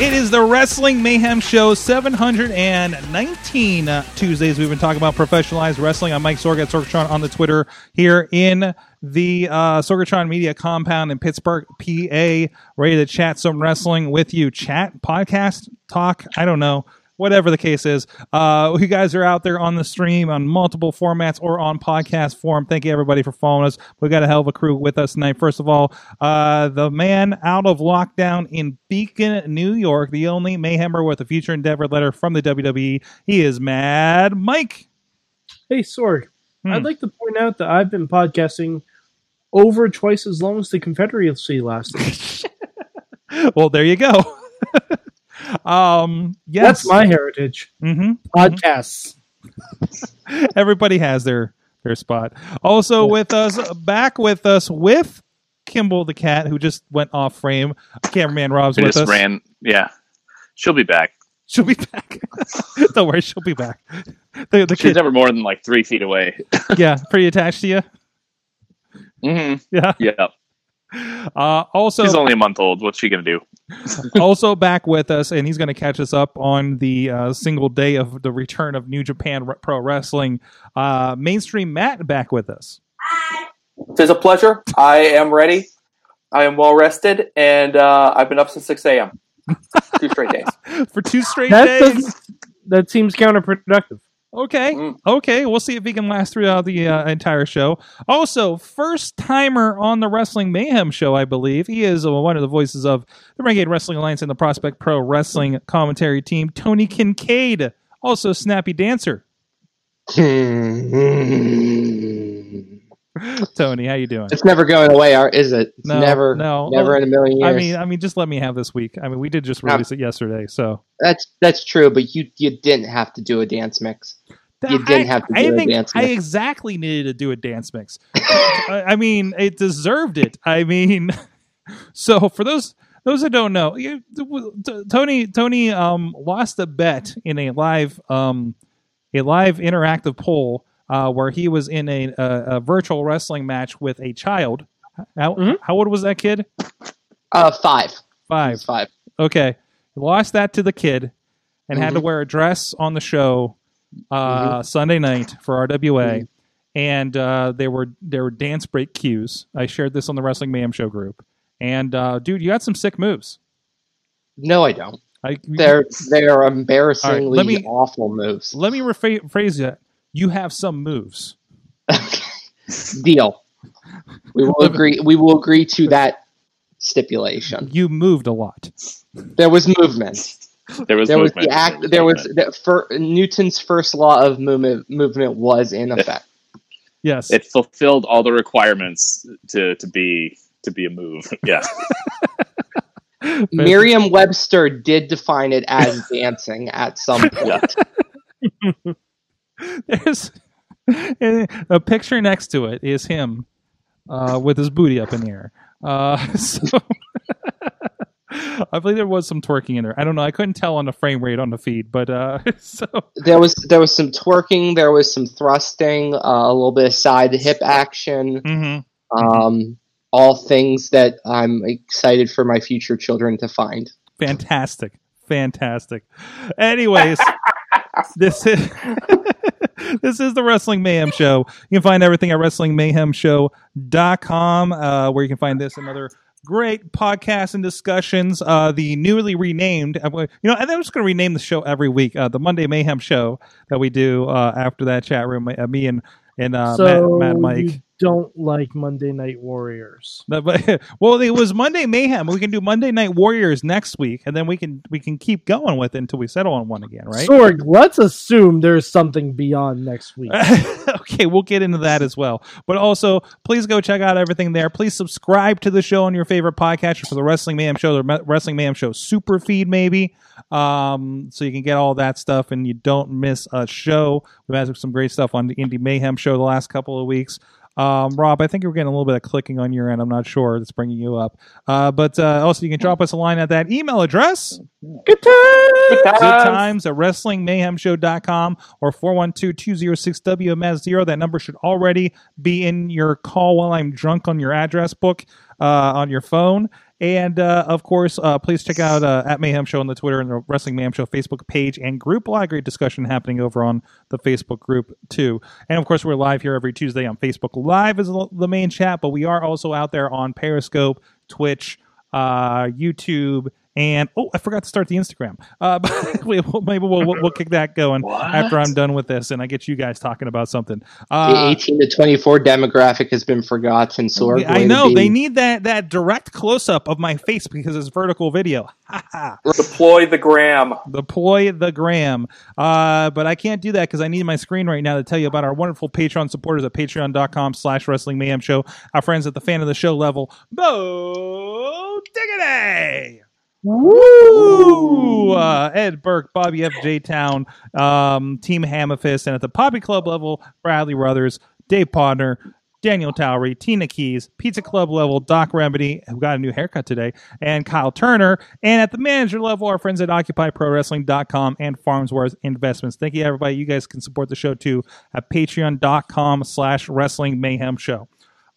It is the Wrestling Mayhem Show 719 uh, Tuesdays. We've been talking about professionalized wrestling. I'm Mike Sorg at Sorgatron on the Twitter here in the uh, Sorgatron Media Compound in Pittsburgh, PA. Ready to chat some wrestling with you. Chat, podcast, talk, I don't know. Whatever the case is, uh, you guys are out there on the stream on multiple formats or on podcast form. Thank you everybody for following us. We got a hell of a crew with us tonight. First of all, uh, the man out of lockdown in Beacon, New York, the only Mayhemmer with a future endeavor letter from the WWE. He is Mad Mike. Hey, Sorg. Hmm. I'd like to point out that I've been podcasting over twice as long as the Confederacy lasted. Well, there you go. um, yes, That's my heritage. hmm Podcasts. Everybody has their their spot. Also with us, back with us with Kimball the cat, who just went off frame. Cameraman Rob's They with just us. ran. Yeah, she'll be back. She'll be back. Don't worry, she'll be back. The, the She's kid, never more than like three feet away. yeah, pretty attached to you. hmm Yeah. Yeah, Uh, also, she's only a month old. What's she gonna do? also back with us, and he's going to catch us up on the uh, single day of the return of New Japan Re- Pro Wrestling. Uh, mainstream Matt back with us. It is a pleasure. I am ready. I am well rested, and uh, I've been up since 6 a.m. Two straight days. for two straight That, days. that seems counterproductive. Okay, Mm. okay, we'll see if he can last throughout the uh, entire show. Also, first timer on the Wrestling Mayhem show, I believe. He is uh, one of the voices of the Renegade Wrestling Alliance and the Prospect Pro Wrestling commentary team. Tony Kincaid, also Snappy Dancer. Tony, how you doing? It's never going away, is it? It's No, never, no. never in a million years. I mean, I mean, just let me have this week. I mean, we did just No. release it yesterday, so that's that's true, but you you didn't have to do a dance mix. You didn't have to I, do a think dance mix. I exactly needed to do a dance mix. I, I mean, it deserved it. I mean, so for those those that don't know, you, t- Tony Tony um, lost a bet in a live um, a live interactive poll uh, where he was in a, a, a virtual wrestling match with a child. How, Mhm. how old was that kid? Uh, five, Five. Five. Okay. Lost that to the kid and had to Mhm. wear a dress on the show uh, Sunday night for RWA. And uh, there were there were dance break cues. I shared this on the Wrestling Mayhem Show group. And uh, dude, you got some sick moves. No, I don't. I, They're they are embarrassingly All right, let me- awful moves. let me rephrase that. You have some moves. Deal. We will agree. We will agree to that stipulation. You moved a lot. There was movement. There was There was the act. There was the, fir, Newton's first law of movement. Movement was in effect. Yes. It fulfilled all the requirements to to be to be a move. Yeah, Merriam-Webster did define it as dancing at some point. There's a picture next to it is him uh, with his booty up in the air. Uh, so I believe there was some twerking in there. I don't know. I couldn't tell on the frame rate on the feed, but uh, so There was there was some twerking. There was some thrusting. Uh, a little bit of side hip action. mhm. Um, all things that I'm excited for my future children to find. fantastic, fantastic. Anyways, this is this is the Wrestling Mayhem Show. You can find everything at WrestlingMayhemShow.com, uh, where you can find this and other great podcasts and discussions. Uh, the newly renamed, uh, you know, and I'm just going to rename the show every week. Uh, the Monday Mayhem Show that we do uh, after that chat room. Uh, me and and uh, so Matt, Matt, Mike. Don't like Monday Night Warriors. No, but- well, it was Monday Mayhem. We can do Monday Night Warriors next week, and then we can we can keep going with it until we settle on one again, right? Sorg, let's assume there's something beyond next week. okay, we'll get into that as well. But also, please go check out everything there. Please subscribe to the show on your favorite podcast for the Wrestling Mayhem Show, the Wrestling Mayhem Show super feed, maybe, um, so you can get all that stuff and you don't miss a show. We've had some great stuff on the Indie Mayhem Show the last couple of weeks. Um, Rob, I think you're getting a little bit of clicking on your end. I'm not sure that's bringing you up. Uh, but uh, also, you can drop us a line at that email address. Good time. Good Good times. times at WrestlingMayhemShow.com or 412-206-WMS0. That number should already be in your call while I'm drunk on your address book uh, on your phone. And uh, of course, uh, please check out uh, at Mayhem Show on the Twitter and the Wrestling Mayhem Show Facebook page and group. A lot of great discussion happening over on the Facebook group too. And of course, we're live here every Tuesday on Facebook Live is the main chat, but we are also out there on Periscope, Twitch, uh, YouTube, and oh, I forgot to start the Instagram. Uh, but we- we'll- maybe we'll, we'll we'll kick that going after I'm done with this, and I get you guys talking about something. Uh, The Uh, 18 to 24 demographic has been forgotten. Sorg, I know be. they need that that direct close up of my face because it's vertical video. Ha ha. Deploy the gram. Deploy the gram. Uh, but I can't do that because I need my screen right now to tell you about our wonderful Patreon supporters at patreon.com slash wrestling mayhem show. Our friends at the fan of the show level. Bo Diggity! Woo! Uh, Ed Burke, Bobby F. J. Town, um, Team Hammerfist, and at the Poppy Club level, Bradley Brothers, Dave Podner, Daniel Towery, Tina Keys, Pizza Club level, Doc Remedy, who got a new haircut today, and Kyle Turner. And at the manager level, our friends at OccupyProWrestling.com and Farmsworth Investments. Thank you, everybody. You guys can support the show too at Patreon.com slash Wrestling Mayhem Show.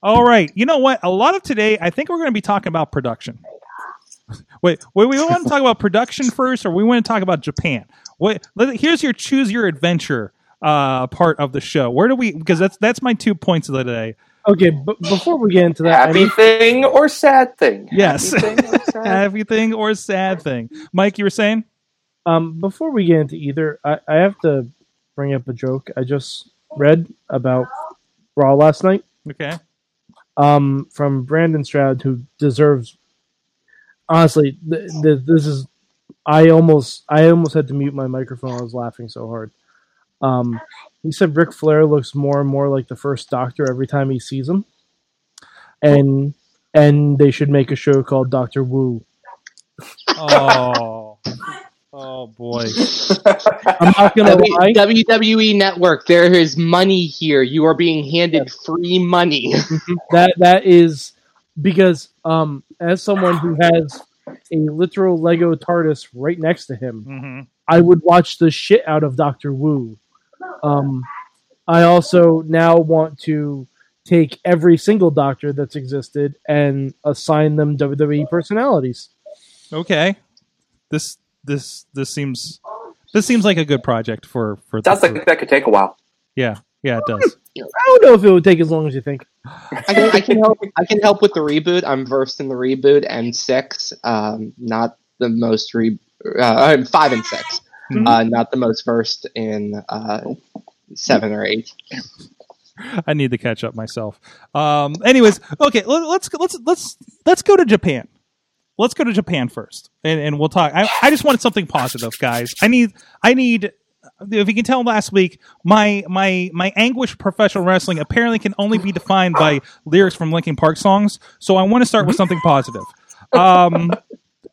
All right. You know what? A lot of today, I think we're going to be talking about production. Wait, wait, we want to talk about production first, or we want to talk about Japan? Wait, let- here's your choose your adventure uh, part of the show. Where do we? Because that's that's my two points of the day. Okay, but before we get into that, I Happy need- thing or sad thing? Yes. Happy thing or sad? Happy thing or sad thing? Mike, you were saying? um, before we get into either, I, I have to bring up a joke I just read about Raw last night. Okay. um, from Brandon Stroud, who deserves. Honestly, th- th- this is. I almost, I almost had to mute my microphone. I was laughing so hard. Um, he said Ric Flair looks more and more like the first Doctor every time he sees him, and and they should make a show called Doctor Wu. Oh. Oh boy. I'm not gonna W- lie. WWE Network, there is money here. You are being handed free money. that that is because um as someone who has a literal Lego TARDIS right next to him, hmm I would watch the shit out of Doctor Wu. Um, I also now want to take every single Doctor that's existed and assign them WWE personalities. Okay. This this this seems this seems like a good project for for. Sounds for- like that could take a while. yeah yeah it does. I don't know if it would take as long as you think. I can, I can help. I can help with the reboot. I'm versed in the reboot and six. Um, not the most re. Uh, I'm five and 6 Mhm. Uh, not the most versed in uh, seven or eight. I need to catch up myself. Um. Anyways, okay. Let, let's let's let's let's go to Japan. Let's go to Japan first, and, and we'll talk. I, I just wanted something positive, guys. I need I need. If you can tell last week, my my my anguish of professional wrestling apparently can only be defined by lyrics from Linkin Park songs. So I want to start with something positive. Um,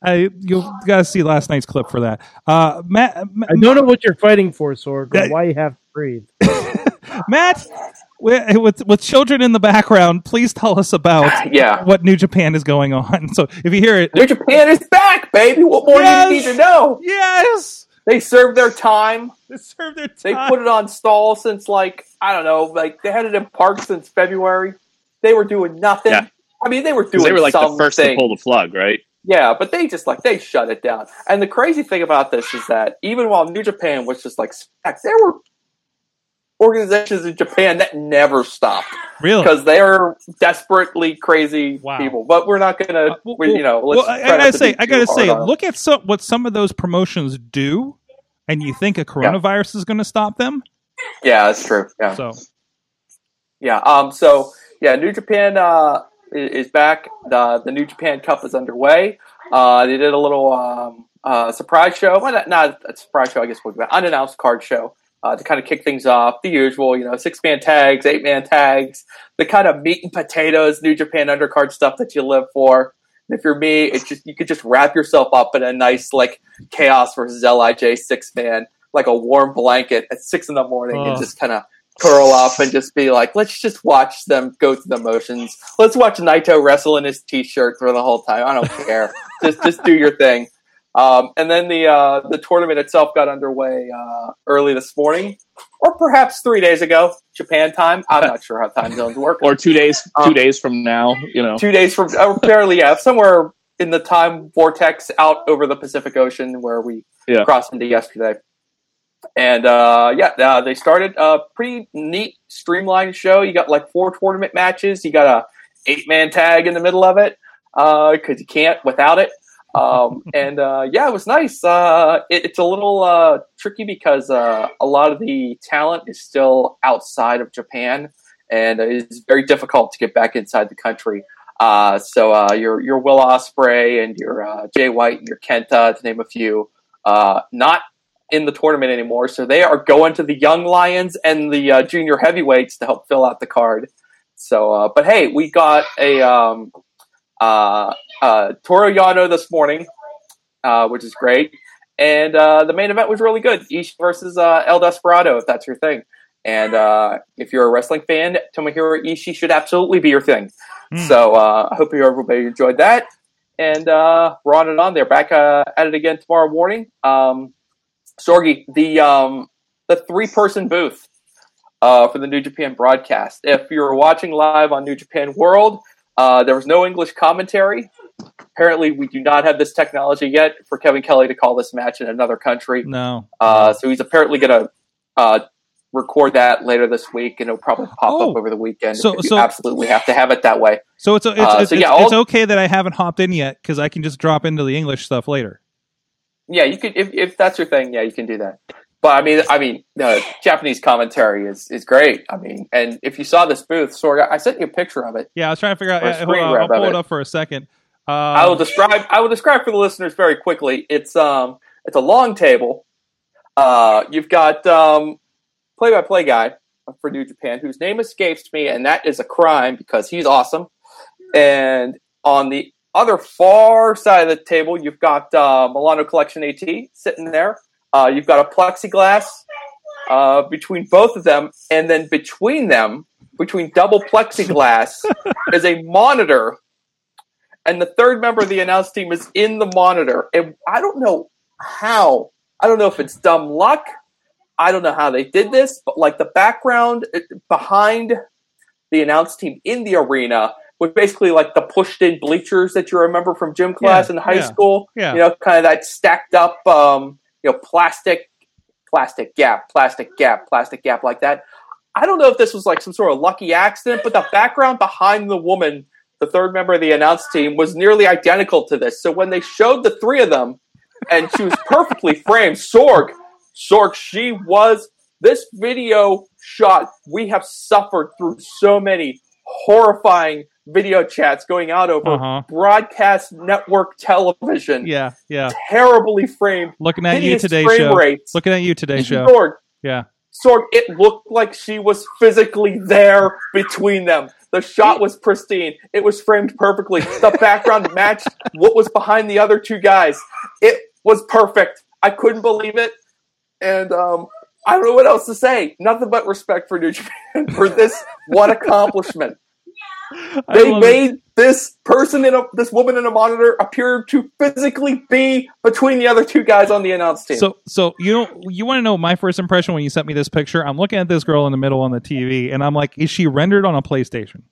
I you gotta see last night's clip for that. Uh, Matt, I don't know what you're fighting for, Sorg, Yeah. or why you have to breathe. Matt, with, with with children in the background, please tell us about Yeah. what New Japan is going on. So if you hear it, New Japan is back, baby. What more Yes! do you need to know? yes, They served their time. they served their time. They put it on stall since like I don't know, like they had it in park since February. They were doing nothing. Yeah. I mean, they were doing they were like the first to pull the plug, right? Yeah, but they just like they shut it down. And the crazy thing about this is that even while New Japan was just like smacked, there were organizations in Japan that never stop. really. because they're desperately crazy Wow. people. But we're not gonna, Uh, well, we, you know, let's. well, I, gotta say, I gotta say, look at so, what some of those promotions do, and you think a coronavirus is going to stop them. Yeah, that's true. Yeah. So Yeah. Um. So yeah, New Japan uh, is back. The the New Japan Cup is underway. Uh, they did a little um, uh, surprise show. Well, not, not a surprise show, I guess. We'll an unannounced card show uh, to kind of kick things off. The usual, you know, six man tags, eight man tags, the kind of meat and potatoes New Japan undercard stuff that you live for. And if you're me, it's just you could just wrap yourself up in a nice like chaos versus LIJ six man, like a warm blanket at six in the morning, and just kind of curl up and just be like, let's just watch them go through the motions. Let's watch Naito wrestle in his t-shirt for the whole time. I don't care. just just do your thing. Um, and then the uh, the tournament itself got underway uh, early this morning, or perhaps three days ago, Japan time. I'm not sure how time zones work. Or two days, two Um, days from now, you know. Two days from, uh, apparently, yeah, somewhere in the time vortex out over the Pacific Ocean where we Yeah. crossed into yesterday. And uh, yeah, uh, they started a pretty neat, streamlined show. You got like four tournament matches. You got a eight man tag in the middle of it because you can't without it. Um, and uh, yeah, it was nice. Uh, it, it's a little uh, tricky because uh, a lot of the talent is still outside of Japan, and it's very difficult to get back inside the country. Uh, so uh, your your Will Ospreay and your uh, Jay White and your Kenta, to name a few, uh, not in the tournament anymore. So they are going to the Young Lions and the uh, junior heavyweights to help fill out the card. So, uh, but hey, we got a um, uh, uh, Toru Yano this morning, uh, which is great. And uh, the main event was really good. Ishii versus uh, El Desperado, if that's your thing. And uh, if you're a wrestling fan, Tomohiro Ishii should absolutely be your thing. Hmm. So uh, I hope you everybody enjoyed that. And uh, we're on and on. They're back uh, at it again tomorrow morning. Um, Sorgi, the um, the three person booth uh, for the New Japan broadcast. If you're watching live on New Japan World, uh, there was no English commentary. Apparently, we do not have this technology yet for Kevin Kelly to call this match in another country. No. Uh, so he's apparently going to uh, record that later this week, and it'll probably pop Oh. up over the weekend. So- so- you absolutely have to have it that way. So it's it's, Uh, it's, so it's, yeah, it's okay that I haven't hopped in yet because I can just drop into the English stuff later. Yeah, you could if, if that's your thing. Yeah, you can do that. But I mean, I mean, the Japanese commentary is is great. I mean, and if you saw this booth, Sorg, I sent you a picture of it. Yeah, I was trying to figure out. Uh, hold on, I'll pull it up for a second. Uh, I will describe. I will describe for the listeners very quickly. It's um, it's a long table. Uh, you've got um, play-by-play guy for New Japan whose name escapes me, and that is a crime because he's awesome. And on the other far side of the table, you've got uh, Milano Collection AT sitting there. Uh, you've got a plexiglass uh, between both of them, and then between them, between double plexiglass, is a monitor and the third member of the announce team is in the monitor. And I don't know how. I don't know if it's dumb luck. I don't know how they did this, but like the background uh, behind the announce team in the arena was basically like the pushed in bleachers that you remember from gym class Yeah, in high yeah, school. yeah. You know, kind of that stacked up, um, you know, plastic, plastic gap, plastic gap, plastic gap like that. I don't know if this was like some sort of lucky accident, but the background behind the woman, the third member of the announce team, was nearly identical to this. So when they showed the three of them, and she was perfectly framed, Sorg, Sorg, she was this video shot. We have suffered through so many horrifying video chats going out over Uh-huh. broadcast network television. Yeah, yeah. Terribly framed. Looking at you today, frame show. rates. Looking at you today, show. Sorg, Yeah. Sorg, it looked like she was physically there between them. The shot was pristine. It was framed perfectly. The background matched what was behind the other two guys. It was perfect. I couldn't believe it. And um, I don't know what else to say. Nothing but respect for New Japan for this one accomplishment. They love it. made this person in a this woman in a monitor appear to physically be between the other two guys on the announce team. So, so you know, you want to know my first impression when you sent me this picture? I'm looking at this girl in the middle on the TV, and I'm like, is she rendered on a PlayStation?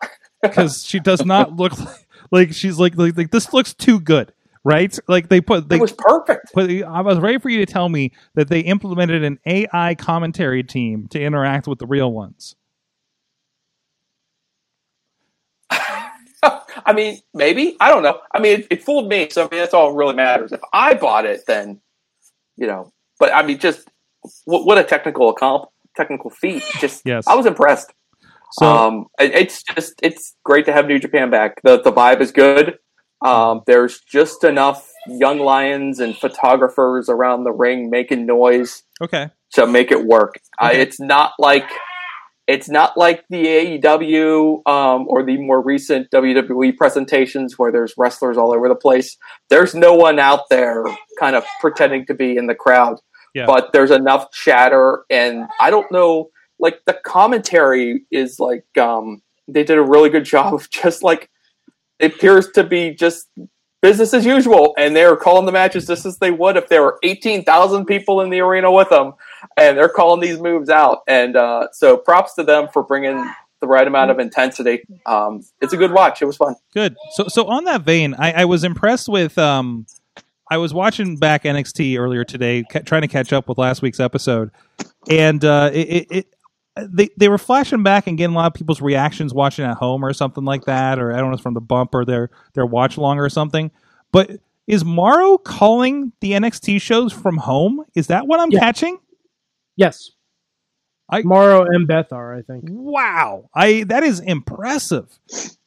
Because she does not look like, like she's like, like like this looks too good, right? Like they put they it was perfect. But I was ready for you to tell me that they implemented an AI commentary team to interact with the real ones. I mean, maybe I don't know. I mean, it, it fooled me, so I mean, that's all that really matters. If I bought it, then you know. But I mean, just what, what a technical technical feat! Just Yes. I was impressed. So um, it- it's just it's great to have New Japan back. The the vibe is good. Um, there's just enough young lions and photographers around the ring making noise okay, to make it work. Uh, it's not like it's not like the AEW um, or the more recent WWE presentations where there's wrestlers all over the place. There's no one out there kind of pretending to be in the crowd, Yeah. but there's enough chatter, and I don't know. Like the commentary is like um, they did a really good job of just like it appears to be just business as usual, and they're calling the matches just as they would if there were eighteen thousand people in the arena with them and they're calling these moves out. And uh, so props to them for bringing the right amount of intensity. Um, it's a good watch. It was fun. good. So so on that vein, I, I was impressed with. Um, I was watching back NXT earlier today, ca- trying to catch up with last week's episode, and uh, it, it, it they they were flashing back and getting a lot of people's reactions watching at home or something like that, or I don't know, it's from the bump or their their watch along or something. But is Mauro calling the NXT shows from home? Is that what I'm Yeah. catching? Yes. I- Mauro and Beth are, I think. wow i that is impressive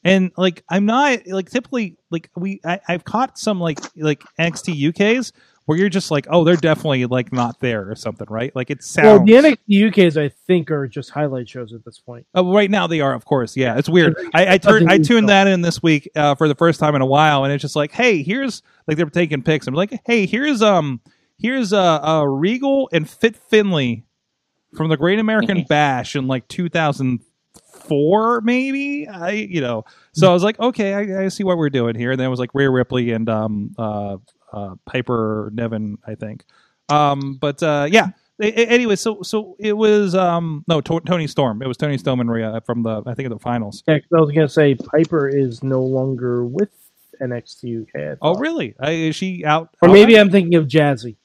and like i'm not like typically like we I, i've caught some like like nxt uk's where you're just like oh they're definitely like not there or something right like it Well, sounds the NXT UKs, I think, are just highlight shows at this point. Oh, right now they are, of course. Yeah, it's weird. I, I turned I tuned that in this week uh, for the first time in a while, and it's just like, hey, here's like they're taking pics. I'm like, hey, here's um, here's uh, uh Regal and Fit Finlay from the Great American Bash in like 2004, maybe. I you know, so I was like, okay, I, I see what we're doing here. And then it was like Rhea Ripley and um uh, uh Piper Niven, I think. Um, but uh, yeah. A- a- Anyway, so so it was um no To- Toni Storm. It was Toni Storm and Rhea from the I think of the finals. Yeah, 'cause I was going to say Piper is no longer with NXT UK. I Oh thought. really? Uh, is she out? Or maybe? I'm thinking of Jazzy.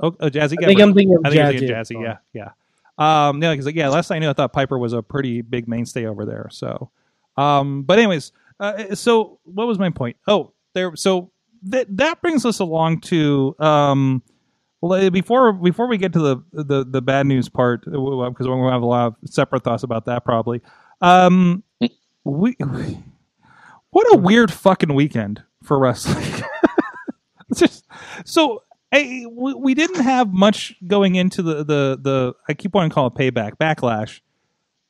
Oh, oh Jazzy. I think I'm thinking of I think Jazzy. it's Jazzy. Yeah, yeah. Um, yeah, because yeah, last I knew, I thought Piper was a pretty big mainstay over there. So, um, but anyways, uh, so what was my point? Oh, there. So that that brings us along to um, uh, before before we get to the the, the bad news part, because we're gonna have a lot of separate thoughts about that probably. Um, we what a weird fucking weekend for wrestling. Just so I, we, we didn't have much going into the the the. I keep wanting to call it payback, backlash.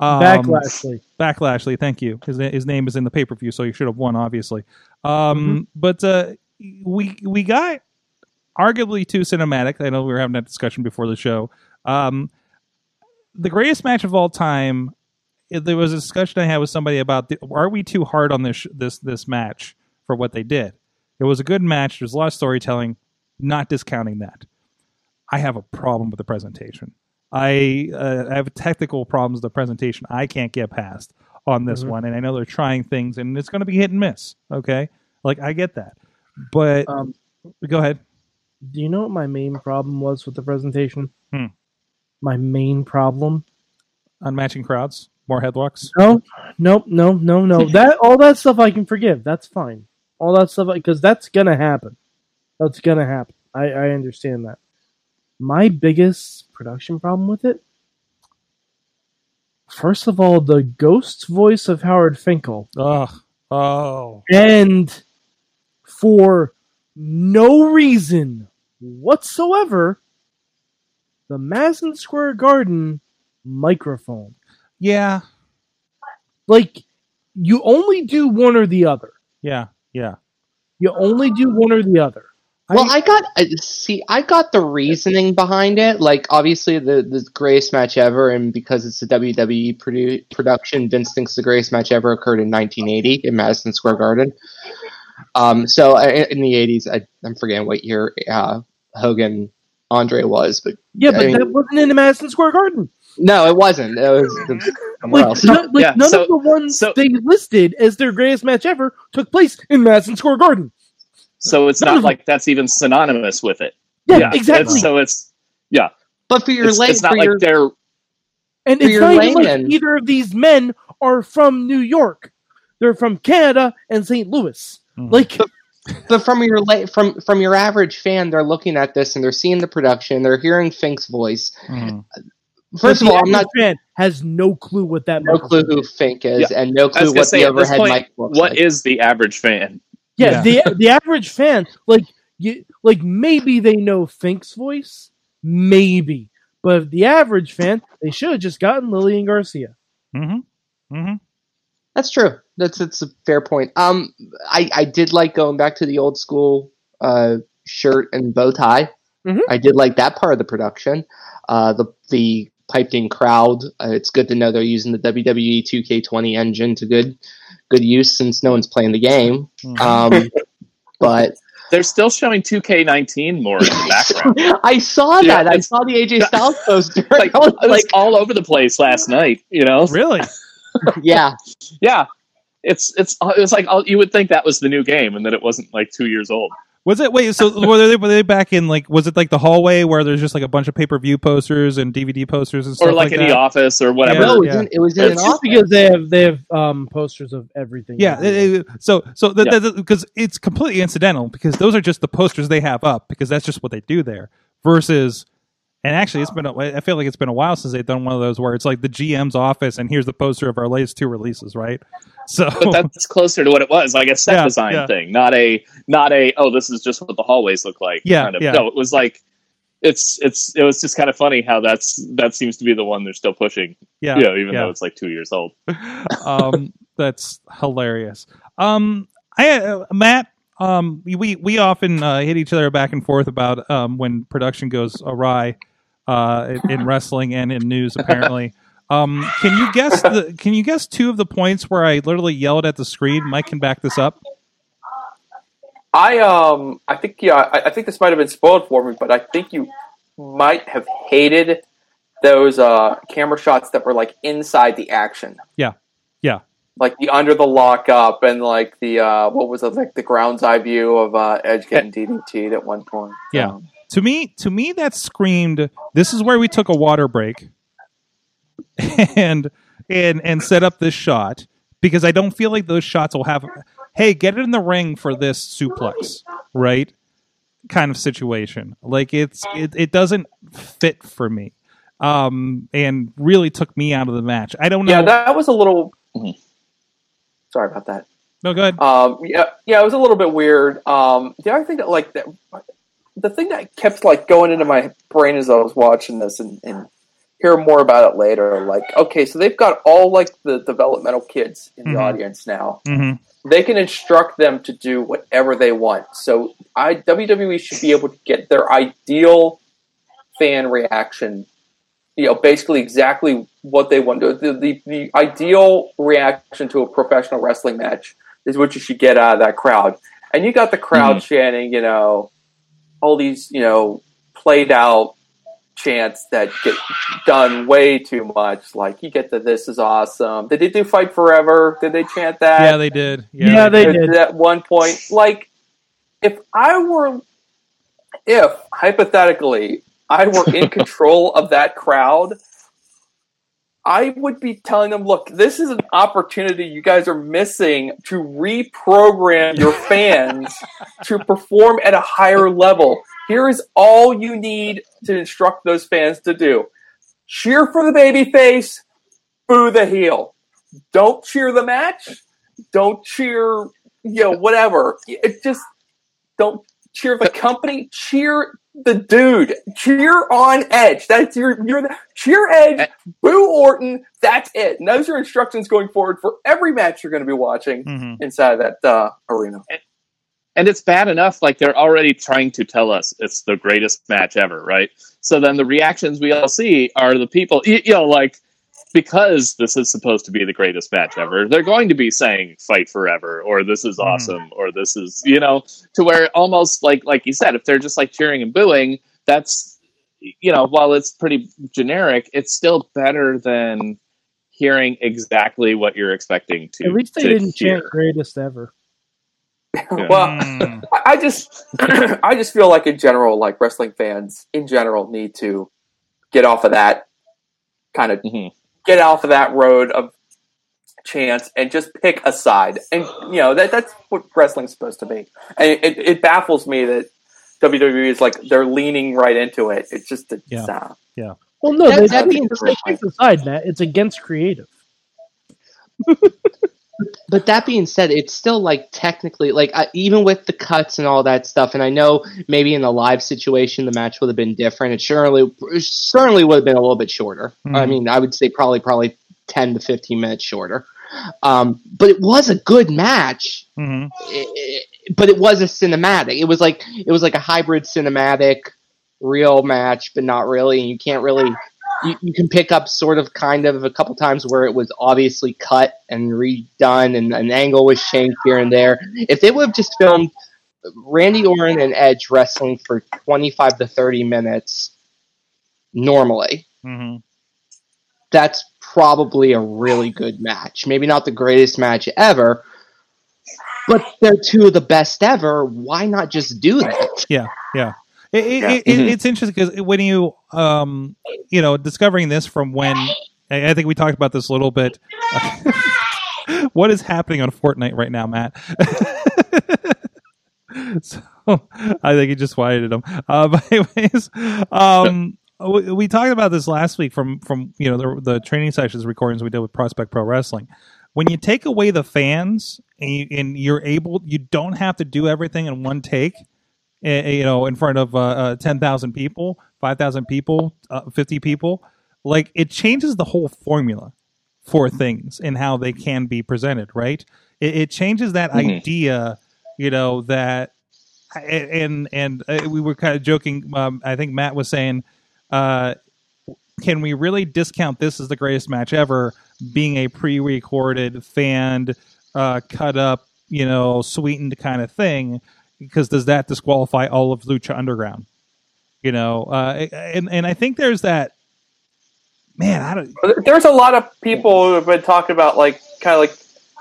Um, Backlashly. Backlashley, thank you. His his name is in the pay per view, so you should have won, obviously. Um, But uh, we we got arguably too cinematic. I know we were having that discussion before the show. Um, the greatest match of all time. There was a discussion I had with somebody about the, are we too hard on this this this match for what they did? It was a good match. There's a lot of storytelling. Not discounting that. I have a problem with the presentation. I uh, I have technical problems with the presentation. I can't get past on this Mhm. one, and I know they're trying things, and it's going to be hit and miss. Okay, like I get that, but Um, go ahead. do you know what my main problem was with the presentation? Hmm. My main problem? Unmatching crowds, more headlocks. No, nope, no, no, no. that all that stuff I can forgive. That's fine. All that stuff because that's gonna happen. That's gonna happen. I, I understand that. My biggest production problem with it, first of all, the ghost's voice of Howard Finkel, Ugh. Oh. and for no reason whatsoever, the Madison Square Garden microphone. Yeah. Like, you only do one or the other. Yeah. Yeah. You only do one or the other. Well, I got uh, see, I got the reasoning behind it. Like, obviously, the the greatest match ever, and because it's a WWE produ- production, Vince thinks the greatest match ever occurred in 1980 in Madison Square Garden. Um, so uh, in the 80s, I, I'm forgetting what year uh, Hogan Andre was, but Yeah, but I mean- that wasn't in the Madison Square Garden. no, it wasn't. It was, it was somewhere Like, else. none, like Yeah, none so- of the ones so- they listed as their greatest match ever took place in Madison Square Garden. So it's not like that's even synonymous with it. Yeah, exactly. it's- So it's yeah. But for your It's, late, it's not like your, they're and it's your not even like either of these men are from New York. They're from Canada and St. Louis. Mhm. Like, but from your late, from from your average fan, they're looking at this and they're seeing the production, they're hearing Fink's voice. Mhm. First of all, I'm not average fan has no clue what that means. no clue microphone who is. Fink is, and no clue what say the at overhead point, mic looks what like. is the average fan? Yeah, the the average fan, like you, like maybe they know Fink's voice, maybe, but the average fan, they should have just gotten Lillian Garcia. Mm-hmm. Mm-hmm. That's true. That's that's a fair point. Um, I I did like going back to the old school uh shirt and bow tie. Mhm. I did like that part of the production. Uh, the the piped in crowd. Uh, it's good to know they're using the WWE 2K20 engine to good good use since no one's playing the game. Um, but They're still showing 2K19 more in the background. I saw Yeah, that. I saw the AJ Styles poster. like, I was it was like, all over the place last night. You know, Really? yeah, yeah. It's it's it's like you would think that was the new game, and that it wasn't like two years old. Was it wait? So were they were they back in like was it like the hallway where there's just like a bunch of pay per view posters and DVD posters and stuff or like, in that? the office or whatever. Yeah. no, it was yeah. in, it was in an It's office. Because they have they have um, posters of everything. Yeah, it- it- so so Yeah. because it's completely incidental because those are just the posters they have up because that's just what they do there. Versus, and actually, it's been a, I feel like it's been a while since they've done one of those where it's like the GM's office and here's the poster of our latest two releases, right? So but that's closer to what it was, like a set Yeah, design yeah. thing, not a not a oh this is just what the hallways look like. Yeah, kind of. yeah. No, it was like it's it's it was just kind of funny how that's that seems to be the one they're still pushing. yeah, you know, even yeah. though it's like two years old. um, that's hilarious. Um, I uh, Matt. Um, we- we often uh, hit each other back and forth about um, when production goes awry uh, in, in wrestling and in news. Apparently, um, can you guess the Can you guess two of the points where I literally yelled at the screen? Mike can back this up. I um I think yeah I, I think this might have been spoiled for me, but I think you might have hated those uh camera shots that were like inside the action. Yeah. Yeah. Like the under the lockup and like the uh what was it like the ground's eye view of uh Edge getting DDT'd at one point. Yeah. Um, To me, to me, that screamed. This is where we took a water break, and and and set up this shot because I don't feel like those shots will have. Hey, get it in the ring for this suplex, right? Kind of situation. Like it's it, it doesn't fit for me, um, and really took me out of the match. I don't know. yeah, that was a little. Mhm. Sorry about that. no good. Um, yeah, yeah, it was a little bit weird. Um, the other thing that like that, the thing that kept like going into my brain as I was watching this and, and hear more about it later. Like, okay, so they've got all like the developmental kids in the Mhm. audience now. hmm They can instruct them to do whatever they want. So, I WWE should be able to get their ideal fan reaction. You know, basically exactly what they want. The, the, the ideal reaction to a professional wrestling match is what you should get out of that crowd. And you got the crowd chanting, you know, all these, you know, played out chants that get done way too much. Like you get the "This is awesome." Did they do "Fight Forever"? Did they chant that? Yeah, they did. Yeah, Yeah, they at did. at one point. Like, if I were, if hypothetically I were in control of that crowd, I would be telling them, look, this is an opportunity you guys are missing to reprogram your fans to perform at a higher level. Here is all you need to instruct those fans to do. Cheer for the baby face, boo the heel. Don't cheer the match. Don't cheer, you know, whatever. It just don't cheer the company. Cheer the dude. Cheer on Edge. That's your you're the cheer Edge. Boo Orton. That's it. And those are instructions going forward for every match you're going to be watching hmm inside of that uh, arena. and it's bad enough like they're already trying to tell us it's the greatest match ever right so then the reactions we all see are the people you, you know like because this is supposed to be the greatest match ever they're going to be saying fight forever or this is Mhm. awesome or this is you know to where almost like like you said if they're just like cheering and booing that's you know while it's pretty generic it's still better than hearing exactly what you're expecting to At least they to didn't hear. chant "greatest ever." Well, Mm. I I just I just feel like in general, like wrestling fans in general need to get off of that kind of Mhm. get off of that road of chance and just pick a side. And you know that that's what wrestling's supposed to be. And it, it baffles me that WWE is like they're leaning right into it. It's just it's, Yeah. uh, Well, no, That- they, that they, being they said- picked a side, Matt. It's against That- they that being picked a side, Matt. It's against creative. But that being said, it's still like technically like uh, even with the cuts and all that stuff. And I know maybe in the live situation the match would have been different. It certainly certainly would have been a little bit shorter. I Mhm. mean, I would say probably probably ten to fifteen minutes shorter. Um, but it was a good match. hmm It- it- but it was a cinematic. It was like it was like a hybrid cinematic, real match, but not really. And you can't really you, you can pick up sort of kind of a couple times where it was obviously cut and redone and an angle was changed here and there. If they would have just filmed Randy Orton and Edge wrestling for 25 to 30 minutes normally, hmm that's probably a really good match. Maybe not the greatest match ever, but they're two of the best ever. Why not just do that? Yeah, yeah. It, it, Yeah. it, Mhm. It's interesting because when you, um, you know, discovering this from when I I think we talked about this a little bit. what is happening on Fortnite right now, Matt? so I think he just quieted him. Uh, but anyways, um, we, we talked about this last week from from you know the, the training sessions recordings we did with Prospect Pro Wrestling. When you take away the fans and, you, and you're able, you don't have to do everything in one take. You know, in front of uh, uh, ten thousand people, five thousand people, uh, fifty people, like it changes the whole formula for things and how they can be presented. Right? It, it changes that Mhm. idea. You know that and and uh, we were kind of joking. Um, I think Matt was saying, uh, "Can we really discount this as the greatest match ever, being a pre-recorded, fanned, uh, cut up, you know, sweetened kind of thing? Because does that disqualify all of Lucha Underground? You know, uh, and and I think there's that. Man, I don't. There's a lot of people who have been talking about like kind of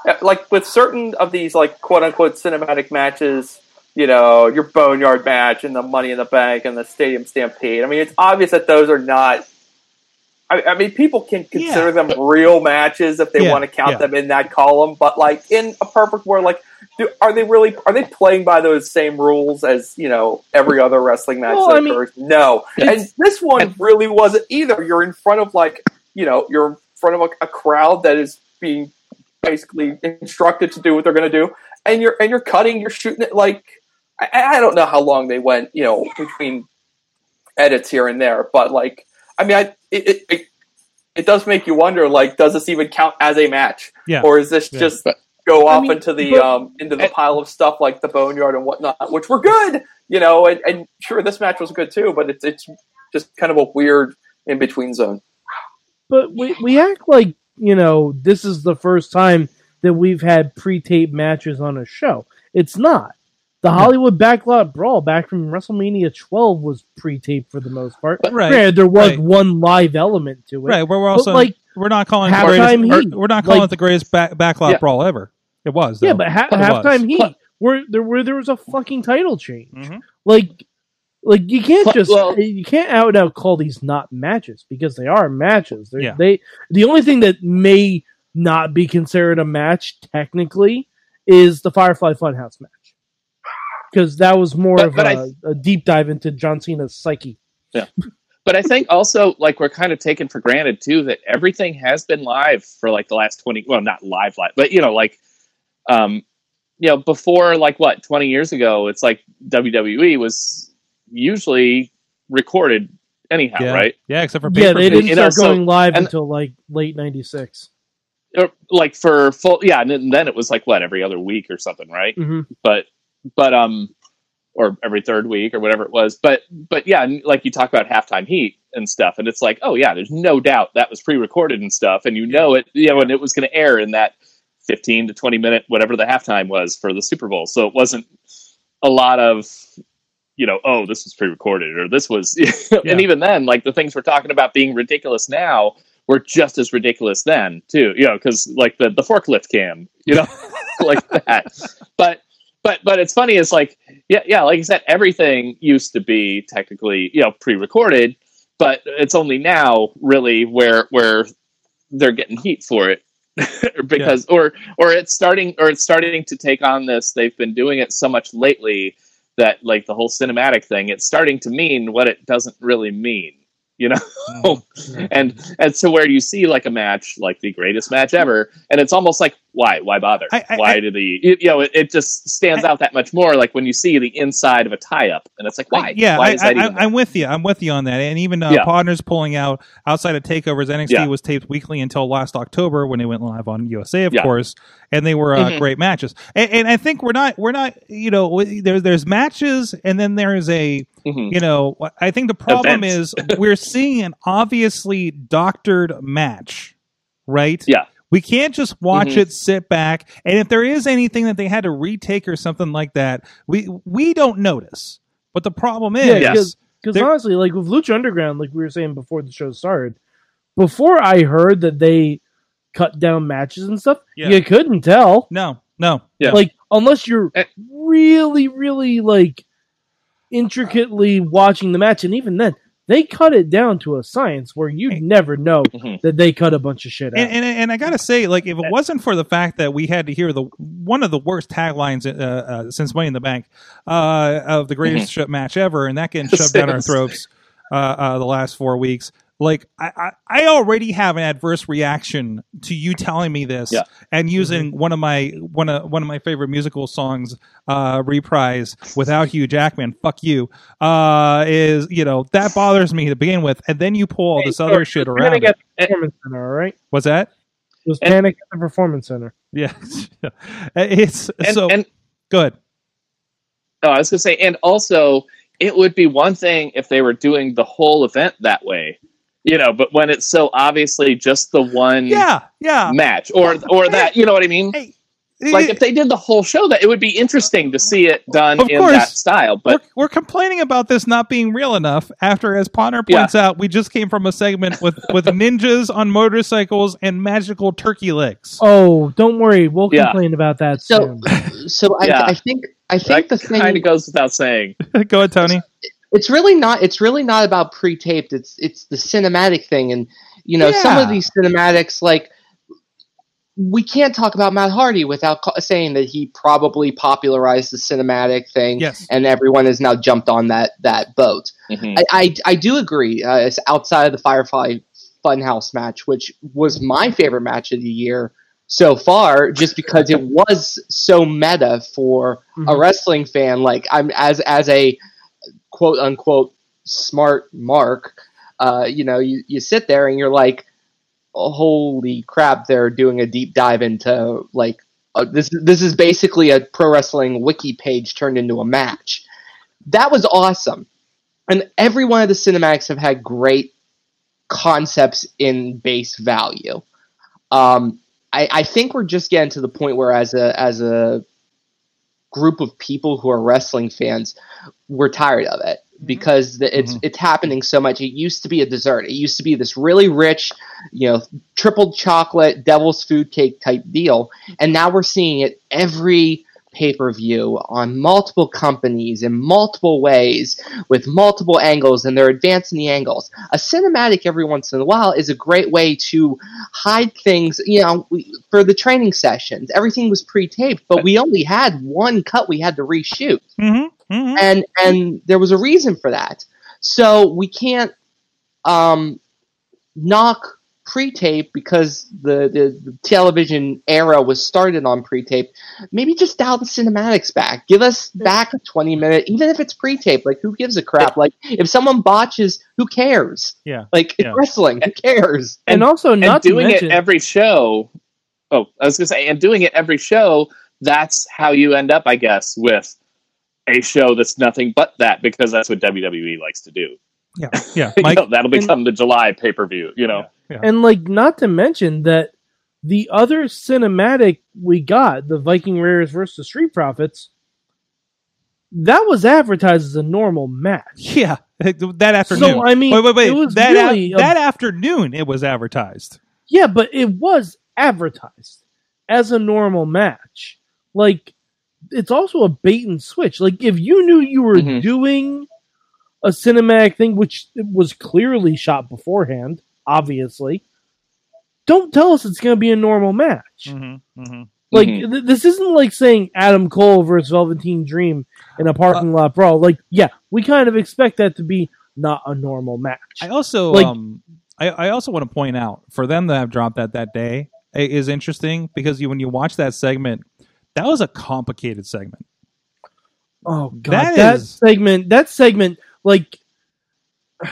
like like with certain of these like quote unquote cinematic matches. You know, your Boneyard match and the Money in the Bank and the Stadium Stampede. I mean, it's obvious that those are not. I, I mean, people can consider them real matches if they Yeah, want to count yeah. them in that column. But like in a perfect world, like, do, are they really are they playing by those same rules as you know every other wrestling match Well, that I mean, occurs? no, and this one really wasn't either. You're in front of like you know you're in front of a, a crowd that is being basically instructed to do what they're going to do, and you're and you're cutting, you're shooting it like I, I don't know how long they went, you know, between edits here and there, but like I mean, I it it, it, it does make you wonder, like, does this even count as a match, Yeah. or is this Yeah. just go off mean, into the but- um into the pile of stuff like the boneyard and whatnot, which were good, you know, and, and sure this match was good too, but it's it's just kind of a weird in between zone. But we we act like you know this is the first time that we've had pre-tape matches on a show. It's not. The Hollywood Backlot Brawl back from WrestleMania 12 was pre-taped for the most part. Right, Granted, there was right. one live element to it. Right, where we're But, also like we're not calling it the halftime greatest, heat, we're not calling like- it the greatest back, backlot Yeah. brawl ever. It was, yeah, but ha- It was. halftime heat where there where there was a fucking title change. Mhm. Like like you can't just well- you can't out and out call these not matches because they are matches. They're, Yeah. They the only thing that may not be considered a match technically is the Firefly Funhouse match because that was more But- of but a, I- a deep dive into John Cena's psyche. Yeah, but I think also like we're kind of taken for granted too that everything has been live for like the last twenty. Well, not live, live, but you know, like, um, you know, before like what twenty years ago, it's like WWE was usually recorded anyhow, yeah, right? Yeah, except for Yeah, they didn't You know, start so- going live and- until like late '96. Or, like for full, yeah, and then- then it was like what every other week or something, right? hmm but but um or every third week or whatever it was but but yeah and like you talk about halftime heat and stuff and it's like oh yeah there's no doubt that was pre-recorded and stuff and you know it you know and it was going to air in that 15 to 20 minute whatever the halftime was for the super bowl. So it wasn't a lot of you know oh this was pre-recorded or this was and even then like the things we're talking about being ridiculous now were just as ridiculous then too you know because like the the forklift cam you know like that. But but but it's funny it's like yeah yeah like i said everything used to be technically you know pre-recorded but it's only now really where where they're getting heat for it because or or it's starting or it's starting to take on this they've been doing it so much lately that like the whole cinematic thing it's starting to mean what it doesn't really mean you know. Mm-hmm. and and so where you see like a match like the greatest match ever, and it's almost like why why bother? I- I- why I- did he? You know, it, it just stands out that much more. Like when you see the inside of a tie up, and it's like why? Yeah, why I, is that I, even I, am with you. I'm with you on that. And even uh, Yeah. Podner's pulling out outside of takeovers. NXT Yeah. was taped weekly until last October when they went live on USA, of Yeah. course, and they were uh, Mhm. great matches. And, and I think we're not we're not you know there's there's matches and then there's a Mhm. you know I think the problem is we're seeing an obviously doctored match, right? Yeah. We can't just watch Mhm. it, sit back, and if there is anything that they had to retake or something like that, we we don't notice. But the problem is, Yeah, Yes. because There- honestly, like with Lucha Underground, like we were saying before the show started, before I heard that they cut down matches and stuff, Yeah. you couldn't tell. no, no, Yeah. Like unless you're Eh. really, really like intricately watching the match, and even then, they cut it down to a science where you would never know Mhm. that they cut a bunch of shit out. and, and and I gotta say, like, if it wasn't for the fact that we had to hear the one of the worst taglines uh, uh, since Money in the Bank uh, of the greatest match ever, and that getting shoved down our throats uh, uh, the last four weeks. Like I, I, I already have an adverse reaction to you telling me this Yeah. and using one of my one of one of my favorite musical songs uh reprise without Hugh Jackman. Fuck you. Uh is you know that bothers me to begin with, and then you pull all this other shit around. Panic It. at the Performance Center, all right? What's that? It was And- Panic at the Performance Center. Yeah, it's And, so and good. Oh, I was gonna say, and also it would be one thing if they were doing the whole event that way, you know. But when it's so obviously just the one Yeah, yeah. match, or or that, you know what I mean? Hey, Like if they did the whole show, that it would be interesting to see it done Of in course. that style. But we're, we're complaining about this not being real enough. After, as Potter Yeah. points out, we just came from a segment with with ninjas on motorcycles and magical turkey legs. Oh, don't worry, we'll Yeah. complain about that So, soon. so I, Yeah. I think I think that the thing kind of goes without saying. Go ahead, Tony. It's really not it's really not about pre-taped it's it's the cinematic thing and you know some of these cinematics like we can't talk about Matt Hardy without ca- saying that he probably popularized the cinematic thing Yes. and everyone has now jumped on that that boat Mhm. I, I, I do agree. Uh, it's outside of the Firefly Funhouse match, which was my favorite match of the year so far, just because it was so meta for a Mhm. wrestling fan. Like I'm as as a quote unquote smart mark. Uh, you know, you, you sit there and you're like, holy crap! They're doing a deep dive into like uh, this. This is basically a pro wrestling wiki page turned into a match. That was awesome and every one of the cinematics have had great concepts in base value. Um, I, I think we're just getting to the point where, as a as a group of people who are wrestling fans, we're tired of it mm-hmm. because the, it's mm-hmm. it's happening so much. It used to be a dessert. It used to be this really rich, you know, triple chocolate devil's food cake type deal, and now we're seeing it every pay per view on multiple companies in multiple ways with multiple angles, and they're advancing the angles. A cinematic every once in a while is a great way to hide things. You know, we, for the training sessions, everything was pre taped, but we only had one cut we had to reshoot Mm-hmm. mm-hmm. and and there was a reason for that. So we can't um, knock pre-tape because the, the, the television era was started on pre-tape. Maybe just dial the cinematics back. Give us back a twenty minute, even if it's pre-tape. Like who gives a crap? Like if someone botches, who cares? Yeah. Like Yeah. wrestling, who cares? and, also and not to doing mention, it every show. Oh, I was gonna say, and doing it every show. That's how you end up, I guess, with a show that's nothing but that because that's what WWE likes to do. Yeah, yeah. You know, that'll become the July pay per view. You know, and like not to mention that the other cinematic we got, the Viking Raiders versus Street Profits, that was advertised as a normal match. yeah. That afternoon. So I mean, wait, wait, wait. it was that really a- that afternoon, it was advertised. Yeah, but it was advertised as a normal match. Like, it's also a bait and switch. Like, if you knew you were Mhm. doing a cinematic thing, which was clearly shot beforehand, obviously, don't tell us it's going to be a normal match. Mm-hmm. Mm-hmm. Like, Mhm. th- this isn't like saying Adam Cole versus Velveteen Dream in a parking lot brawl. Like, yeah, we kind of expect that to be not a normal match. I also Like- um I, I also want to point out for them to have dropped that that day i- is interesting because you when you watch that segment, that was a complicated segment. oh god, That that, is- segment, that segment, like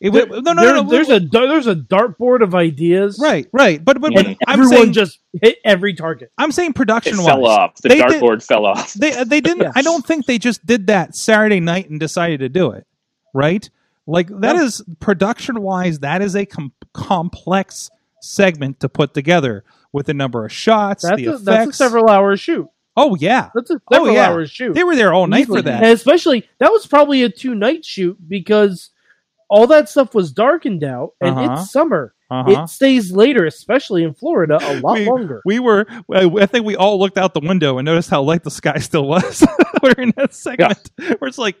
It, there- no, no, there- no, no, there's a there's a dartboard of ideas, right, right, but but, but I'm everyone saying just hit every target. I'm saying It production fell wise, off. The They did- dartboard fell off. they uh, they didn't. Yeah. I don't think they just did that Saturday night and decided to do it. Right? Like that No. is production wise. That is a com- complex segment to put together with the number of shots, That's the a, effects. that's a several hour shoot. Oh yeah, That's a Oh, several yeah. hours shoot. they were there all night for that. And especially that was probably a two night shoot because all that stuff was darkened out, and Uh-huh. it's summer. Uh-huh. It stays later, especially in Florida, a lot we, longer. we were. I think we all looked out the window and noticed how light the sky still was. we're in that segment where it's like,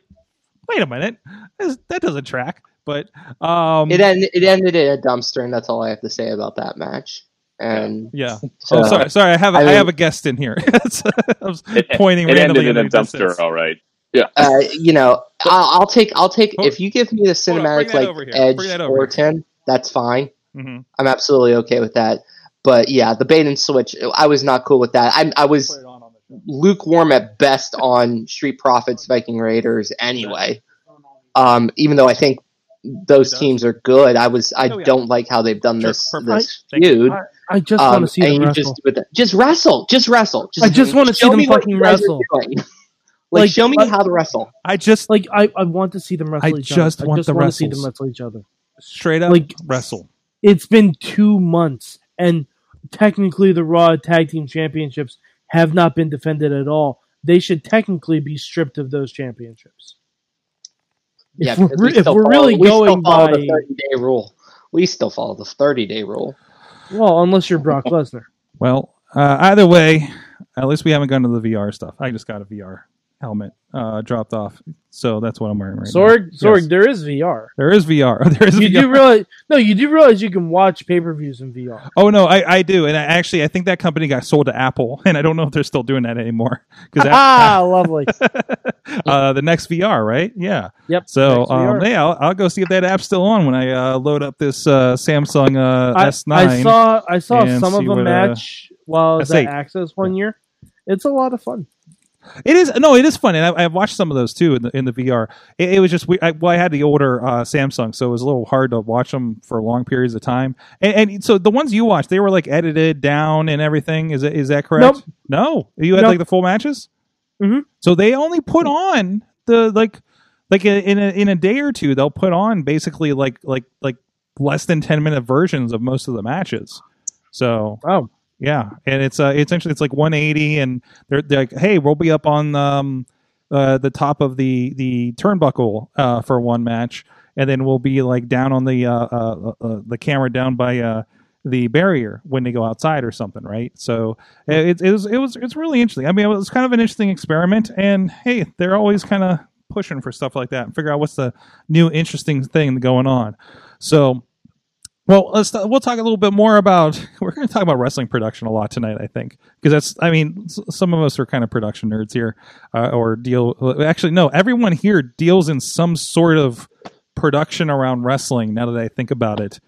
wait a minute, this, that doesn't track. But um, It ended. It ended in a dumpster, and that's all I have to say about that match. And yeah. so, oh, sorry, sorry. I have a, I I mean- have a guest in here. I was It- pointing It randomly ended in a dumpster, distance. all right. uh, you know, I'll, I'll take. I'll take. Hold- If you give me the hold on, cinematic like. Edge or that over here. Orton, that's fine. Mhm. I'm absolutely okay with that. But yeah, the bait and switch, I was not cool with that. I, I was lukewarm at best on Street Profits, Viking Raiders anyway. Um, even though I think those teams are good, I was I Oh, yeah. don't like how they've done Sure, this perfect. this Thank you. feud. I, I just Um, want to see them wrestle. just do it- just wrestle, just wrestle. Just I just wanna see them fucking you guys are wrestle. Like, Like, show me uh, how to wrestle. I just like I, I want to see them wrestle I each just other. want I just the want to see them wrestle each other. straight up Like- wrestle. It's been two months, and technically the Raw Tag Team Championships have not been defended at all. They should technically be stripped of those championships. If Yeah, we're, we if we're follow- really we still going follow by the thirty day rule. We still follow the thirty day rule. Well, unless you're Brock Lesnar. Well, uh, either way, at least we haven't gone to the VR stuff. I just got a VR helmet uh, dropped off, so that's what I'm wearing right now. Sorg, Sorg, Yes. there is VR. There is VR. There is You VR. do realize? No, you do realize you can watch pay per views in VR. Oh no, I, I do, and I, actually I think that company got sold to Apple, and I don't know if they're still doing that anymore. Because Ah, lovely. uh, the NextVR, right? Yeah. Yep. So um, yeah, I'll, I'll go see if that app's still on when I uh, load up this uh, Samsung uh, I, S9. I saw I saw some of a uh, match while I was at S8. Access one year. It's a lot of fun. It is no, it is fun, and I, I've watched some of those too in the in the VR. It, it was just we, I, well, I had the older uh, Samsung, so it was a little hard to watch them for long periods of time. And, and so the ones you watched, they were like edited down and everything. Is it is that correct? Nope. No, you had Nope. like the full matches. Mhm. So they only put on the like like in a, in a day or two, they'll put on basically like like like less than ten minute versions of most of the matches. So Oh, yeah, and it's uh, it's actually it's like 180, and they're, they're like, hey, we'll be up on um, uh, the top of the the turnbuckle uh, for one match, and then we'll be like down on the uh, uh, uh, the camera down by uh, the barrier when they go outside or something, right? So it, it was it was it's really interesting. I mean, it was kind of an interesting experiment, and hey, they're always kind of pushing for stuff like that and figure out what's the new interesting thing going on. So well, let's we'll talk a little bit more about. We're going to talk about wrestling production a lot tonight, I think, because that's. I mean, s- some of us are kind of production nerds here, uh, or deal. Actually, no, everyone here deals in some sort of production around wrestling. Now that I think about it,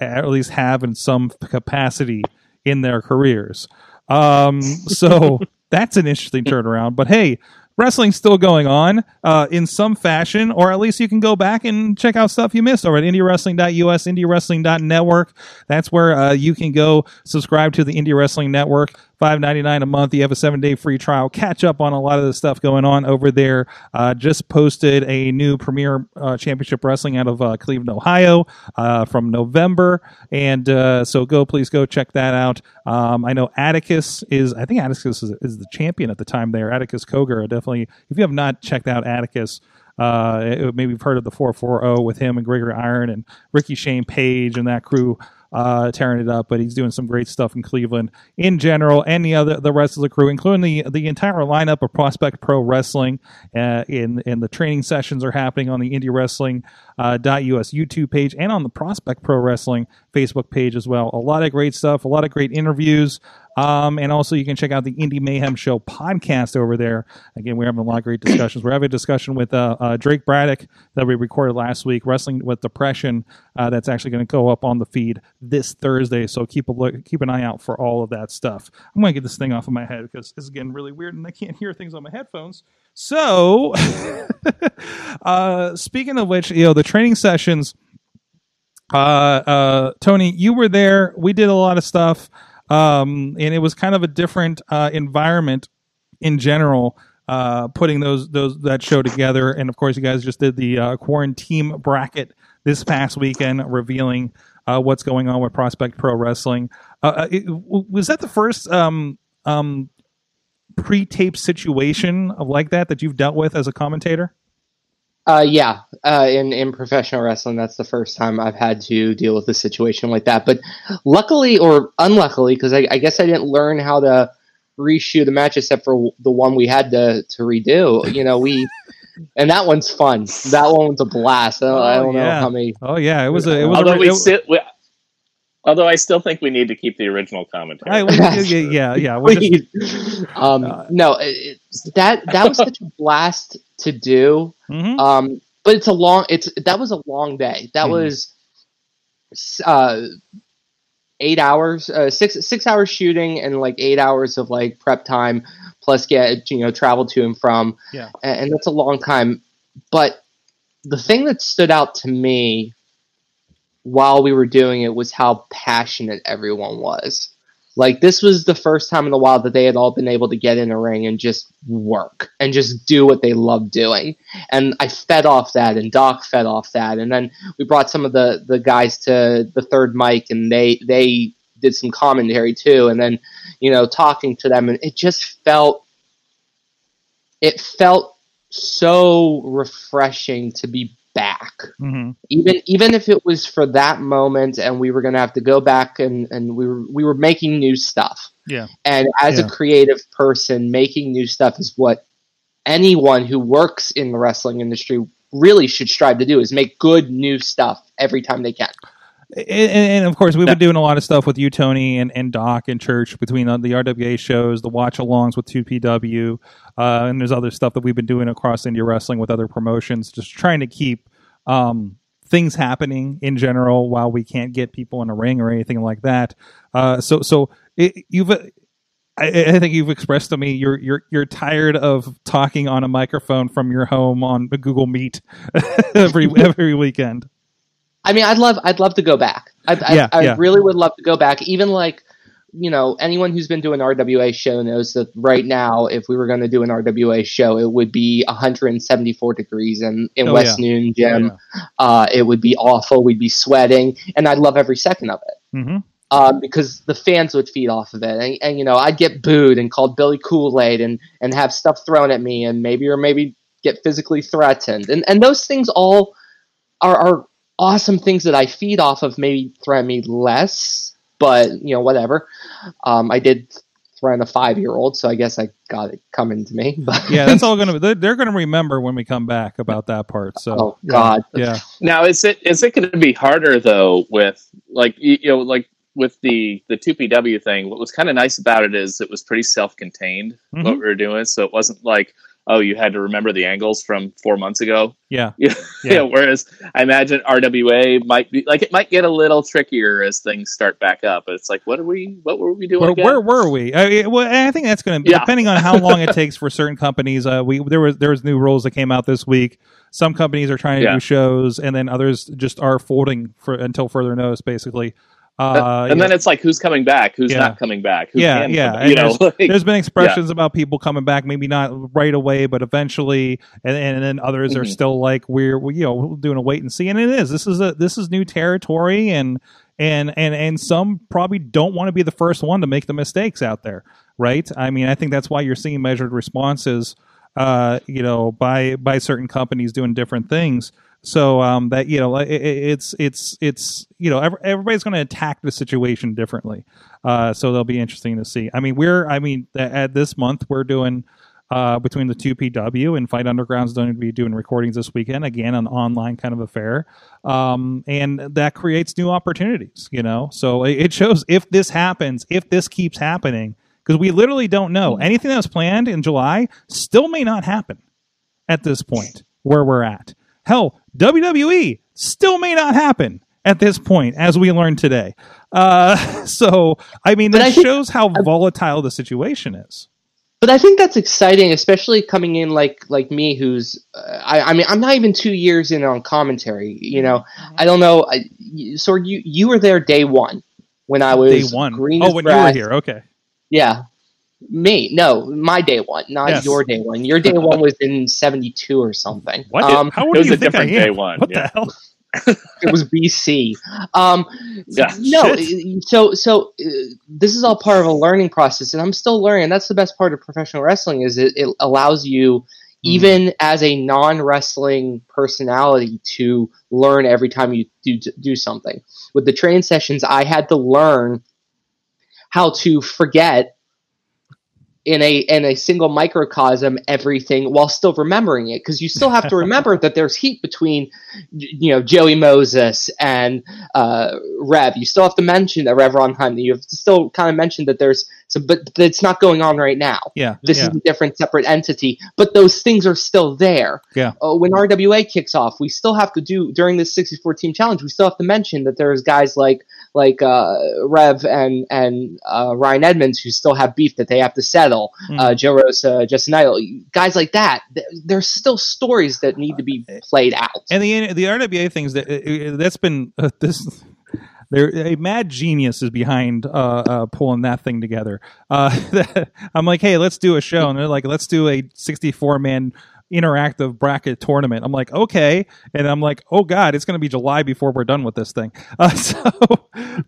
at least have in some capacity in their careers. Um, so that's an interesting turnaround. But hey, wrestling's still going on uh, in some fashion, or at least you can go back and check out stuff you missed over at indiewrestling.us, indiewrestling.network. That's where uh, you can go subscribe to the Indie Wrestling Network. Five ninety nine a month. You have a seven day free trial. Catch up on a lot of the stuff going on over there. Uh, just posted a new Premier uh, Championship Wrestling out of uh, Cleveland, Ohio, uh, from November, and uh, so go please go check that out. Um, I know Atticus is. I think Atticus is, is the champion at the time there. Atticus Cogar definitely. If you have not checked out Atticus. Uh, maybe you've heard of the 440 with him and Gregory Iron and Ricky Shane Page and that crew uh, tearing it up. But he's doing some great stuff in Cleveland in general, and the other the rest of the crew, including the the entire lineup of Prospect Pro Wrestling. Uh, in in the training sessions are happening on the Indie Wrestling uh, .us YouTube page and on the Prospect Pro Wrestling Facebook page as well. A lot of great stuff, a lot of great interviews. Um, and also, you can check out the Indie Mayhem Show podcast over there. Again, we're having a lot of great discussions. We're having a discussion with uh, uh, Drake Braddock that we recorded last week, Wrestling with Depression. Uh, that's actually going to go up on the feed this Thursday. So keep a look, keep an eye out for all of that stuff. I'm going to get this thing off of my head because it's getting really weird and I can't hear things on my headphones. So, uh, speaking of which, you know, the training sessions. Uh, uh, Tony, you were there. We did a lot of stuff, um, and it was kind of a different uh, environment in general. Uh, putting those those that show together, and of course, you guys just did the uh, quarantine bracket this past weekend, revealing uh, what's going on with Prospect Pro Wrestling. Uh, uh, it, was that the first um, um, pre-tape situation of like that that you've dealt with as a commentator? Uh, yeah, uh, in in professional wrestling, that's the first time I've had to deal with a situation like that. But luckily or unluckily, because I, I guess I didn't learn how to reshoot a match except for the one we had to to redo. You know, we and that one's fun. That one was a blast. I don't, I Oh, don't know how many. Oh yeah, it was a it was Although a, we it- sit, we, although I still think we need to keep the original commentary. I, we- yeah, yeah, yeah. We're just- Please. um, no, it, it- that that was such a blast to do. Mhm. Um, but it's a long. It's that was a long day. That Mhm. was uh, eight hours, uh, six six hours shooting, and like eight hours of like prep time, plus get you know travel to and from. Yeah. and, and that's a long time. But the thing that stood out to me while we were doing it was how passionate everyone was. Like this was the first time in a while that they had all been able to get in a ring and just work and just do what they love doing. And I fed off that, and Doc fed off that, and then we brought some of the the guys to the third mic, and they they did some commentary too, and then you know talking to them, and it just felt it felt so refreshing to be back Mhm. even even if it was for that moment and we were going to have to go back and and we were we were making new stuff Yeah. and as Yeah. a creative person making new stuff is what anyone who works in the wrestling industry really should strive to do is make good new stuff every time they can and, and of course, we've been doing a lot of stuff with you, Tony, and, and Doc and Church between the RWA shows, the watch alongs with 2PW, uh, and there's other stuff that we've been doing across Indie Wrestling with other promotions, just trying to keep um, things happening in general while we can't get people in a ring or anything like that. Uh, so, so it, you've. I, I think you've expressed to me you're you're you're tired of talking on a microphone from your home on Google Meet every every weekend. I mean, I'd love, I'd love to go back. I, I, Yeah, I yeah. really would love to go back. Even like, you know, anyone who's been doing RWA show knows that right now, if we were going to do an RWA show, it would be 174 degrees in in Oh, West yeah. Noon Gym. Oh, Uh, it would be awful. We'd be sweating, and I'd love every second of it. hmm Um, because the fans would feed off of it, and, and you know I'd get booed and called Billy Kool Aid, and and have stuff thrown at me, and maybe or maybe get physically threatened, and and those things all are, are awesome things that I feed off of. Maybe threaten me less, but you know whatever. Um, I did threaten a five year old, so I guess I got it coming to me. But yeah, that's all going to. They're, they're going to remember when we come back about that part. So, Oh, yeah, God. yeah, Now, is it is it going to be harder though with like you, you know like with the the two PW thing? What was kind of nice about it is it was pretty self contained Mhm. what we were doing, so it wasn't like oh you had to remember the angles from four months ago. yeah, Yeah. Yeah. Whereas I imagine RWA might be like it might get a little trickier as things start back up. It's like what are we what were we doing? Where, where were we? I, mean, well, I think that's going to Yeah. depending on how long it takes for certain companies. Uh, we there was there was new rules that came out this week. Some companies are trying to Yeah. do shows, and then others just are folding for until further notice. Basically, uh, and then know, it's like who's coming back, who's Yeah. not coming back, who yeah, can yeah. back, you know, there's, like- there's been expressions about people coming back, maybe not right away, but eventually, and, and then others are Mhm. still like we're we, you know we're doing a wait and see, and it is this is a this is new territory, and and and and some probably don't want to be the first one to make the mistakes out there, right? I mean, I think that's why you're seeing measured responses, uh, you know, by by certain companies doing different things. So um, that you know, it, it- it's it's it's you know, ev- everybody's going to attack the situation differently. Uh, so they'll be interesting to see. I mean, we're I mean, at this month we're doing uh, between the two PW and Fight Underground's going to be doing recordings this weekend. Again, an online kind of affair, um, and that creates new opportunities. You know, so it shows if this happens, if this keeps happening, because we literally don't know anything that was planned in July still may not happen at this point where we're at. Hell, WWE still may not happen at this point, as we learned today. Uh, so, I mean, But that I think- shows how volatile the situation is. But I think that's exciting, especially coming in like like me, who's uh, I, I mean I'm not even two years in on commentary. You know, I don't know. I, you- so you you were there day one when I was Day one. Green Oh, as when you were here. Okay. Yeah, me. No, my day one, not Yes. your day one. Your day one was in '72 or something. What? Um, how old it was you a think I different day one, What yeah. the hell? it was BC. Um, Yeah. no, Shit. so so uh, this is all part of a learning process, and I'm still learning. That's the best part of professional wrestling is it, it allows you, even as a non wrestling personality, to learn every time you do do something. With the train sessions, I had to learn how to forget in a in a single microcosm everything while still remembering it because you still have to remember that there's heat between you know Joey Moses and uh, Rev. You still have to mention that Rev Ronheim. You have to still kind of mention that there's some, but it's not going on right now. Yeah. This yeah. is a different, separate entity, but those things are still there. Yeah. Uh, when RWA kicks off, we still have to do during this 64 team challenge. We still have to mention that there's guys like like uh, Rev and and uh, Ryan Edmonds who still have beef that they have to settle. Hmm. Uh, Joe Rosa, Justin Idol, guys like that. th- There's still stories that need to be played out. and the the RWA things that uh, that's been uh, this. There, a mad genius is behind uh, uh, pulling that thing together. Uh, I'm like, hey, let's do a show, and they're like, let's do a 64 man interactive bracket tournament. I'm like, okay, and I'm like, oh god, it's going to be July before we're done with this thing. Uh, so,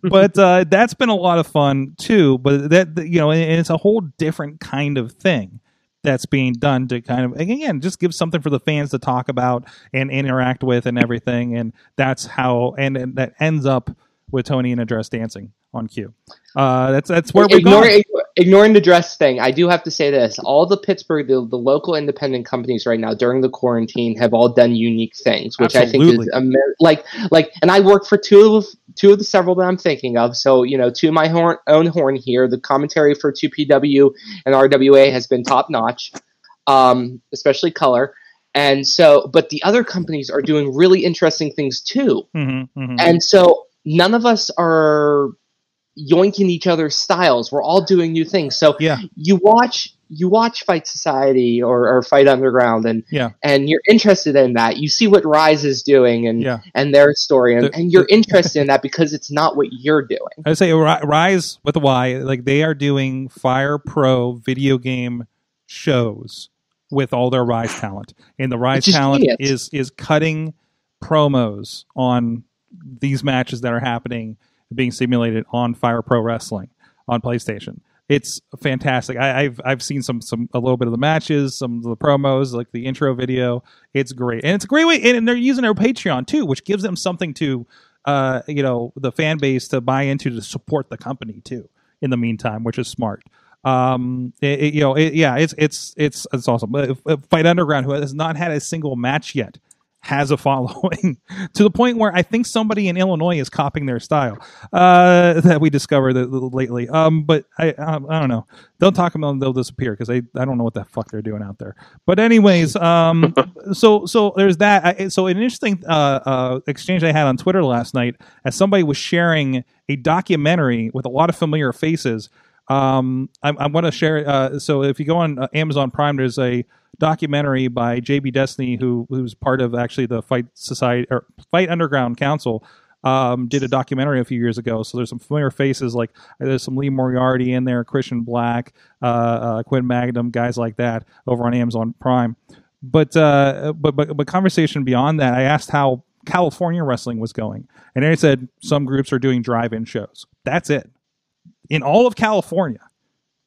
but uh, that's been a lot of fun too. But that you know, and it's a whole different kind of thing that's being done to kind of again just give something for the fans to talk about and interact with and everything and that's how and, and that ends up with tony and a dress dancing on cue uh that's that's where we're Ignore, ignore- ignoring the dress thing, I do have to say this: all the Pittsburgh, the, the local independent companies right now during the quarantine have all done unique things, which I think is like like. And I work for two of two of the several that I'm thinking of. So you know, to my horn, own horn here, the commentary for 2PW and RWA has been top notch, um, especially color. And so, but the other companies are doing really interesting things too. Mhm, mhm. And so none of us are yoinking each other's styles. We're all doing new things. So yeah you watch you watch Fight Society or, or Fight Underground and Yeah. and you're interested in that. You see what Rise is doing and Yeah. and their story and, The- and you're interested in that because it's not what you're doing. i would say rise with a y like they are doing fire pro video game shows with all their rise talent and the rise talent is is cutting promos on these matches that are happening being simulated on fire pro wrestling on playstation. It's fantastic. I, i've i've seen some some a little bit of the matches some of the promos like the intro video. It's great. And it's a great way and they're using their patreon too which gives them something to uh you know the fan base to buy into to support the company too in the meantime which is smart. Um it, it- you know it, yeah it's it's it's it's awesome. Fight underground who has not had a single match yet has a following to the point where I think somebody in Illinois is copying their style uh, that we discovered that lately. Um, but I, I I don't know. They'll talk about them, they'll disappear because I I don't know what the fuck they're doing out there. But anyways, um, so so there's that. I, so an interesting uh, uh, exchange I had on Twitter last night as somebody was sharing a documentary with a lot of familiar faces. Um, I'm, I'm going to share. Uh, so if you go on uh, Amazon Prime, there's a documentary by JB Destiny, who who's part of actually the Fight Society or Fight Underground Council. Um, did a documentary a few years ago, so there's some familiar faces like there's some Lee Moriarty in there, Christian Black, uh, uh, Quinn Magnum, guys like that over on Amazon Prime. But uh, but but but conversation beyond that, I asked how California wrestling was going, and they said some groups are doing drive-in shows. That's it in all of California.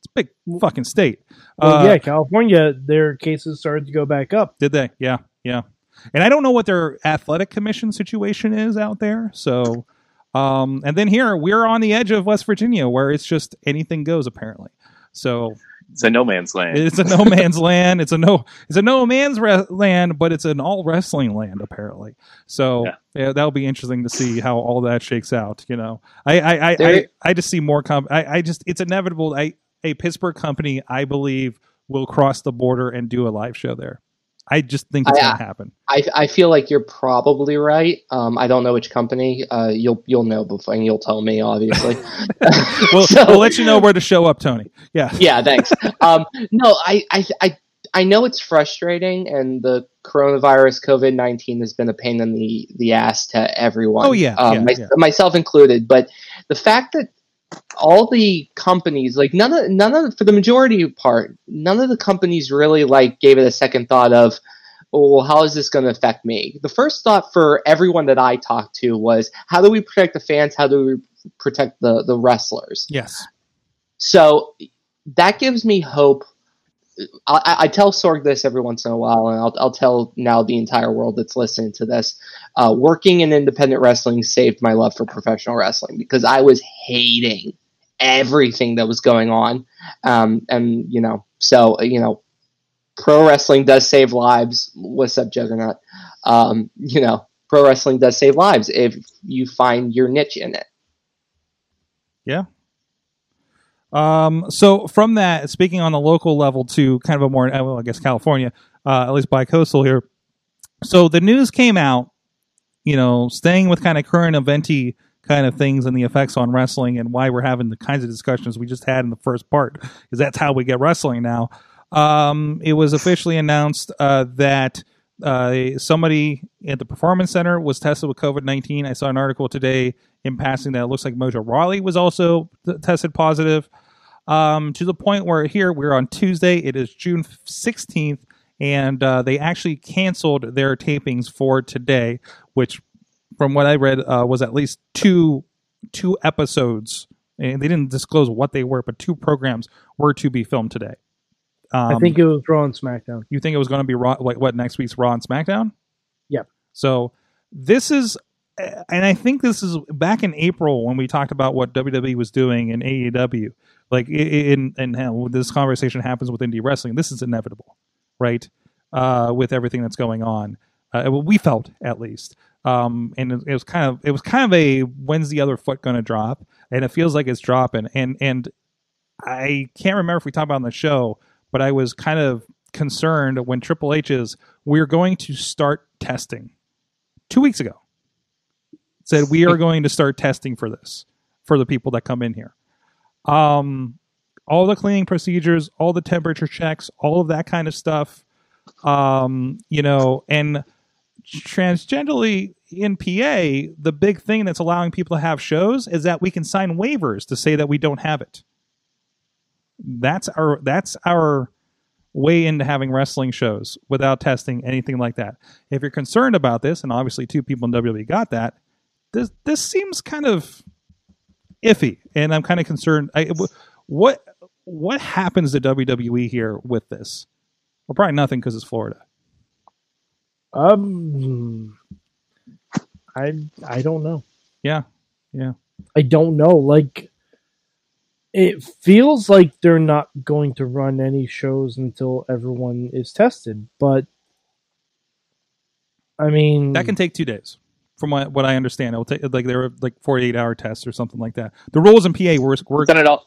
It's a big fucking state. Well, Uh, yeah, California, their cases started to go back up. Did they? Yeah, yeah. And I don't know what their athletic commission situation is out there. So Um, and then here we're on the edge of West Virginia, where it's just anything goes apparently. So It's a no man's land. it's a no man's land. It's a no. It's a no man's re- land, but it's an all wrestling land apparently. So Yeah. yeah, that'll be interesting to see how all that shakes out. You know, I I I, I, There- I just see more. Com- I I just it's inevitable. I a Pittsburgh company I believe will cross the border and do a live show there. I just think it's I- going to happen. I, I feel like you're probably right. Um, I don't know which company. Uh, you'll you'll know before, and you'll tell me, obviously. We'll, So- we'll let you know where to show up, Tony. Yeah. yeah, thanks. Um, no, I, I, I, I know it's frustrating, and the coronavirus COVID nineteen has been a pain in the the ass to everyone. Oh, yeah, um, yeah, my- yeah. myself included. But the fact that all the companies, like none of none of for the majority part, none of the companies really like gave it a second thought of. Oh, well, how is this going to affect me? The first thought for everyone that I talked to was, how do we protect the fans? How do we protect the, the wrestlers? Yes. So that gives me hope. I, I- tell Sorg this every once in a while, and I'll, I'll tell now the entire world that's listening to this. Uh, working in independent wrestling saved my love for professional wrestling because I was hating everything that was going on. Um, and, you know, so, you know, pro wrestling does save lives. What's up, Juggernaut? Um, you know, pro wrestling does save lives if you find your niche in it. Um, so from that, speaking on the local level to kind of a more, uh, well, I guess California, uh, at least bi-coastal here. So the news came out, you know, staying with kind of current eventy kind of things and the effects on wrestling and why we're having the kinds of discussions we just had in the first part, because that's how we get wrestling now. Um, it was officially announced uh, that uh, somebody at the performance center was tested with COVID nineteen. I saw an article today in passing that looks like Mojo Rawley was also t- tested positive. Um, to the point where here we're on Tuesday. It is June sixteenth, and uh, they actually canceled their tapings for today, which, from what I read, uh, was at least two two episodes. And they didn't disclose what they were, but two programs were to be filmed today. Um, I think it was Raw and SmackDown. you think it was going to be Raw, like what next week's Raw and SmackDown? Yep. So this is, and I think this is back in April when we talked about what WWE was doing in AEW. Like in and hell, this conversation happens with indie wrestling. This is inevitable, right? Uh, with everything that's going on, uh, we felt at least. Um, and it, it was kind of it was kind of a when's the other foot going to drop? And it feels like it's dropping. And and I can't remember if we talked about it on the show, but I was kind of concerned when Triple H is we're going to start testing two weeks ago. Said we are going to start testing for this for the people that come in here. Um, all the cleaning procedures, all the temperature checks, all of that kind of stuff. Um, you know, and transgenderly in PA, the big thing that's allowing people to have shows is that we can sign waivers to say that we don't have it. That's our that's our way into having wrestling shows without testing anything like that. If you're concerned about this, and obviously two people in WWE got that, this this seems kind of iffy, and I'm kind of concerned. I, what what happens to WWE here with this? Well, probably nothing because it's Florida. Um, I I don't know. Yeah, yeah. I don't know. Like, it feels like they're not going to run any shows until everyone is tested. But I mean, That can take two days, from what, what I understand. It will take like there were like 48 hour tests or something like that. The rules in PA were we're, Then it all,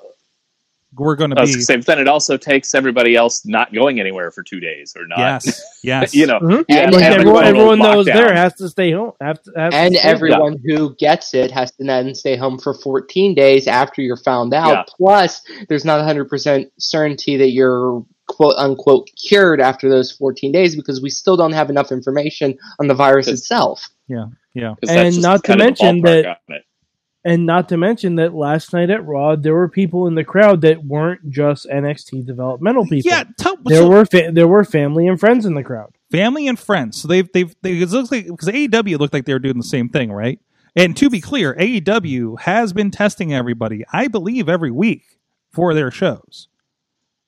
we're going to I was be gonna say, but then it also takes everybody else not going anywhere for two days or not. yes, yes. you know, Mhm. you And like everyone everyone, on that was lockdown. there has to stay home. Have to, have and stay everyone who gets it has to then stay home for 14 days after you're found out. Yeah. Plus, there's not 100% certainty that you're quote unquote cured after those 14 days because we still don't have enough information on the virus itself. yeah, yeah. And not to kind of the mention that- on it. And not to mention that last night at Raw, there were people in the crowd that weren't just NXT developmental people. Yeah, tell, there so- were fa- there were family and friends in the crowd. family and friends. So they've they've they, it looks like because AEW looked like they were doing the same thing, right? And to be clear, AEW has been testing everybody, I believe, every week for their shows.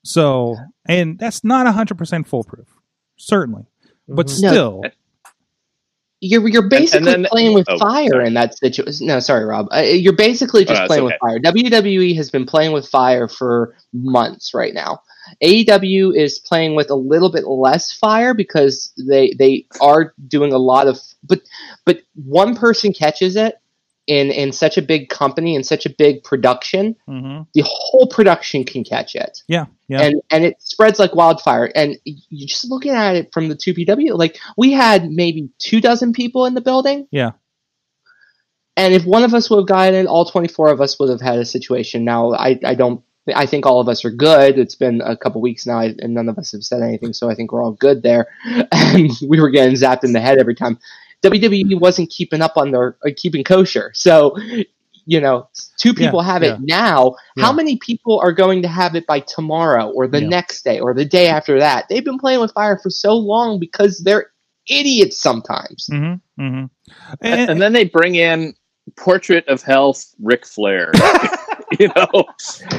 So, and that's not hundred percent foolproof, certainly, but Mhm. still, you're you're basically then- playing with oh, fire sorry. in that situation. No, sorry, Rob. Uh, you're basically just no, it's playing with fire. WWE has been playing with fire for months right now. AEW is playing with a little bit less fire because they they are doing a lot of but but one person catches it in in such a big company and such a big production, hmm the whole production can catch it Yeah, yeah. and and it spreads like wildfire. And you're just looking at it from the two PW, like we had maybe two dozen people in the building. Yeah. And if one of us would have gotten it, all twenty four of us would have had a situation. Now I I don't. I think all of us are good. It's been a couple weeks now, and none of us have said anything, so I think we're all good there. And we were getting zapped in the head every time. WWE wasn't keeping up on their uh, keeping kosher, so you know, two people Yeah, have yeah. it now. Yeah. How many people are going to have it by tomorrow or the Yeah. next day or the day after that? They've been playing with fire for so long because they're idiots sometimes. hmm hmm and, and then they bring in portrait of health Ric Flair. you know,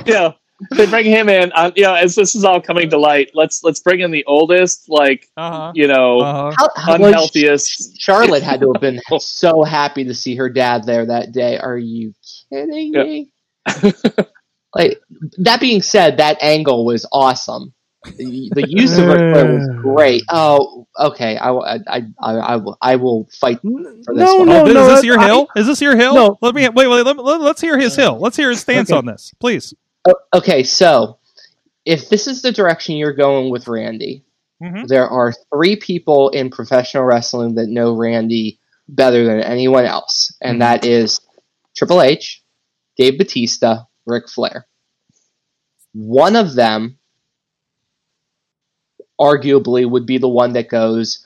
you know, they bring him in. Um, you know, as this is all coming to light, let's let's bring in the oldest, like uh-huh. you know, Uh-huh. How, how unhealthiest. Charlotte had to have been so happy to see her dad there that day. Are you kidding Yeah. me? like that being said, that angle was awesome. The, the use of Ric Flair was great. Oh, okay. I, will- I, I, I, I will I will fight for this No, one. no, is no. this your I- hill? Is this your hill? No. Let me wait. Wait. Let, let, let's hear his hill. Let's hear his stance Okay. on this, please. Okay, so if this is the direction you're going with Randy, Mhm. there are three people in professional wrestling that know Randy better than anyone else, and Mhm. that is Triple H, Dave Batista, Ric Flair. One of them, arguably, would be the one that goes,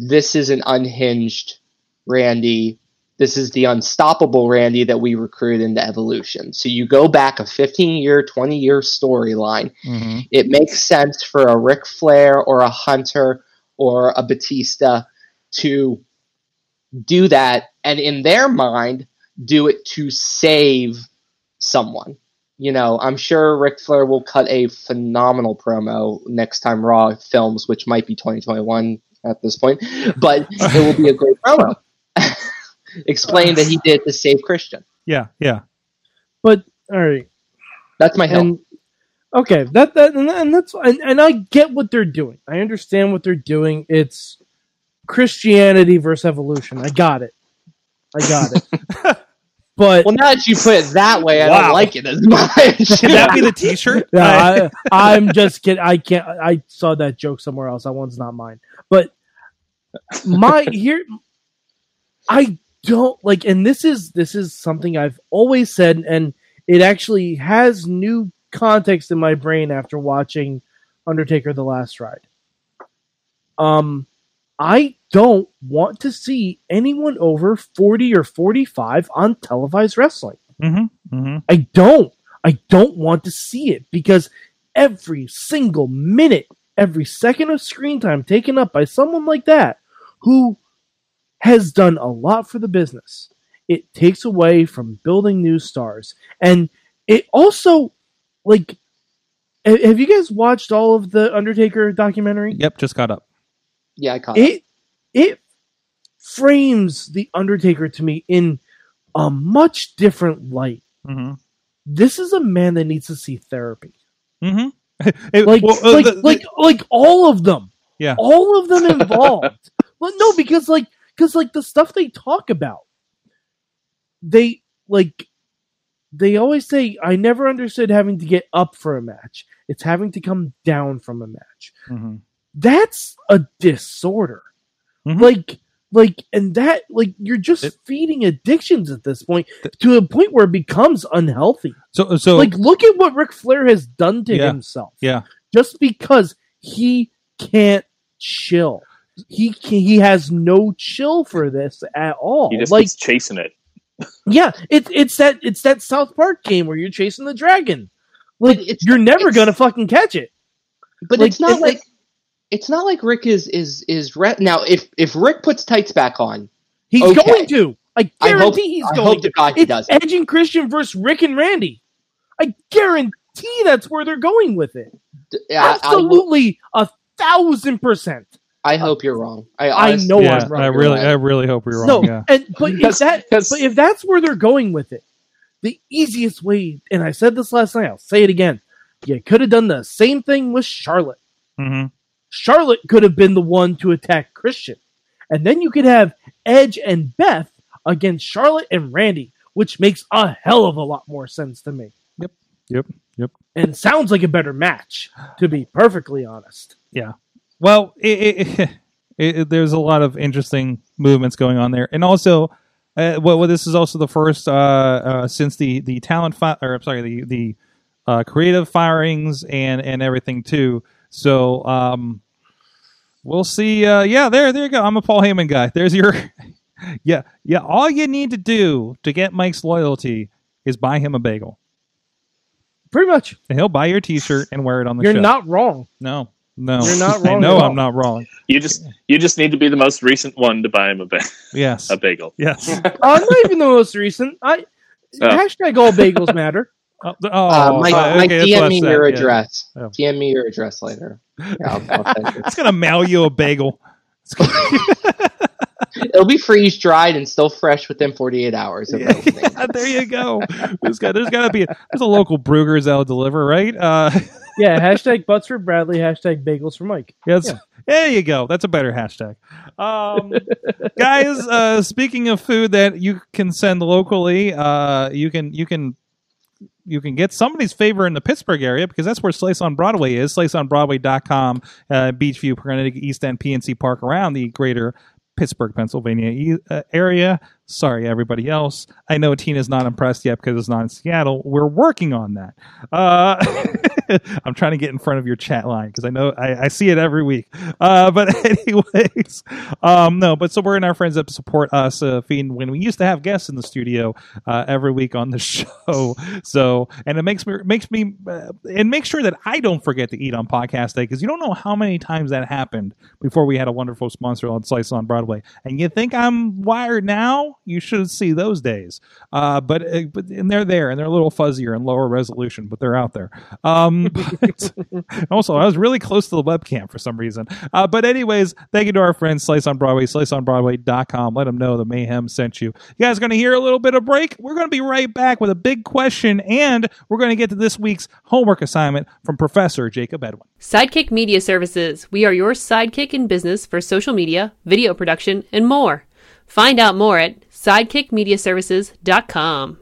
This is an unhinged Randy. This is the unstoppable Randy that we recruited into Evolution. So you go back a 15 year, 20 year storyline Mm-hmm. it makes sense for a Ric Flair or a Hunter or a Batista to do that, and in their mind, do it to save someone. You know, I'm sure Ric Flair will cut a phenomenal promo next time Raw films, which might be 2021 at this point, but it will be a great promo. Explain that he did to save Christian. Yeah. Yeah. But all right, That's my hill. and okay, that that and, and that's and, and I get what they're doing. I understand what they're doing. It's Christianity versus evolution. I got it. I got it. but well, now that you put it that way, I Wow. don't like it as much. Can that be the T-shirt? yeah, I, I'm just kidding. I can't. I saw that joke somewhere else. That one's not mine. But my here, I don't like, and this is this is something I've always said, and it actually has new context in my brain after watching Undertaker: The Last Ride. Um, I don't want to see anyone over forty or forty-five on televised wrestling. mm-hmm. Mm-hmm. I don't. I don't want to see it because every single minute, every second of screen time taken up by someone like that who has done a lot for the business, it takes away from building new stars. And it also, like, have you guys watched all of the Undertaker documentary? Yep. Just got up. yeah, I caught it. it it frames the Undertaker to me in a much different light. Mm-hmm. This is a man that needs to see therapy. Mm-hmm. Like, like, like, like all of them. Yeah. all of them involved. but no, because like, because like the stuff they talk about, they like, they always say, "I never understood having to get up for a match. It's having to come down from a match." hmm That's a disorder. Mhm. Like, like, and that, like, you're just It- feeding addictions at this point to a point where it becomes unhealthy. So, so like, look at what Ric Flair has done to Yeah. himself. yeah. just because he can't chill. He can, he has no chill for this at all. He just like keeps chasing it. yeah, it's it's that it's that South Park game where you're chasing the dragon. Like it's- you're never it's- gonna fucking catch it. But Like, it's not it's like it's not like Rick is is is re- now. If if Rick puts tights back on, He's Okay. going to. I I hope- guarantee he's I going hope to. to God he it's does. Edge and Christian versus Rick and Randy. I guarantee that's where they're going with it. d- I, I will, Absolutely, a thousand percent. I hope you're wrong. I, I know yeah, I'm wrong. I really, I really hope you're wrong. no, Yeah. and but if that, but if that's where they're going with it, the easiest way, and I said this last night, I'll say it again. You could have done the same thing with Charlotte. hmm Charlotte could have been the one to attack Christian, and then you could have Edge and Beth against Charlotte and Randy, which makes a hell of a lot more sense to me, Yep. Yep. Yep. And sounds like a better match. To be perfectly honest, Well, it, it, it, there's a lot of interesting movements going on there, and also, uh, well, well, this is also the first uh, uh, since the the talent fi- or I'm sorry, the the uh, creative firings and and everything too. So um, we'll see. Uh, yeah, there, there you go. I'm a Paul Heyman guy. There's your. Yeah, yeah. All you need to do to get Mike's loyalty is buy him a bagel, pretty much, and he'll buy your T-shirt and wear it on the you're show. not wrong. No, no, You're not I wrong know at I'm not wrong. You just you just need to be the most recent one to buy him a, ba- Yes, a bagel. yes. I'm not even the most recent. I Oh. hashtag all bagels matter. Oh, Uh, oh, Mike, uh, Mike okay, DM me that, your yeah. address. Yeah. DM me your address later. Yeah, I'll, I'll. It's gonna mail you a bagel. It's gonna- It'll be freeze dried and still fresh within 48 hours of opening. yeah, there you go. There's got there's got to be there's a local Bruegger's that'll deliver, right? Uh, Yeah, hashtag butts for Bradley, hashtag bagels for Mike. yes. Yeah. There you go. That's a better hashtag. Um, guys, uh, speaking of food that you can send locally, uh, you can you can you can get somebody's favor in the Pittsburgh area because that's where Slice on Broadway is. SliceOnBroadway.com, uh, Beechview, Connecticut, East End, PNC Park, around the greater Pittsburgh, Pennsylvania e- uh, area. Sorry, everybody else. I know Tina's not impressed yet because it's not in Seattle. We're working on that. Uh, I'm trying to get in front of your chat line because I know I, I see it every week. Uh, but anyways, um, no. But so we're in our friends that support us. Uh, feeding when we used to have guests in the studio uh, every week on the show. So and it makes me makes me uh, and make sure that I don't forget to eat on podcast day because you don't know how many times that happened before we had a wonderful sponsor on Slice on Broadway. And you think I'm wired now? You should see those days. Uh, but uh, but and they're there and they're a little fuzzier and lower resolution, but they're out there. Um, but also, I was really close to the webcam for some reason. Uh, but anyways, thank you to our friends Slice on Broadway, sliceonbroadway.com. Let them know the Mayhem sent you. You guys are going to hear a little bit of break? We're going to be right back with a big question, and we're going to get to this week's homework assignment from Professor Jacob Edwin. Sidekick Media Services. We are your sidekick in business for social media, video production, and more. Find out more at sidekickmediaservices.com.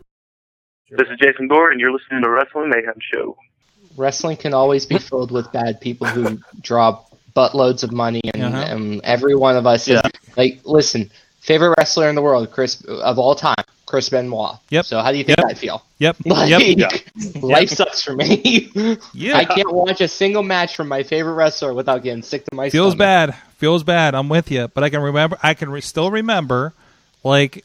This is Jason Gore, and you're listening to the Wrestling Mayhem Show. Wrestling can always be filled with bad people who draw buttloads of money, and, Uh-huh. and every one of us. Yeah. Like, listen, favorite wrestler in the world, Chris of all time, Chris Benoit. Yep. So how do you think Yep. I feel? Yep. Like, Yep. life sucks for me. Yeah. I can't watch a single match from my favorite wrestler without getting sick to my Feels stomach. bad. Feels bad. I'm with you, but I can remember. I can re- still remember, like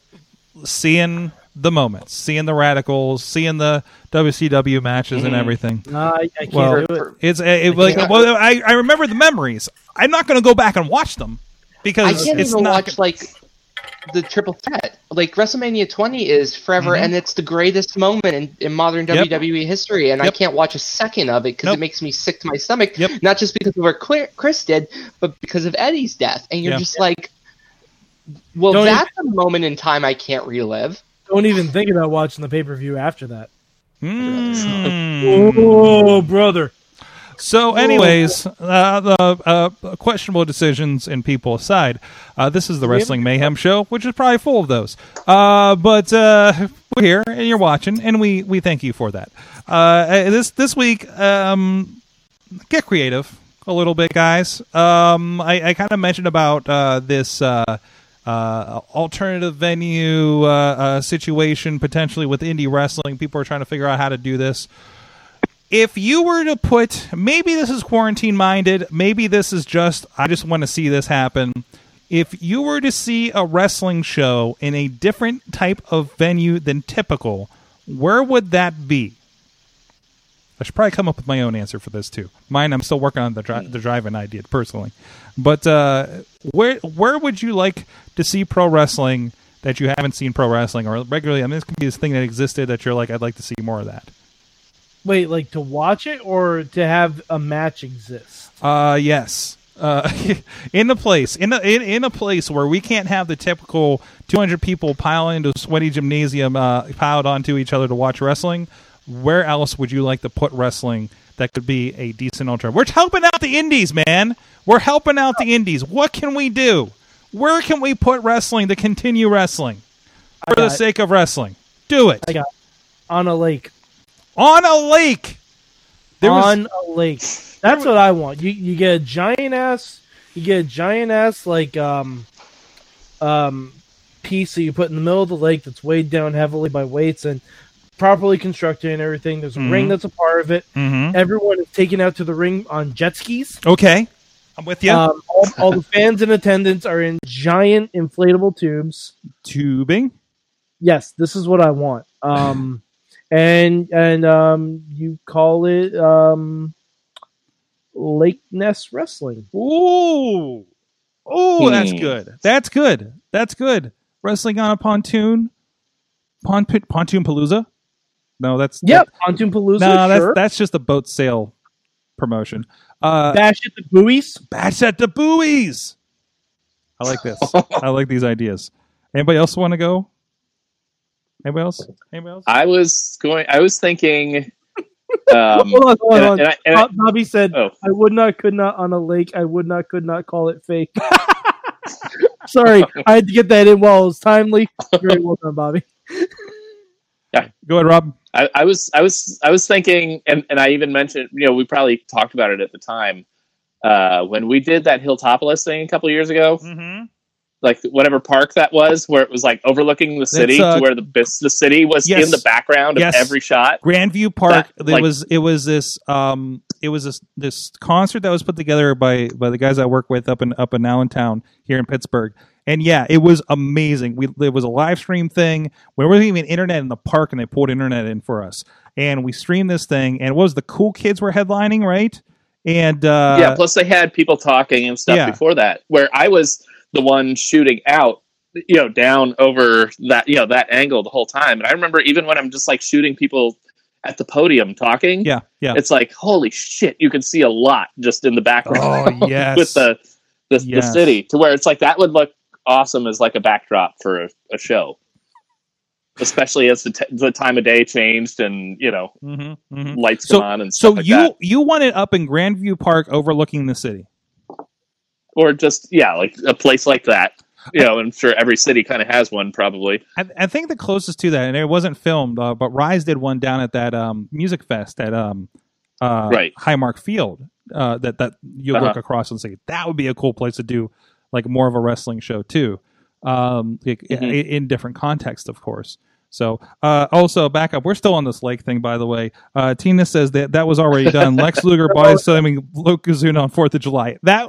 seeing the moments, seeing the Radicalz, seeing the WCW matches and Mhm. everything. I, I can't Well, do it. It's it, it, like can't- well, I, I remember the memories. I'm not going to go back and watch them because I can't it's even not. watch like the triple threat. Like WrestleMania 20 is forever, Mhm. and it's the greatest moment in, in modern Yep. WWE history, and Yep. I can't watch a second of it because Nope. it makes me sick to my stomach. Yep. Not just because of what Chris did, but because of Eddie's death, and you're Yeah. just like, well, Don't that's a moment in time I can't relive. Don't even think about watching the pay per view after that. Mm. Oh, brother. So, anyways, uh, the uh, questionable decisions and people aside, uh, this is the Wrestling Mayhem show, which is probably full of those. Uh, but uh, we're here and you're watching, and we, we thank you for that. Uh, this this week, um, get creative a little bit, guys. Um, I, I kind of mentioned about uh, this uh, alternative venue uh, uh, situation potentially with indie wrestling. People are trying to figure out how to do this. If you were to put maybe this is quarantine minded maybe this is just i just want to see this happen. If you were to see a wrestling show in a different type of venue than typical where would that be i should probably come up with my own answer for this too mine i'm still working on the, dri- the drive-in idea personally but uh, where where would you like to see pro wrestling that you haven't seen pro wrestling or regularly i mean this could be this thing that existed that you're like i'd like to see more of that Wait, like to watch it or to have a match exist? Uh, yes. uh, in a place in a in, in a place where we can't have the typical 200 people pile into a sweaty gymnasium uh, piled onto each other to watch wrestling. Where else would you like to put wrestling that could be a decent alternative? We're helping out the indies, man. We're helping out the indies. What can we do? Where can we put wrestling to continue wrestling for the it. sake of wrestling? Do it I got on a lake. on a lake. There was- on a lake. That's what I want. You you get a giant ass. You get a giant ass like um um piece that you put in the middle of the lake that's weighed down heavily by weights and properly constructed and everything. There's a Mhm. ring that's a part of it. Mhm. Everyone is taken out to the ring on jet skis. Okay, I'm with you. Um, all, all the fans in attendance are in giant inflatable tubes. Tubing. Yes, this is what I want. Um, and and um, you call it um, Lake Ness Wrestling. Ooh. Ooh, that's Hmm. good. That's good. That's good. Wrestling on a pontoon. Pon- pontoon Palooza? No, that's Yep, Pontoon Palooza. No, that's sure. that's just a boat sail promotion. Uh Bash at the buoys. Bash at the buoys. I like this. I like these ideas. Anybody else want to go? Anybody else? Anybody else? I was going. I was thinking. Um, hold on, hold and I- on. and I- and I- Bob- Bobby said, Oh. "I would not, could not on a lake. I would not, could not call it fake." Sorry, I had to get that in while it was timely. Very well done, Bobby. Go ahead, Rob. I, I was I was I was thinking, and, and I even mentioned, you know, we probably talked about it at the time uh, when we did that Hilltopolis thing a couple years ago, Mm-hmm. like whatever park that was, where it was like overlooking the city, uh, to where the the city was yes. in the background Yes. of every shot. Grandview Park. That, it like- was it was this um it was this this concert that was put together by by the guys I work with up in up in Allentown here in Pittsburgh. And yeah, it was amazing. We it was a live stream thing. There wasn't even internet in the park, and they pulled internet in for us. And we streamed this thing. And what was the cool kids were headlining, right? And uh, yeah, plus they had people talking and stuff yeah. before that, where I was the one shooting out, you know, down over that, you know, that angle the whole time. And I remember even when I'm just like shooting people at the podium talking, yeah, yeah. it's like holy shit, you can see a lot just in the background Oh yes, with the the, the city, to where it's like that would look awesome as like a backdrop for a, a show. Especially as the, t- the time of day changed and you know hmm hmm lights So- come on and So like you that. you want it up in Grandview Park, overlooking the city. or just yeah, like a place like that. You know, I'm sure every city kind of has one, probably. I, I think the closest to that, and it wasn't filmed, uh, but Rise did one down at that um, music fest at um, uh, Right. Highmark Field. Uh, that that you Uh-huh. look across and say that would be a cool place to do like more of a wrestling show too, um, i- i- Mhm. in different contexts, of course. So, uh, also back up. We're still on this lake thing, by the way. Uh, Tina says that that was already done. Lex Luger body slamming Yokozuna on Fourth of July. That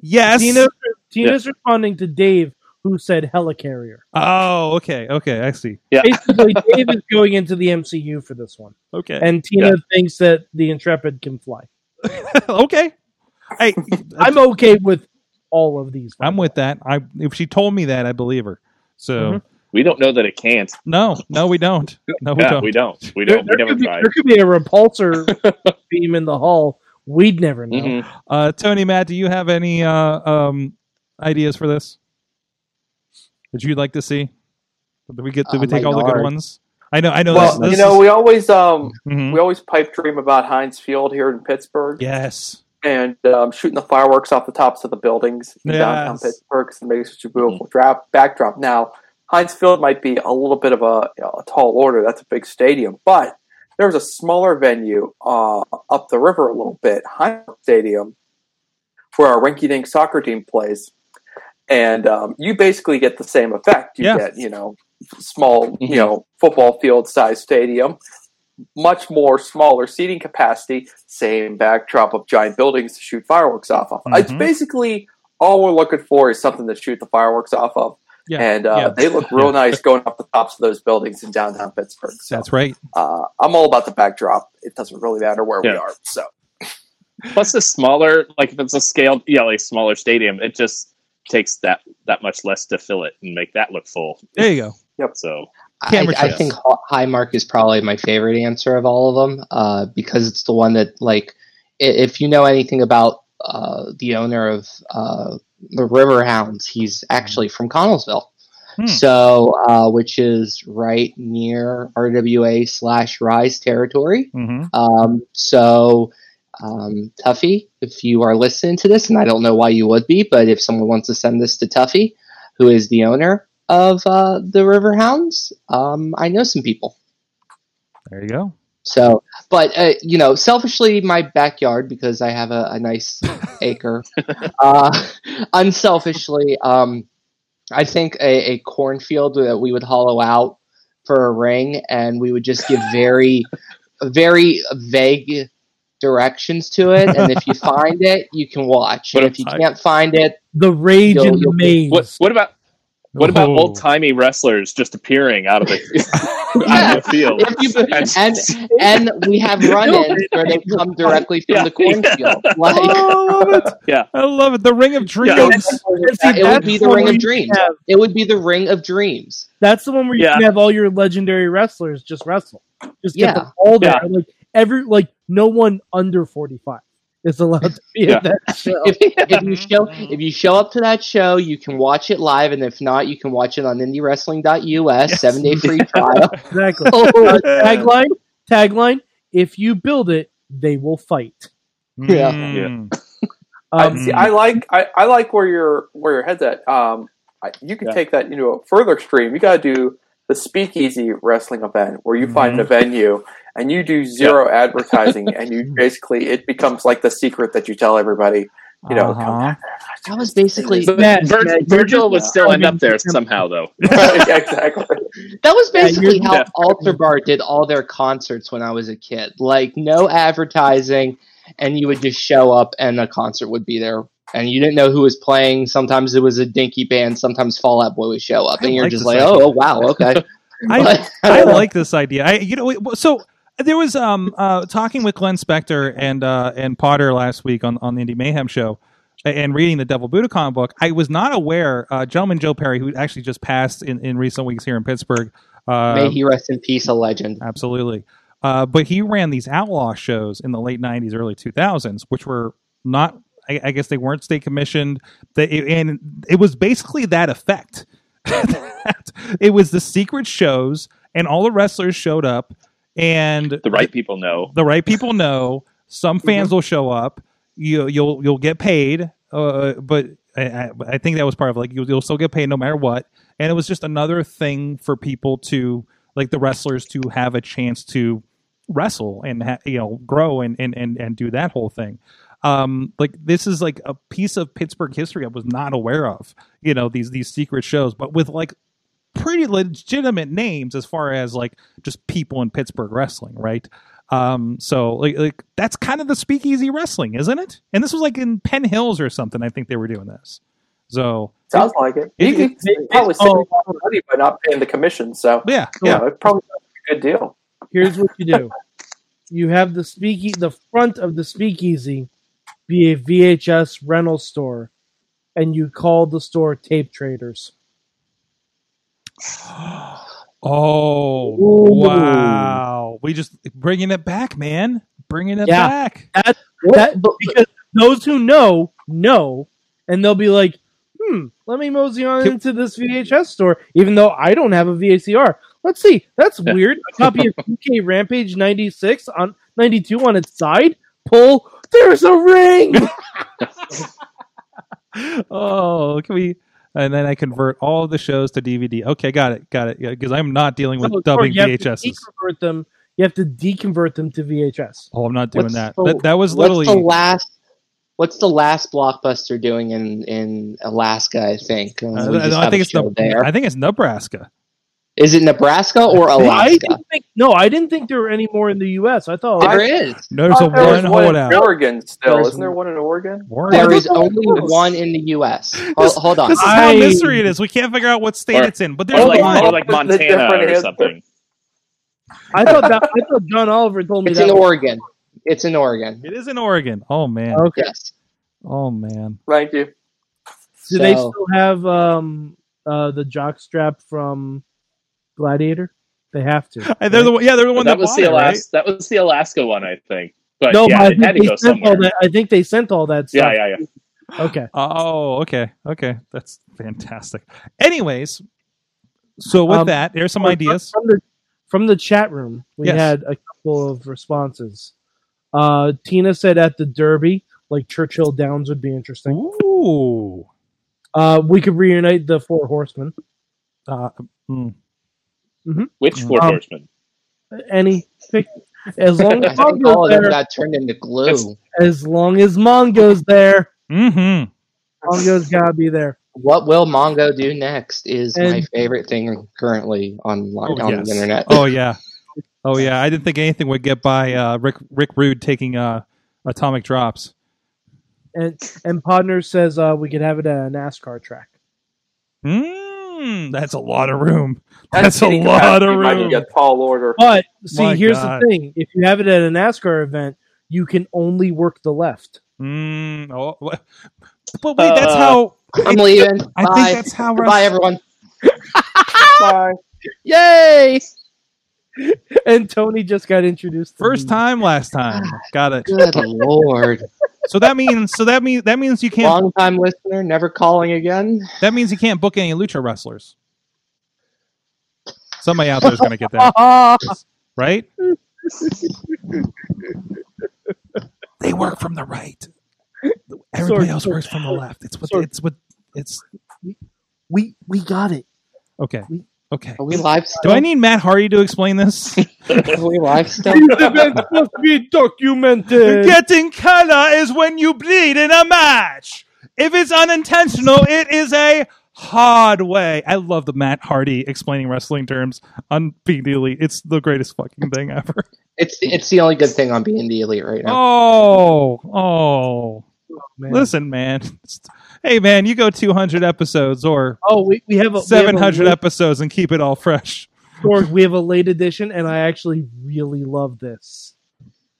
yes. Tina, Tina's responding to Dave, who said helicarrier. Oh, okay, okay. I see. Yeah, Basically, Dave is going into the MCU for this one, Okay, and Tina Yeah. thinks that the Intrepid can fly. okay. I, I'm okay with all of these. I'm with that. I if she told me that, I believe her. So Mhm. we don't know that it can't. no, no, we don't. No, we yeah, don't. we don't. We There, don't. there we never could be, tried. there could be a repulsor beam in the hull. We'd never know. Mhm. Uh, Tony, Matt, do you have any uh, um, ideas for this that you'd like to see? Did we get? Did we Uh, take my all the good ones? I know. I know. Well, this, you know, is- we always um Mhm. we always pipe dream about Heinz Field here in Pittsburgh, yes. And um, shooting the fireworks off the tops of the buildings in downtown Yes. Pittsburgh and makes such a beautiful drop, backdrop. Now, Heinz Field might be a little bit of a, you know, a tall order. That's a big stadium, but there's a smaller venue uh, up the river a little bit, Heinz Stadium, where our rinky dink soccer team plays. And um, you basically get the same effect. You Yeah. get, you know, small, you know, football field size stadium, much more smaller seating capacity, same backdrop of giant buildings to shoot fireworks off of. It's Mhm. basically all we're looking for is something to shoot the fireworks off of. Yeah. And uh, yeah. they look real Yeah. nice going up the tops of those buildings in downtown Pittsburgh. So That's right. uh, I'm all about the backdrop. It doesn't really matter where we are. So Plus, the smaller, like if it's a scaled, yeah, like smaller stadium, it just takes that that much less to fill it and make that look full. There you go. Yep. So I, Camera I shots. think Hi- Highmark is probably my favorite answer of all of them uh, because it's the one that, like, if you know anything about uh, the owner of uh, the Riverhounds. He's actually from Connellsville. Hmm. So, uh, which is right near RWA slash Rise territory. hmm Um, so, um, Tuffy, if you are listening to this, and I don't know why you would be, but if someone wants to send this to Tuffy, who is the owner of uh, the Riverhounds, um, I know some people. There you go. So, but uh, you know, selfishly, my backyard because I have a, a nice acre. Uh, unselfishly, um, I think a, a cornfield that we would hollow out for a ring, and we would just give very, very vague directions to it. And if you find it, you can watch. And if you I- can't find it, The rage You'll- in the maze. What what about what about Oh. old timey wrestlers just appearing out of the, out of the field? you, and and we have run-ins where they come directly from Yeah, the cornfield. Like, Oh, I love it. Yeah. I love it. The Ring of Dreams. Yeah. And see, it would be the Ring of Dreams. have- It would be the Ring of Dreams. That's the one where you Yeah. can have all your legendary wrestlers just wrestle. Just get Yeah. them all there. Yeah. Like every like no one under forty five is allowed to be Yeah. at that show. If, if you show if you show up to that show, you can watch it live, and if not, you can watch it on IndieWrestling.us. Seven day free trial. exactly. Uh, tagline, tagline. If you build it, they will fight. Yeah. Mm. I, Um, see, I like I, I like where your where your head's at. Um, I, you can Yeah. take that into a further extreme. You got to do the speakeasy wrestling event where you Mm-hmm. find a venue and you do zero advertising, and you basically it becomes like the secret that you tell everybody. You know, Uh-huh. That was basically But Matt, Vir- Matt, Virgil just would still end up there somehow, though. exactly. that was basically you're- how Yeah. Altar Bar did all their concerts when I was a kid. Like no advertising, and you would just show up, and a concert would be there. And you didn't know who was playing. Sometimes it was a dinky band. Sometimes Fall Out Boy would show up, I and you're like just like, "Oh, oh, wow, okay." I, I like this idea. I you know so there was um uh talking with Glenn Spector and uh and Potter last week on on the Indie Mayhem show and reading the Devil Budokan book. I was not aware uh gentleman Joe Perry who actually just passed in in recent weeks here in Pittsburgh. Uh May he rest in peace, a legend. absolutely. Uh, but he ran these outlaw shows in the late '90s, early 2000s, which were not. I, I guess they weren't state commissioned. They, and it was basically that effect. it was the secret shows, and all the wrestlers showed up, and The right people know. the right people know. Some fans will show up. You you'll you'll get paid, uh, but I, I, I think that was part of like you'll, you'll still get paid no matter what. And it was just another thing for people to like the wrestlers to have a chance to wrestle and ha- you know grow and, and and and do that whole thing. Um, like this is like a piece of Pittsburgh history I was not aware of. You know these these secret shows, but with like pretty legitimate names as far as like just people in Pittsburgh wrestling, right? Um, so like like that's kind of the speakeasy wrestling, isn't it? And this was like in Penn Hills or something. I think they were doing this. So Sounds like it. It- You could it- probably save oh. a lot of money by not paying the commission. So yeah, yeah, it's probably a good deal. Here's what you do: you have the speakeasy, the front of the speakeasy, be a VHS rental store, and you call the store Tape Traders. Oh Ooh. wow! We just bringing it back, man. Bringing it Yeah. back. That, that because those who know know, and they'll be like, "Hmm, let me mosey on Can- into this VHS store, even though I don't have a VCR." Let's see. That's weird. A copy of UK Rampage '96 on '92 on its side. Pull. There's a ring. oh, can we? And then I convert all of the shows to DVD. Okay, got it, got it. Because I'm not dealing with So, dubbing you have to VHSs. deconvert them. You have to deconvert them to VHS. Oh, I'm not doing What's that. the- that. That was What's literally the last? What's the last blockbuster doing in in Alaska? I think. Uh, we just I think it's the, there. I think it's Nebraska. Is it Nebraska or I Alaska? didn't think. No, I didn't think there were any more in the U.S. I thought. There is. There's a there one one holdout. in Oregon still. There's- Isn't there one in Oregon? Oregon. There I is thought only one in the U.S. Hold, This- hold on. This is how I- mystery it is. We can't figure out what state Or- it's in, but there's Or like, one. or like Montana different or answer. something. I thought that. I thought John Oliver told me It's that. in Oregon. It's in Oregon. It is in Oregon. Oh man. Okay. Yes. Oh man. Thank you. Do they still have um uh the jock strap from Gladiator? They have to. Uh, They're the one, yeah, they're the one that that, was the it, right? Alaska. That was the Alaska one, I think. but no, yeah, but I think had to they go sent all somewhere. that. I think they sent all that Yeah, stuff. yeah, yeah. Yeah. Okay. Oh, okay, okay, that's fantastic. Anyways, so with Um, that, there's some From- ideas. from the from the chat room. We Yes. had a couple of responses. Uh, Tina said at the Derby, like Churchill Downs would be interesting. Ooh, Uh, we could reunite the Four Horsemen. uh, hmm. Which four Um, horsemen? Any as long as Mongo's of there, got turned into glue. It's- as long as Mongo's there, mm-hmm. Mongo's gotta be there. What will Mongo do next is my favorite thing currently online Oh, on yes. the internet. Oh yeah, oh yeah. I didn't think anything would get by uh, Rick Rick Rude taking uh, atomic drops. And and Podner says uh, we could have it at a NASCAR track. Mm, that's a lot of room. That's That's a getting lot crafty, of might room. be a tall order. But see, My here's God. the thing: if you have it at a NASCAR event, you can only work the left. Mm, oh, but wait, that's Uh, how. I'm leaving. I Bye. think that's how. Bye, everyone. Bye. Yay! And Tony just got introduced. First time, last time. Got it. Good lord. So that means, so that means that means you can't. Long time listener, never calling again. That means you can't book any lucha wrestlers. Somebody out there is going to get that Ah, right. they work from the right. Everybody Sorry, else sorry. works from the left. It's what Sorry. it's what it's we we got it. okay. Okay. Are we live Do? I need Matt Hardy to explain this? Are we live still? These events must be documented. Getting color is when you bleed in a match. If it's unintentional, it is a hard way. I love the Matt Hardy explaining wrestling terms on Big Dealy. It's the greatest fucking thing ever. It's it's the only good thing on being the elite right now. Oh, oh. oh man. Listen, man. Hey, man, you go 200 episodes or Oh, we, we have a we have a 700 episodes and keep it all fresh. George, we have a late edition, and I actually really love this.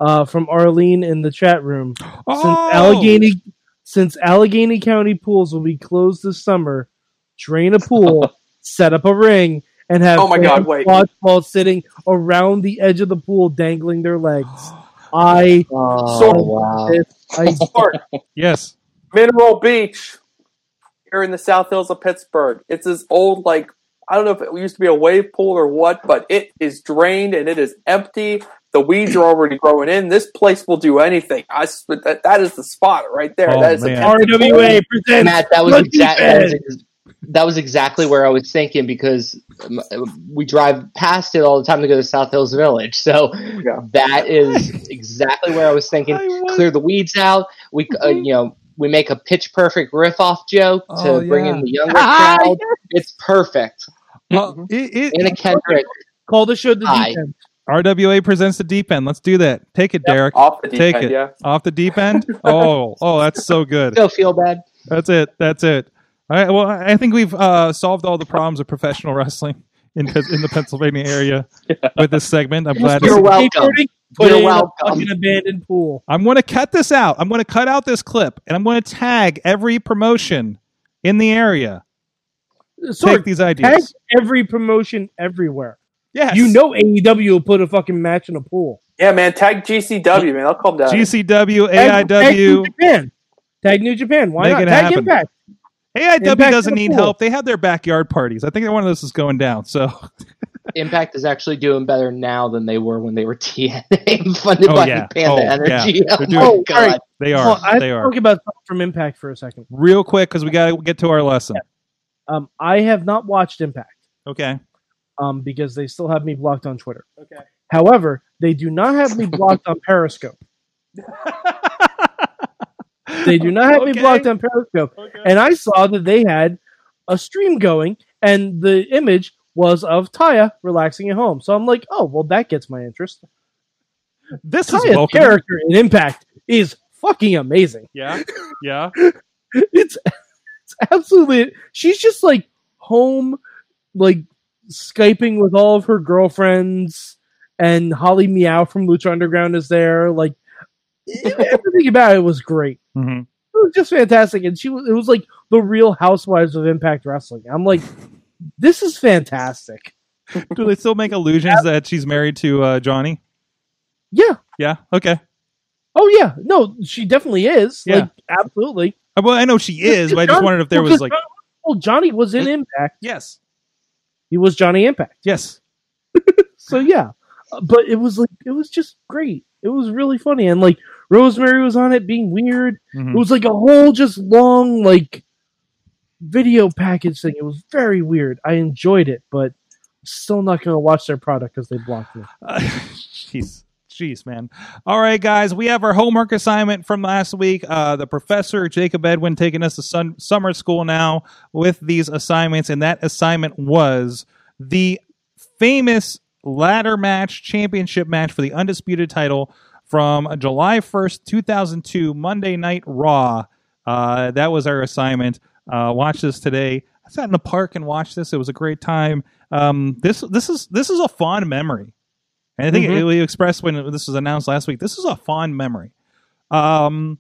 Uh, from Arlene in the chat room. Since Oh! Allegheny, since Allegheny County pools will be closed this summer, drain a pool, set up a ring, and have Oh my God, wait. watch sitting around the edge of the pool, dangling their legs. I, Oh, Sort- wow. I Yes. Mineral Beach here in the South Hills of Pittsburgh. It's this old, like, I don't know if it used to be a wave pool or what, but it is drained and it is empty. The weeds are already growing in. This place will do anything. I, s- that, that is the spot right there. Oh, that is the man. RWA presents Matt, that was exactly that was, Fed. ex- that was exactly where I was thinking because um, we drive past it all the time to go to South Hills Village. So Yeah. that is exactly where I was thinking. I Clear the weeds out. We uh, you know we make a pitch perfect riff off joke to Oh, bring in the younger crowd. It's perfect. Uh, it, it, Anna Kendrick. Call the show the Hi. deep end. RWA presents the deep end. Let's do that. Take it, Derek. off the deep Take end, it. yeah. Off the deep end? Oh, oh, that's so good. Don't feel bad. That's it. That's it. All right. Well, I think we've uh, solved all the problems of professional wrestling in in the Pennsylvania area with this segment. I'm glad. You're to welcome. Skateboarding, put You're it in a fucking abandoned pool. I'm going to cut this out. I'm going to cut out this clip, and I'm going to tag every promotion in the area. Sorry, Take these ideas. tag every promotion everywhere. Yes. You know AEW will put a fucking match in a pool. Yeah, man. Tag GCW, man. I'll come down. GCW, Tag, tag New AIW. Japan. Tag New Japan. Why Make not? Tag happen. Impact. AIW Impact doesn't need pool. help. They have their backyard parties. I think one of those is going down. So, Impact is actually doing better now than they were when they were TNA funded Oh, by yeah. Panda Oh, Energy. yeah. They're Oh, doing- Oh, god. right. they are. on, I have they are. talk about from Impact for a second. Real quick, because we got to get to our lesson. Um, I have not watched Impact Okay. um, because they still have me blocked on Twitter. Okay. However, they do not have me blocked on Periscope. They do not have me blocked on Periscope. And I saw that they had a stream going, and the image was of Taya relaxing at home. So I'm like, oh, well, that gets my interest. This is Taya's character in Impact is fucking amazing. Yeah. Yeah. It's, it's absolutely. She's just like home, like skyping with all of her girlfriends, and Holly Meow from Lucha Underground is there. Like everything about it was great. hmm It was just fantastic, and she was. It was like the Real Housewives of Impact Wrestling. I'm like, this is fantastic. Do they still make illusions that she's married to uh, Johnny? Yeah, Yeah. Okay. Oh yeah, no, she definitely is. Yeah. Like absolutely. Uh, Well, I know she is, but I just Johnny- wondered if there was like Johnny- well, Johnny was in Impact. yes, He was Johnny Impact. yes. So yeah, Uh, but it was like it was just great. It was really funny, and like Rosemary was on it, being weird. Mhm. It was like a whole just long like video package thing. It was very weird. I enjoyed it, but still not going to watch their product because they blocked me. Uh, Jeez. Jeez, man. All right, guys, we have our homework assignment from last week. Uh, the professor, Jacob Edwin, taking us to sun- summer school now with these assignments, and that assignment was the famous ladder match, championship match for the undisputed title from July 1st, 2002, Monday Night Raw. Uh, that was our assignment. Uh, watch this today. I sat in the park and watched this. It was a great time. Um, this this is this is a fond memory. And I think Mhm. it, we expressed when this was announced last week. This is a fond memory. Um,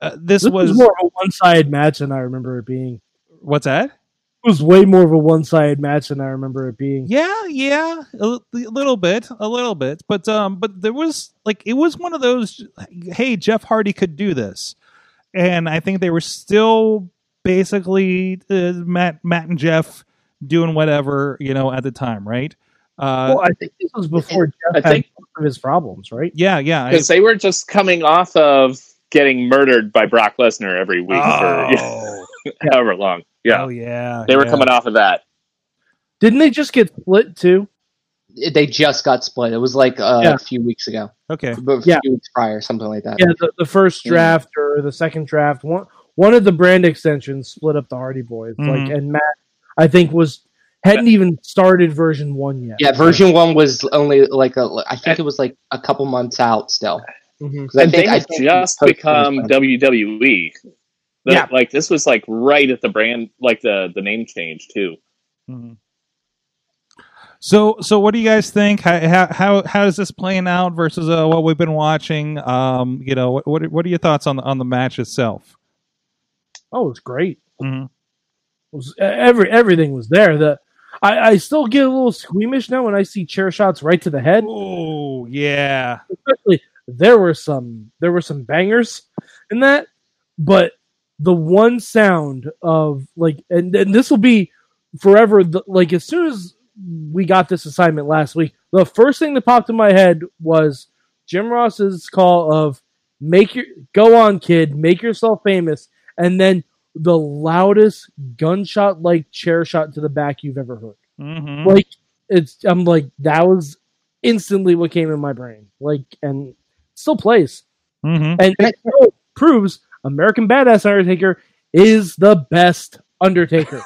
uh, this, This was, was more of a one-sided match than I remember it being. what's that? It was way more of a one-sided match than I remember it being. Yeah, yeah, a, a little bit, a little bit, but um, but there was like it was one of those. Hey, Jeff Hardy could do this, and I think they were still basically uh, Matt, Matt and Jeff doing whatever you know at the time, right? Uh, well, I think this was before Jeff I think- most of his problems, right? yeah, yeah. Because they were just coming off of getting murdered by Brock Lesnar every week for oh, however long. Yeah, oh, yeah. they were yeah. coming off of that. Didn't they just get split too? They just got split. It was like uh, Yeah. a few weeks ago, Okay. but a Yeah. few weeks prior, something like that. Yeah, the, the first Yeah. draft or the second draft, one one of the brand extensions split up the Hardy Boys. Mhm. Like, and Matt, I think was hadn't even started version one yet. Yeah, version one was only like a. I think it was like a couple months out still. Mhm. 'Cause I and think they I think just become WWE. The- Yeah. like this was like right at the brand, like the the name change too. Mhm. So, so what do you guys think? How how how, how is this playing out versus uh, what we've been watching? Um, you know, what what, what are your thoughts on the on the match itself? Oh, it was great. Mhm. It was every everything was there. The I, I still get a little squeamish now when I see chair shots right to the head. Oh yeah, Especially there were some there were some bangers in that, but the one sound of like and, and this will be forever. The, like as soon as we got this assignment last week, the first thing that popped in my head was Jim Ross's call of make your go on kid, make yourself famous, and then the loudest gunshot like chair shot to the back you've ever heard. hmm Like it's I'm like that was instantly what came in my brain. Like and still plays. hmm And it still proves American Badass Undertaker is the best Undertaker.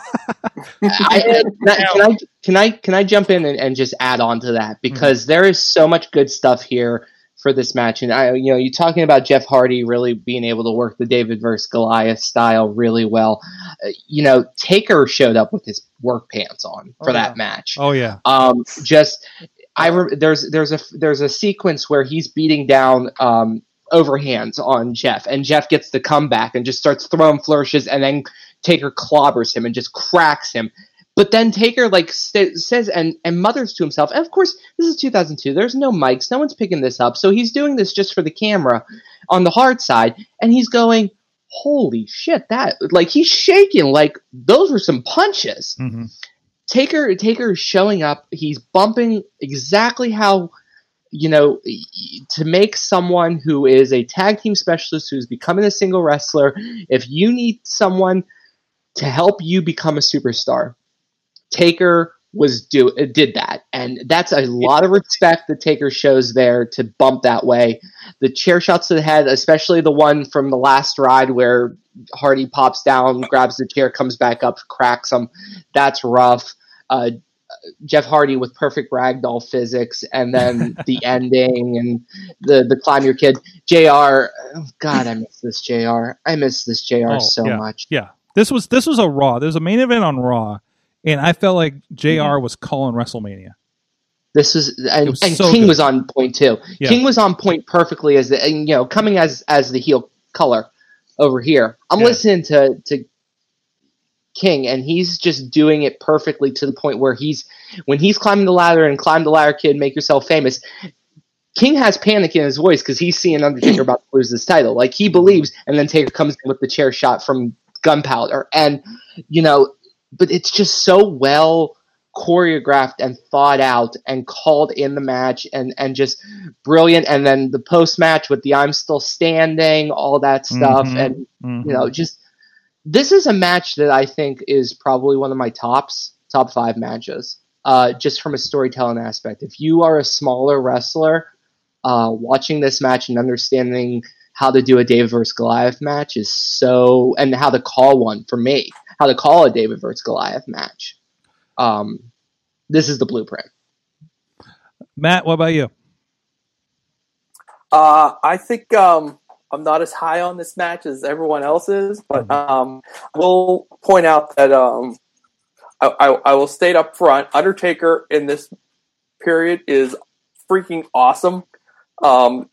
I, can, I, can I can I can I jump in and, and just add on to that because there is so much good stuff here for this match, and I you know you're talking about Jeff Hardy really being able to work the David versus Goliath style really well. Uh, you know, Taker showed up with his work pants on for Oh, that yeah. match. Oh yeah, Um, just I re- there's there's a there's a sequence where he's beating down um, overhands on Jeff, and Jeff gets the comeback and just starts throwing flourishes, and then Taker clobbers him and just cracks him. But then Taker like st- says and and mutters to himself. And of course, this is 2002. There's no mics. No one's picking this up. So he's doing this just for the camera on the hard side, and he's going, "Holy shit!" That like he's shaking. Like those were some punches. hmm Taker Taker is showing up. He's bumping exactly how you know to make someone who is a tag team specialist who's becoming a single wrestler. If you need someone to help you become a superstar, Taker was do did that, and that's a lot of respect that Taker shows there to bump that way. The chair shots to the head, especially the one from the last ride where Hardy pops down, grabs the chair, comes back up, cracks him. That's rough. Uh, Jeff Hardy with perfect ragdoll physics, and then the ending and the the climb your kid. Jr. oh, God, I miss this Jr. I miss this Jr. Oh, so yeah. much. yeah. This was this was a Raw. There's a main event on Raw, and I felt like Jr. Mm-hmm. was calling WrestleMania. This was and, was and so King good. was on point too. Yeah. King was on point perfectly as the and, you know coming as as the heel color over here. I'm Yeah. listening to to King and he's just doing it perfectly to the point where he's when he's climbing the ladder and climb the ladder kid make yourself famous. King has panic in his voice because he's seeing Undertaker about to lose his title. Like he believes, and then Taker comes in with the chair shot from gunpowder, and you know, but it's just so well choreographed and thought out and called in the match and and just brilliant and then the post match with the I'm still standing all that stuff Mhm. and Mhm. you know just this is a match that I think is probably one of my tops top 5 matches uh just from a storytelling aspect if you are a smaller wrestler uh watching this match and understanding how to do a David versus Goliath match is so and how to call one for me how to call a David versus Goliath match um, this is the blueprint. Matt, what about you? Uh, I think um, I'm not as high on this match as everyone else is, but um, I will point out that um, I, I, I will state up front: Undertaker in this period is freaking awesome. Um,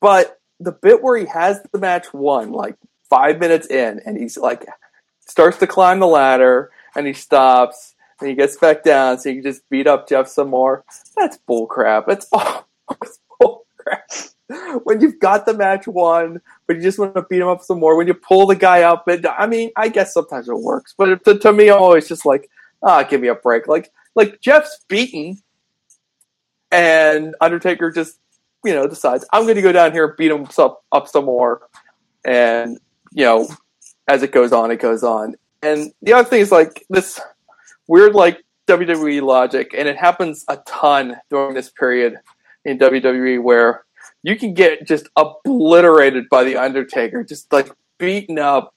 but the bit where he has the match won, like five minutes in, and he's like starts to climb the ladder, and he stops, and he gets back down, so he can just beat up Jeff some more. That's bullcrap. That's all. Bullcrap. When you've got the match won, but you just want to beat him up some more, when you pull the guy up, and I mean, I guess sometimes it works, but to, to me, I'm always just like, ah, give me a break. Like, like Jeff's beaten, and Undertaker just, you know, decides I'm going to go down here and beat him up, up some more, and you know, as it goes on, it goes on. And the other thing is like this weird like WWE logic, and it happens a ton during this period in WWE where you can get just obliterated by the Undertaker, just like beaten up,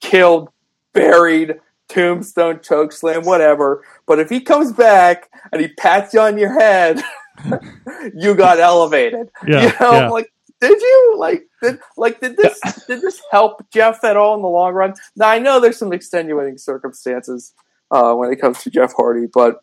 killed, buried, tombstone, chokeslam, whatever. But if he comes back and he pats you on your head, you got elevated. Yeah, you know, yeah. like did you like did like did this did this help Jeff at all in the long run? Now I know there's some extenuating circumstances uh, when it comes to Jeff Hardy, but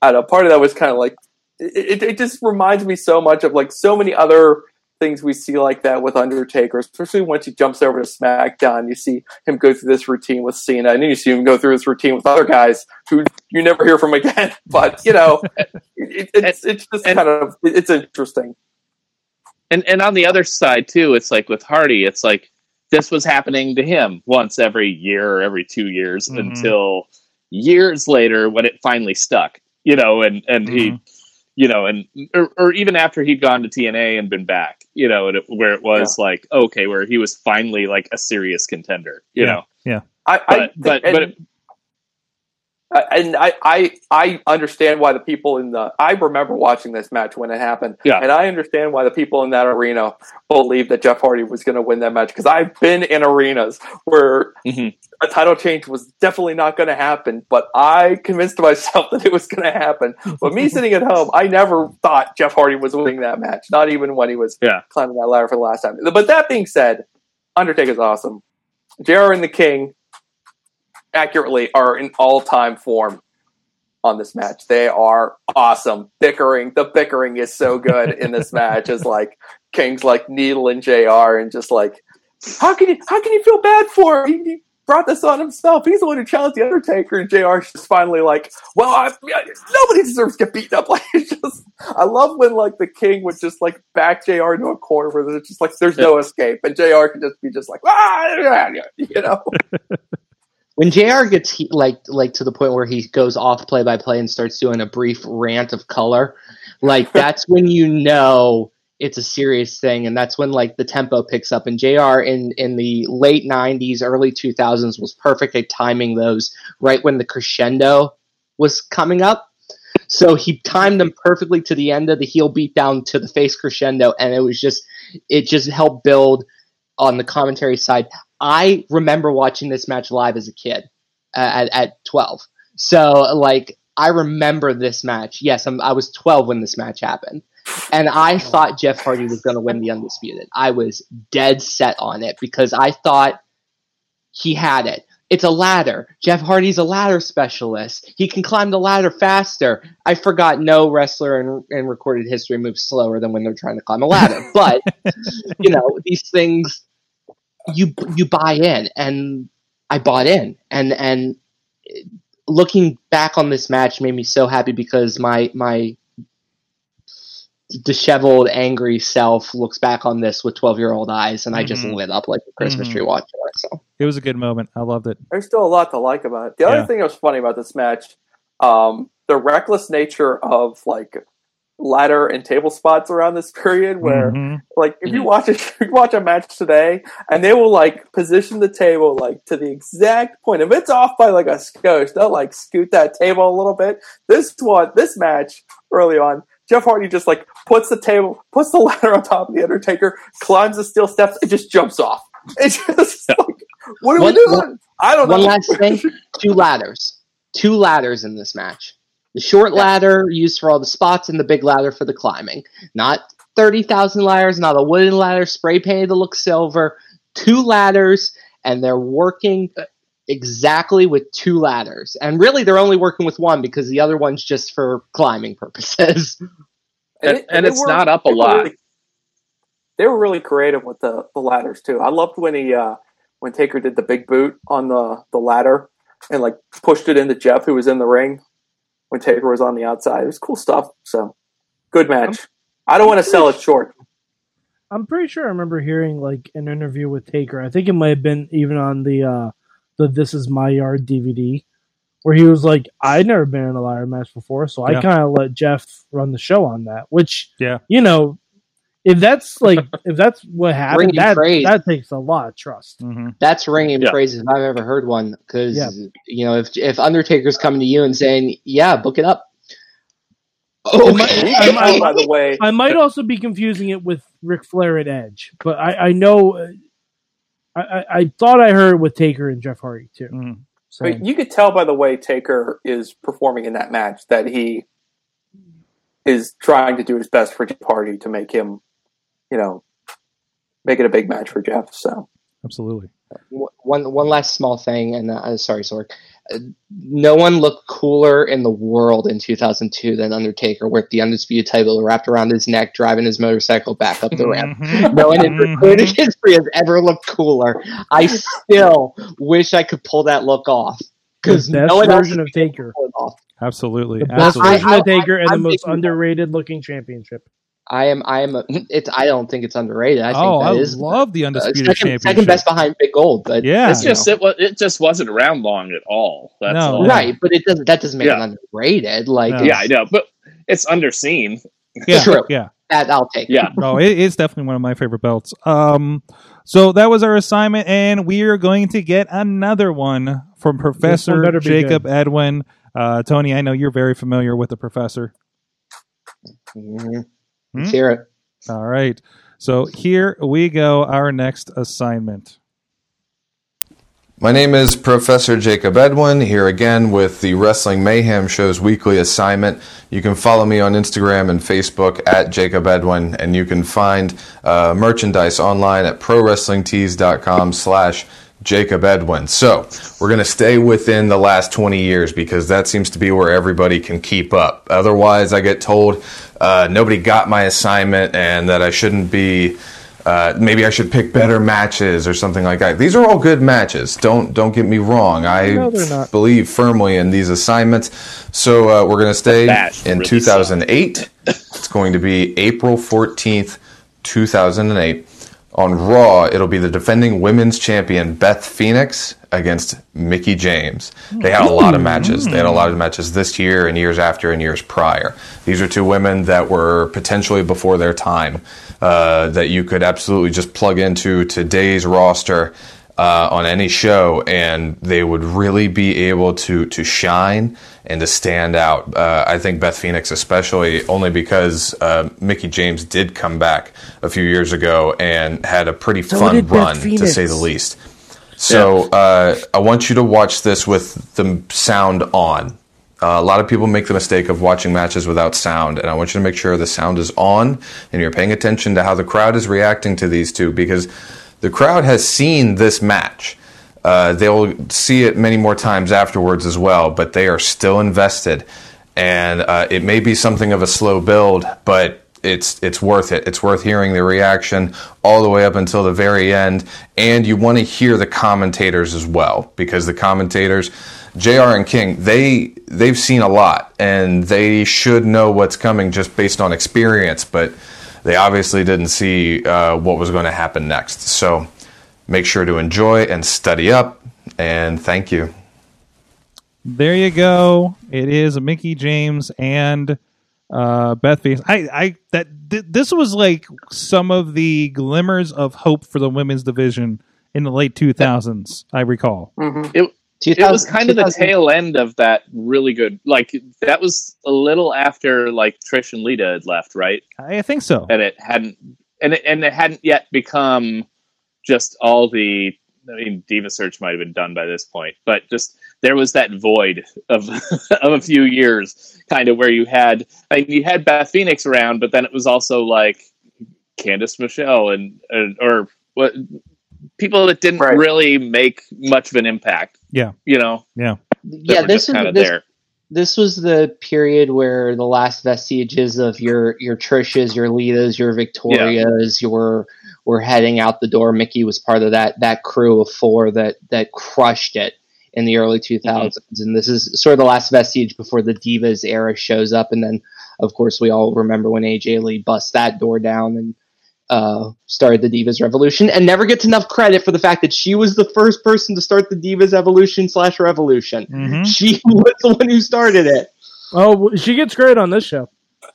I don't know part of that was kind of like it, it, it just reminds me so much of like so many other things we see like that with Undertaker, especially once he jumps over to SmackDown. You see him go through this routine with Cena, and then you see him go through this routine with other guys who you never hear from again. But you know, it, it's it's just And- kind of it's interesting. And and on the other side too, it's like with Hardy, it's like this was happening to him once every year or every two years Mhm. until years later when it finally stuck. You know, and and he, you know, and or, or even after he'd gone to TNA and been back, you know, and it, where it was like okay, where he was finally like a serious contender. You know. Yeah. know, I, but I but and, but I- and I, I I understand why the people in the I remember watching this match when it happened, Yeah. and I understand why the people in that arena believed that Jeff Hardy was going to win that match because I've been in arenas where Mhm. a title change was definitely not going to happen, but I convinced myself that it was going to happen. But me sitting at home, I never thought Jeff Hardy was winning that match, not even when he was Yeah. climbing that ladder for the last time. But that being said, Undertaker's awesome. JR and the King accurately are in all time form on this match. They are awesome. Bickering, the bickering is so good in this match. Is like King's like needling JR and just like, how can you how can you feel bad for him? He, he brought this on himself. He's the one who challenged the Undertaker. And JR's just finally like, well, I, nobody deserves to get beaten up. Like it's just, I love when like the King would just like back JR into a corner where there's just like there's no escape, and JR can just be just like, ah, you know. When JR gets he, like like to the point where he goes off play by play and starts doing a brief rant of color, like that's when you know it's a serious thing, and that's when like the tempo picks up. And JR in in the late '90s, early 2000s was perfect at timing those right when the crescendo was coming up. So he timed them perfectly to the end of the heel beatdown to the face crescendo, and it was just it just helped build on the commentary side. I remember watching this match live as a kid uh, at, at 12. So, like, I remember this match. Yes, I'm, I was 12 when this match happened. And I thought Jeff Hardy was going to win the Undisputed. I was dead set on it because I thought he had it. It's a ladder. Jeff Hardy's a ladder specialist. He can climb the ladder faster. I forgot no wrestler in, in recorded history moves slower than when they're trying to climb a ladder. But, you know, these things you you buy in and I bought in and and looking back on this match made me so happy because my my disheveled, angry self looks back on this with 12 year old eyes, and I just Mhm. lit up like a Christmas Mhm. tree watching it. So It was a good moment. I loved it. There's still a lot to like about it. The other thing that was funny about this match, um, the reckless nature of like ladder and table spots around this period, where Mhm. like if you watch it, you watch a match today, and they will like position the table like to the exact point. If it's off by like a skosh, they'll like scoot that table a little bit. This one, this match early on, Jeff Hardy just like puts the table, puts the ladder on top of the Undertaker, climbs the steel steps, and just jumps off. It's just like, what are One- we doing? one- I don't know. one last thing: two ladders, two ladders in this match. The short ladder used for all the spots, and the big ladder for the climbing. Not thirty thousand ladders, not a wooden ladder spray painted to look silver. Two ladders, and they're working exactly with two ladders. And really, they're only working with one because the other one's just for climbing purposes. And- it- and they it's not up a lot. really- they were really creative with the, the ladders too. I loved when he uh, when Taker did the big boot on the, the ladder and like pushed it into Jeff, who was in the ring when Taker was on the outside. It was cool stuff. So good match. I don't want to sell it short. I'm pretty sure I remember hearing like an interview with Taker. I think it might have been even on the uh the This Is My Yard DVD, where he was like, "I'd never been in a ladder match before, so Yeah. I kind of let Jeff run the show on that." Which, Yeah. you know, if that's like if that's what happened, that praise. that takes a lot of trust. hmm That's ringing Yeah. phrases if I've ever heard one. Because Yeah. you know, if if Undertaker's coming to you and saying, "Yeah, book it up," It might- okay. I might- by the way, I might also be confusing it with Ric Flair at Edge, but I, I know. uh, I, I, I thought I heard with Taker and Jeff Hardy too. Mhm. So, but you could tell by the way Taker is performing in that match that he is trying to do his best for Jeff Hardy to make him, you know, make it a big match for Jeff. So Absolutely. one one last small thing, and uh, sorry, Sorg. Uh, no one looked cooler in the world in 2002 than Undertaker, with the undisputed title wrapped around his neck, driving his motorcycle back up the ramp. Mhm. No one in Mhm. recorded history has ever looked cooler. I still wish I could pull that look off because best no one version of Taker, off. Absolutely. the best Absolutely. version I- of Taker, and the I'm most making- underrated looking championship. I am. I am. A, it's. I don't think it's underrated. I think oh, that I is love the uh, undisputed second, championship. second best behind Big Gold. But Yeah. It's just it was it just wasn't around long at all. That's No. all. right, but it doesn't. That doesn't make Yeah. it underrated. Like, No. Yeah, I know, but it's underseen. Yeah. True. Yeah. that I'll take. Yeah. No, it is definitely one of my favorite belts. Um, so that was our assignment, and we are going to get another one from Professor better be Jacob Edwin. Uh, Tony, I know you're very familiar with the professor. Mhm. Hmm? Let's hear it. All right. So here we go. Our next assignment. My name is Professor Jacob Edwin, here again with the Wrestling Mayhem Show's weekly assignment. You can follow me on Instagram and Facebook at Jacob Edwin, and you can find uh, merchandise online at prowrestlingtees.com slash Jacob Edwin. So we're going to stay within the last 20 years because that seems to be where everybody can keep up. Otherwise, I get told uh, nobody got my assignment and that I shouldn't be uh, maybe I should pick better matches or something like that. These are all good matches. Don't don't get me wrong. I No, believe firmly in these assignments. So uh, we're going to stay in really 2008. it's going to be April 14th, 2008. On Raw, it'll be the defending women's champion Beth Phoenix against Mickie James. They had a lot of matches. They had a lot of matches this year and years after and years prior. These are two women that were potentially before their time uh, that you could absolutely just plug into today's roster uh, on any show, and they would really be able to to shine and to stand out. Uh, I think Beth Phoenix, especially, only because uh, Mickie James did come back a few years ago and had a pretty So fun run, to say the least. So uh, I want you to watch this with the sound on. Uh, a lot of people make the mistake of watching matches without sound, and I want you to make sure the sound is on and you're paying attention to how the crowd is reacting to these two because the crowd has seen this match. Uh, they'll see it many more times afterwards as well, but they are still invested. And uh, it may be something of a slow build, but it's it's worth it. It's worth hearing the reaction all the way up until the very end, and you want to hear the commentators as well because the commentators, Jr. and King, they they've seen a lot and they should know what's coming just based on experience, but they obviously didn't see uh, what was going to happen next. So make sure to enjoy and study up, and thank you. There you go. It is Mickie James and uh, Beth Phoenix. I, I that th- this was like some of the glimmers of hope for the women's division in the late 2000s. I recall. It, it was kind of the tail end of that really good. Like that was a little after like Trish and Lita had left, right? I think so. And it hadn't, and it, and it hadn't yet become just all the. I mean, Diva Search might have been done by this point, but just there was that void of of a few years, kind of where you had, I mean, you had Beth Phoenix around, but then it was also like Candice Michelle and, and or what people that didn't Right. really make much of an impact. Yeah. You know, Yeah. yeah, this just is kinda this, there. this was the period where the last vestiges of your your Trishas, your Litas, your Victorias, your were heading out the door. Mickie was part of that that crew of four that that crushed it in the early 2000s, mm-hmm. and this is sort of the last vestige before the Divas era shows up. And then, of course, we all remember when AJ Lee bust that door down and uh, started the Divas Revolution, and never gets enough credit for the fact that she was the first person to start the Divas Evolution slash Revolution. Mhm. She was the one who started it. Oh, she gets great on this show.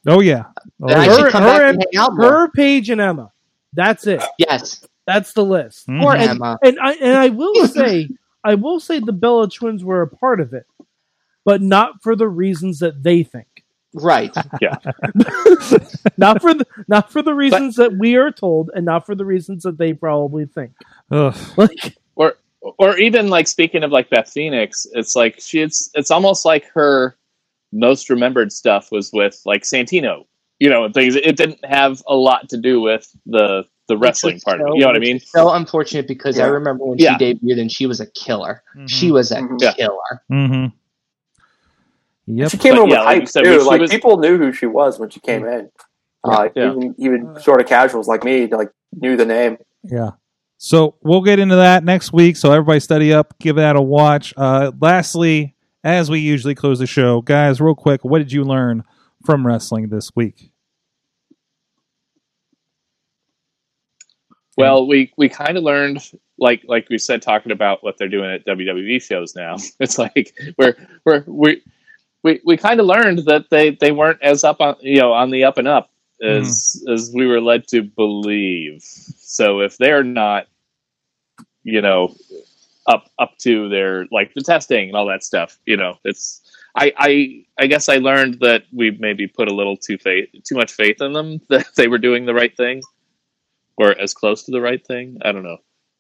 Oh yeah. Oh, And I yeah. should come back her, and hang out more. her, Paige, and Emma. That's it. Yes. That's the list. Mhm. Poor and, Emma. and I and I will say, I will say the Bella twins were a part of it, but not for the reasons that they think. Right. Yeah. not for the not for the reasons that we are told, and not for the reasons that they probably think. Ugh. Like or or even like speaking of like Beth Phoenix, it's like she's it's it's almost like her most remembered stuff was with like Santino, you know, and things. It didn't have a lot to do with the the wrestling Which is part of it. You know what I mean? So unfortunate because I remember when Yeah. she debuted and she was a killer. Mhm. She was a Mhm. Yeah. killer. Mhm. Yep. She came But in yeah, with like hype said, too. she Like was- people knew who she was when she came in. Uh, Yeah. Even even sort of casuals like me like knew the name. Yeah. So we'll get into that next week. So everybody study up, give that a watch. Uh, lastly, as we usually close the show, guys, real quick, what did you learn from wrestling this week? Well, we we kind of learned like like we said talking about what they're doing at WWE shows now. It's like we're we're we we, we kind of learned that they, they weren't as up on you know on the up and up as as we were led to believe. So if they're not you know up up to their like the testing and all that stuff, you know, it's I I I guess I learned that we maybe put a little too faith too much faith in them that they were doing the right thing or as close to the right thing. I don't know.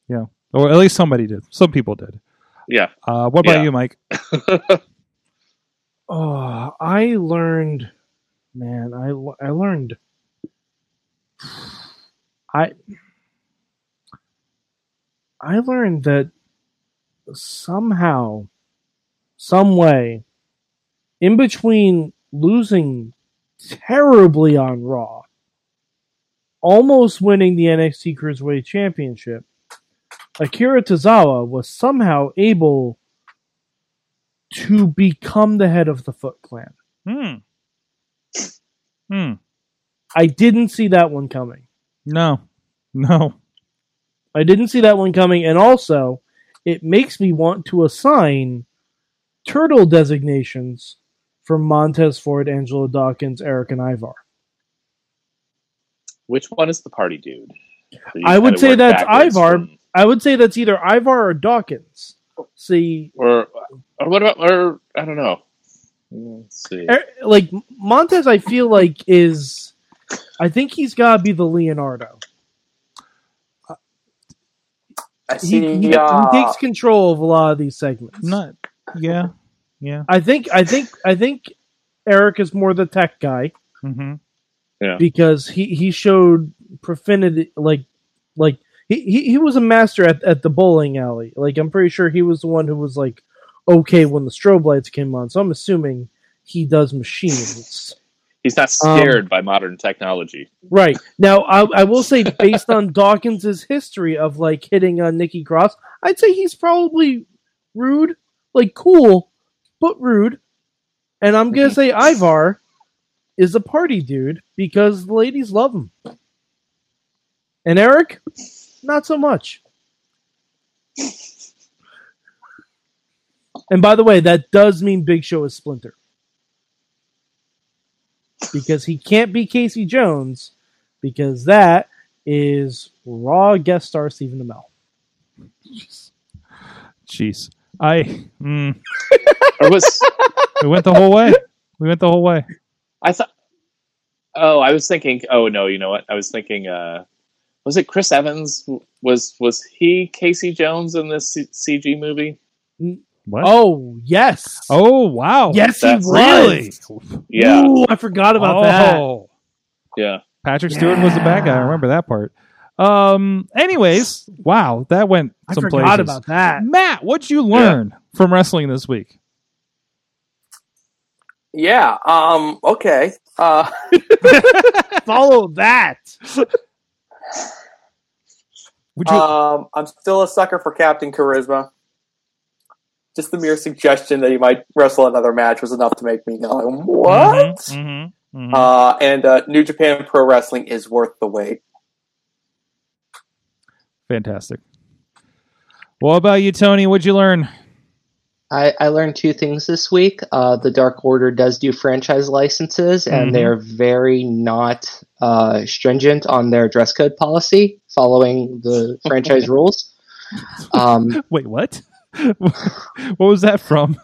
Yeah, or at least somebody did. Some people did. Yeah. Uh, what about Yeah. you, Mike? Oh, I learned, man. I I learned. I I learned that somehow, some way, in between losing terribly on Raw, almost winning the NXT Cruiserweight Championship, Akira Tozawa was somehow able to become the head of the Foot Clan. Hmm. Hmm. I didn't see that one coming. No. No. I didn't see that one coming, and also it makes me want to assign turtle designations for Montez Ford, Angelo Dawkins, Erik, and Ivar. Which one is the party dude? So I would say that's Ivar. from- I would say that's either Ivar or Dawkins. See, or or what about or I don't know. Let's see. Er- like Montez, I feel like is, I think he's got to be the Leonardo. I see. he, uh, he takes control of a lot of these segments. Not. Yeah. Yeah. I think I think I think Erik is more the tech guy Mm-hmm. Yeah, because he, he showed profanity like like he, he, he was a master at, at the bowling alley. Like I'm pretty sure he was the one who was like okay when the strobe lights came on. So I'm assuming he does machines. He's not Um, scared by modern technology. Right now, I, I will say, based on Dawkins' history of like hitting on Nikki Cross, I'd say he's probably rude, like cool, but rude. And I'm gonna say Ivar is a party dude because the ladies love him, and Erik, not so much. And by the way, that does mean Big Show is Splinter. Because he can't be Casey Jones, because that is Raw guest star Stephen Amell. Jeez. I mm, Or was we went the whole way. We went the whole way. I thought? Oh, I was thinking. Oh no, you know what? I was thinking. uh Was it Chris Evans? Was was he Casey Jones in this C- CG movie? What? Oh, yes. Oh wow. yes, he That's- was. Really? Yeah, Ooh, I forgot about that. Oh. yeah. Patrick Stewart was the bad guy. I remember that part. Um. Anyways, wow, that went I some forgot places. about that. Matt, what'd you learn from wrestling this week? Yeah. Um. Okay. Uh. Follow that. Would you? Um. I'm still a sucker for Captain Charisma. Just the mere suggestion that he might wrestle another match was enough to make me go, "What?" Mhm, mhm. Uh, and uh, New Japan Pro Wrestling is worth the wait. Fantastic. What about you, Tony? What'd you learn? I, I learned two things this week. Uh, the Dark Order does do franchise licenses, and Mhm. they're very not uh, stringent on their dress code policy, following the franchise rules. Um, Wait, what? what was that from?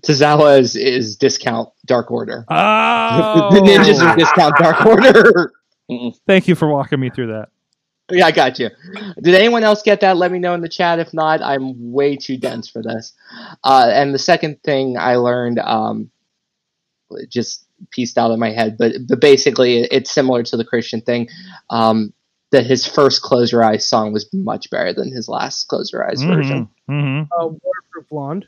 Tozawa is, is discount Dark Order. Oh, the ninjas are discount Dark Order. Thank you for walking me through that. yeah, I got you. Did anyone else get that? Let me know in the chat. If not, I'm way too dense for this. Uh, and the second thing I learned, um, just pieced out of my head, but but basically it's similar to the Christian thing. Um, that his first Close Your Eyes song was much better than his last Close Your Eyes version. hmm Uh, Waterproof Blonde.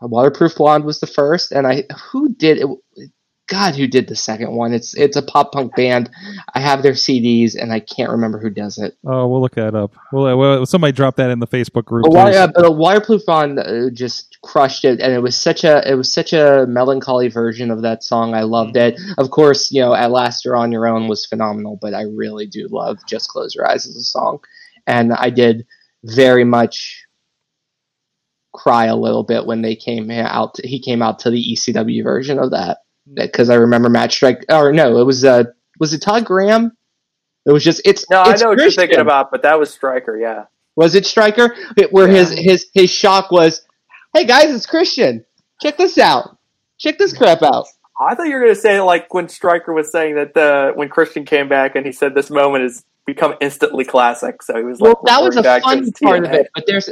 A Waterproof Blonde was the first, and I who did it? God, who did the second one? It's it's a pop punk band. I have their CDs, and I can't remember who does it. Oh, we'll look that up. Well, well somebody drop that in the Facebook group. But, uh, but a Waterproof Blonde uh, just crushed it, and it was such a it was such a melancholy version of that song. I loved it. Of course, you know, At Last You're on Your Own was phenomenal, but I really do love Just Close Your Eyes as a song, and I did very much cry a little bit when they came out. he came out to the ECW version of that because I remember Matt Strike. Or no, it was uh was it Todd Grisham? It was just it's No, I it's know what you're thinking about, but that was Striker. Yeah. Was it Striker? It- Where his his his shock was, "Hey guys, it's Christian. Check this out. Check this crap out." I thought you were going to say like when Striker was saying that the when Christian came back and he said this moment has become instantly classic. So he was Well, like, that was a referring back to fun part of it. But there's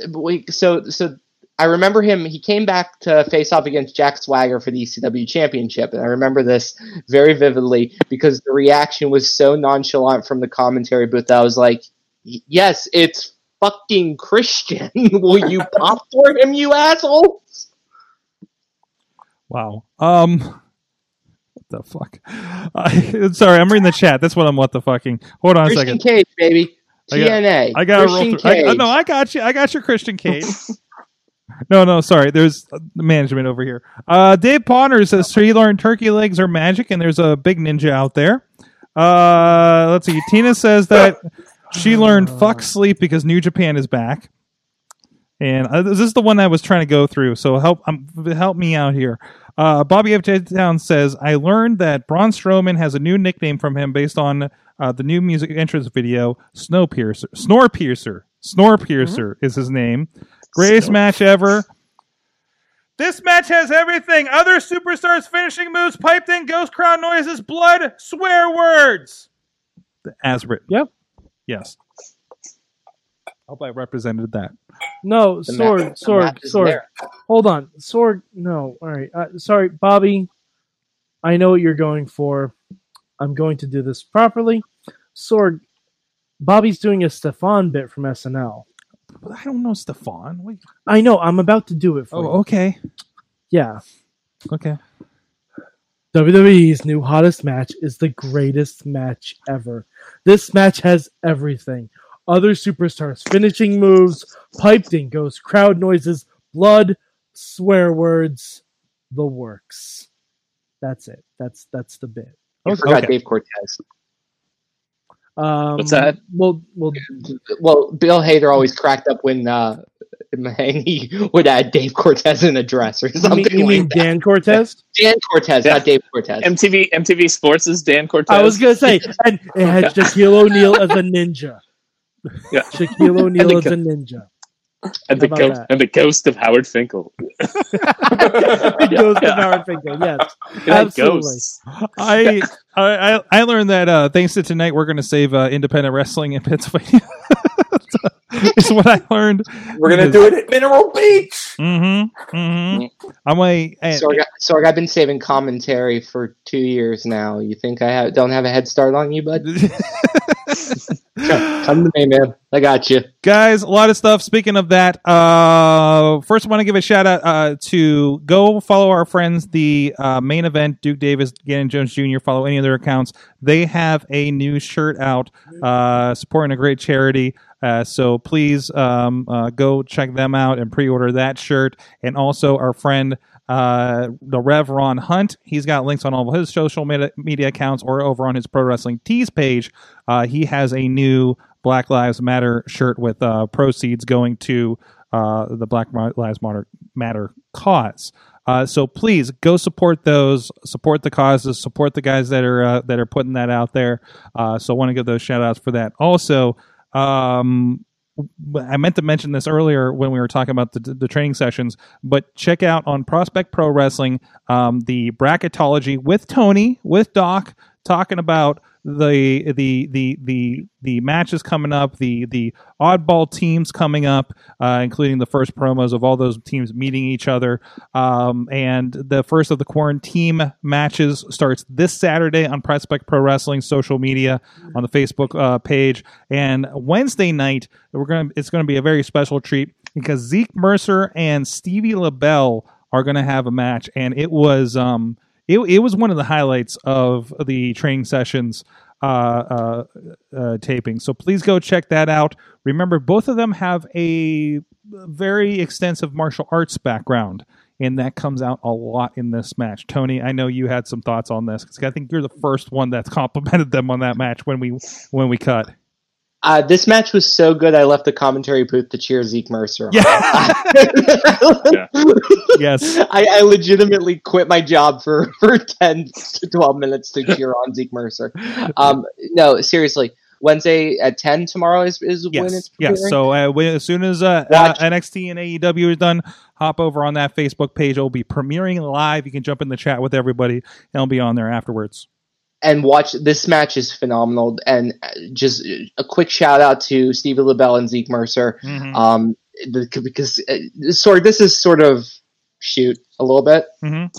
so so. I remember him. He came back to face off against Jack Swagger for the ECW Championship, and I remember this very vividly because the reaction was so nonchalant from the commentary booth. that I was like, "Yes, it's fucking Christian. Will you pop for him, you asshole?" Wow. Um. What the fuck? I, sorry, I'm reading the chat. That's what I'm. What the fucking? Hold on a Christian second. Cage, baby. I got- I got roll Christian through. I, Cage. uh, no, I got you. I got your Christian Cage. no, no, sorry. There's the management over here. Uh, Dave Ponder says he learned turkey legs are magic, and there's a big ninja out there. Uh, let's see. Tina says that she learned fuck sleep because New Japan is back. And uh, this is the one I was trying to go through. So help um, help me out here. Uh, Bobby F. J. Town says I learned that Braun Strowman has a new nickname from him based on uh, the new music entrance video. Snowpiercer, Snorepiercer, Snorepiercer is his name. Greatest match ever. This match has everything: other superstars, finishing moves, piped in ghost crowd noises, blood, swear words. As written. Yep. Yes. Hope I represented that. No, The sword, map- sword, sword. there. Hold on, sword. No, all right. Uh, sorry, Bobby. I know what you're going for. I'm going to do this properly. Sword. Bobby's doing a Stefon bit from SNL. But I don't know Stefon. Wait. I know. I'm about to do it for Oh, you. okay. Yeah. Okay. WWE's new hottest match is the greatest match ever. This match has everything. Other superstars, finishing moves, piped in ghost crowd noises, blood, swear words, the works. That's it. That's that's the bit. I forgot Okay. Dave Cortez. Um, What's that? Well, well, Well, Bill Hader always cracked up when uh, he would add Dave Cortez in a dress or you something mean, you mean like that. Dan Cortez? Dan Cortez, Yeah. not Dave Cortez. MTV MTV Sports is Dan Cortez. I was gonna say, and it had Shaquille O'Neal as a ninja. Yeah. Shaquille O'Neal And as a ninja. And the ghost that? and the ghost of Howard Finkel. It goes to Howard Finkel. Yes, absolutely. ghosts. I I I learned that uh, thanks to tonight, we're going to save uh, independent wrestling in Pennsylvania. is what I learned. We're gonna do it at Mineral Beach. Mm-hmm. Mm-hmm. I'm like, and- Sorg, Sorg, I've been saving commentary for two years now. You think I have, don't have a head start on you, bud? Come to me, man. I got you. guys a lot of stuff speaking of that uh first i want to give a shout out uh to go follow our friends the uh main event duke davis gannon jones jr follow any of their accounts they have a new shirt out uh supporting a great charity uh, so please um, uh, go check them out and pre-order that shirt and also our friend uh, the Rev Ron Hunt. He's got links on all of his social media, media accounts or over on his Pro Wrestling Tees page. Uh, he has a new Black Lives Matter shirt with uh, proceeds going to uh, the Black Lives Matter, cause. Uh, so please go support those, support the causes, support the guys that are uh, that are putting that out there. So I want to give those shout outs for that. Also, um, I meant to mention this earlier when we were talking about the, the training sessions, but check out on Prospect Pro Wrestling um, the bracketology with Tony, with Doc, talking about the the the the the matches coming up, the the oddball teams coming up, uh, including the first promos of all those teams meeting each other. Um, and the first of the quarantine matches starts this Saturday on Prospect Pro Wrestling social media on the Facebook uh, page. And Wednesday night, we're gonna it's gonna be a very special treat because Zeke Mercer and Stevie LaBelle are gonna have a match, and it was um it, it was one of the highlights of the training sessions uh, uh, uh, taping. So please go check that out. Remember, both of them have a very extensive martial arts background, and that comes out a lot in this match. Tony, I know you had some thoughts on this because I think you're the first one that's complimented them on that match when we when we cut. Uh, this match was so good, I left the commentary booth to cheer Zeke Mercer. Yeah. yes. I, I legitimately quit my job for, for 10 to 12 minutes to cheer on Zeke Mercer. Um, no, seriously. Wednesday at 10 tomorrow is, is when Yes, it's yes. So uh, when, as soon as uh, uh, NXT and AEW is done, hop over on that Facebook page. It'll be premiering live. You can jump in the chat with everybody, and it'll be on there afterwards. And watch this match is phenomenal. And uh, just a quick shout out to Stevie LaBelle and Zeke Mercer. Mhm. um because uh, sorry this is sort of shoot a little bit. Mhm.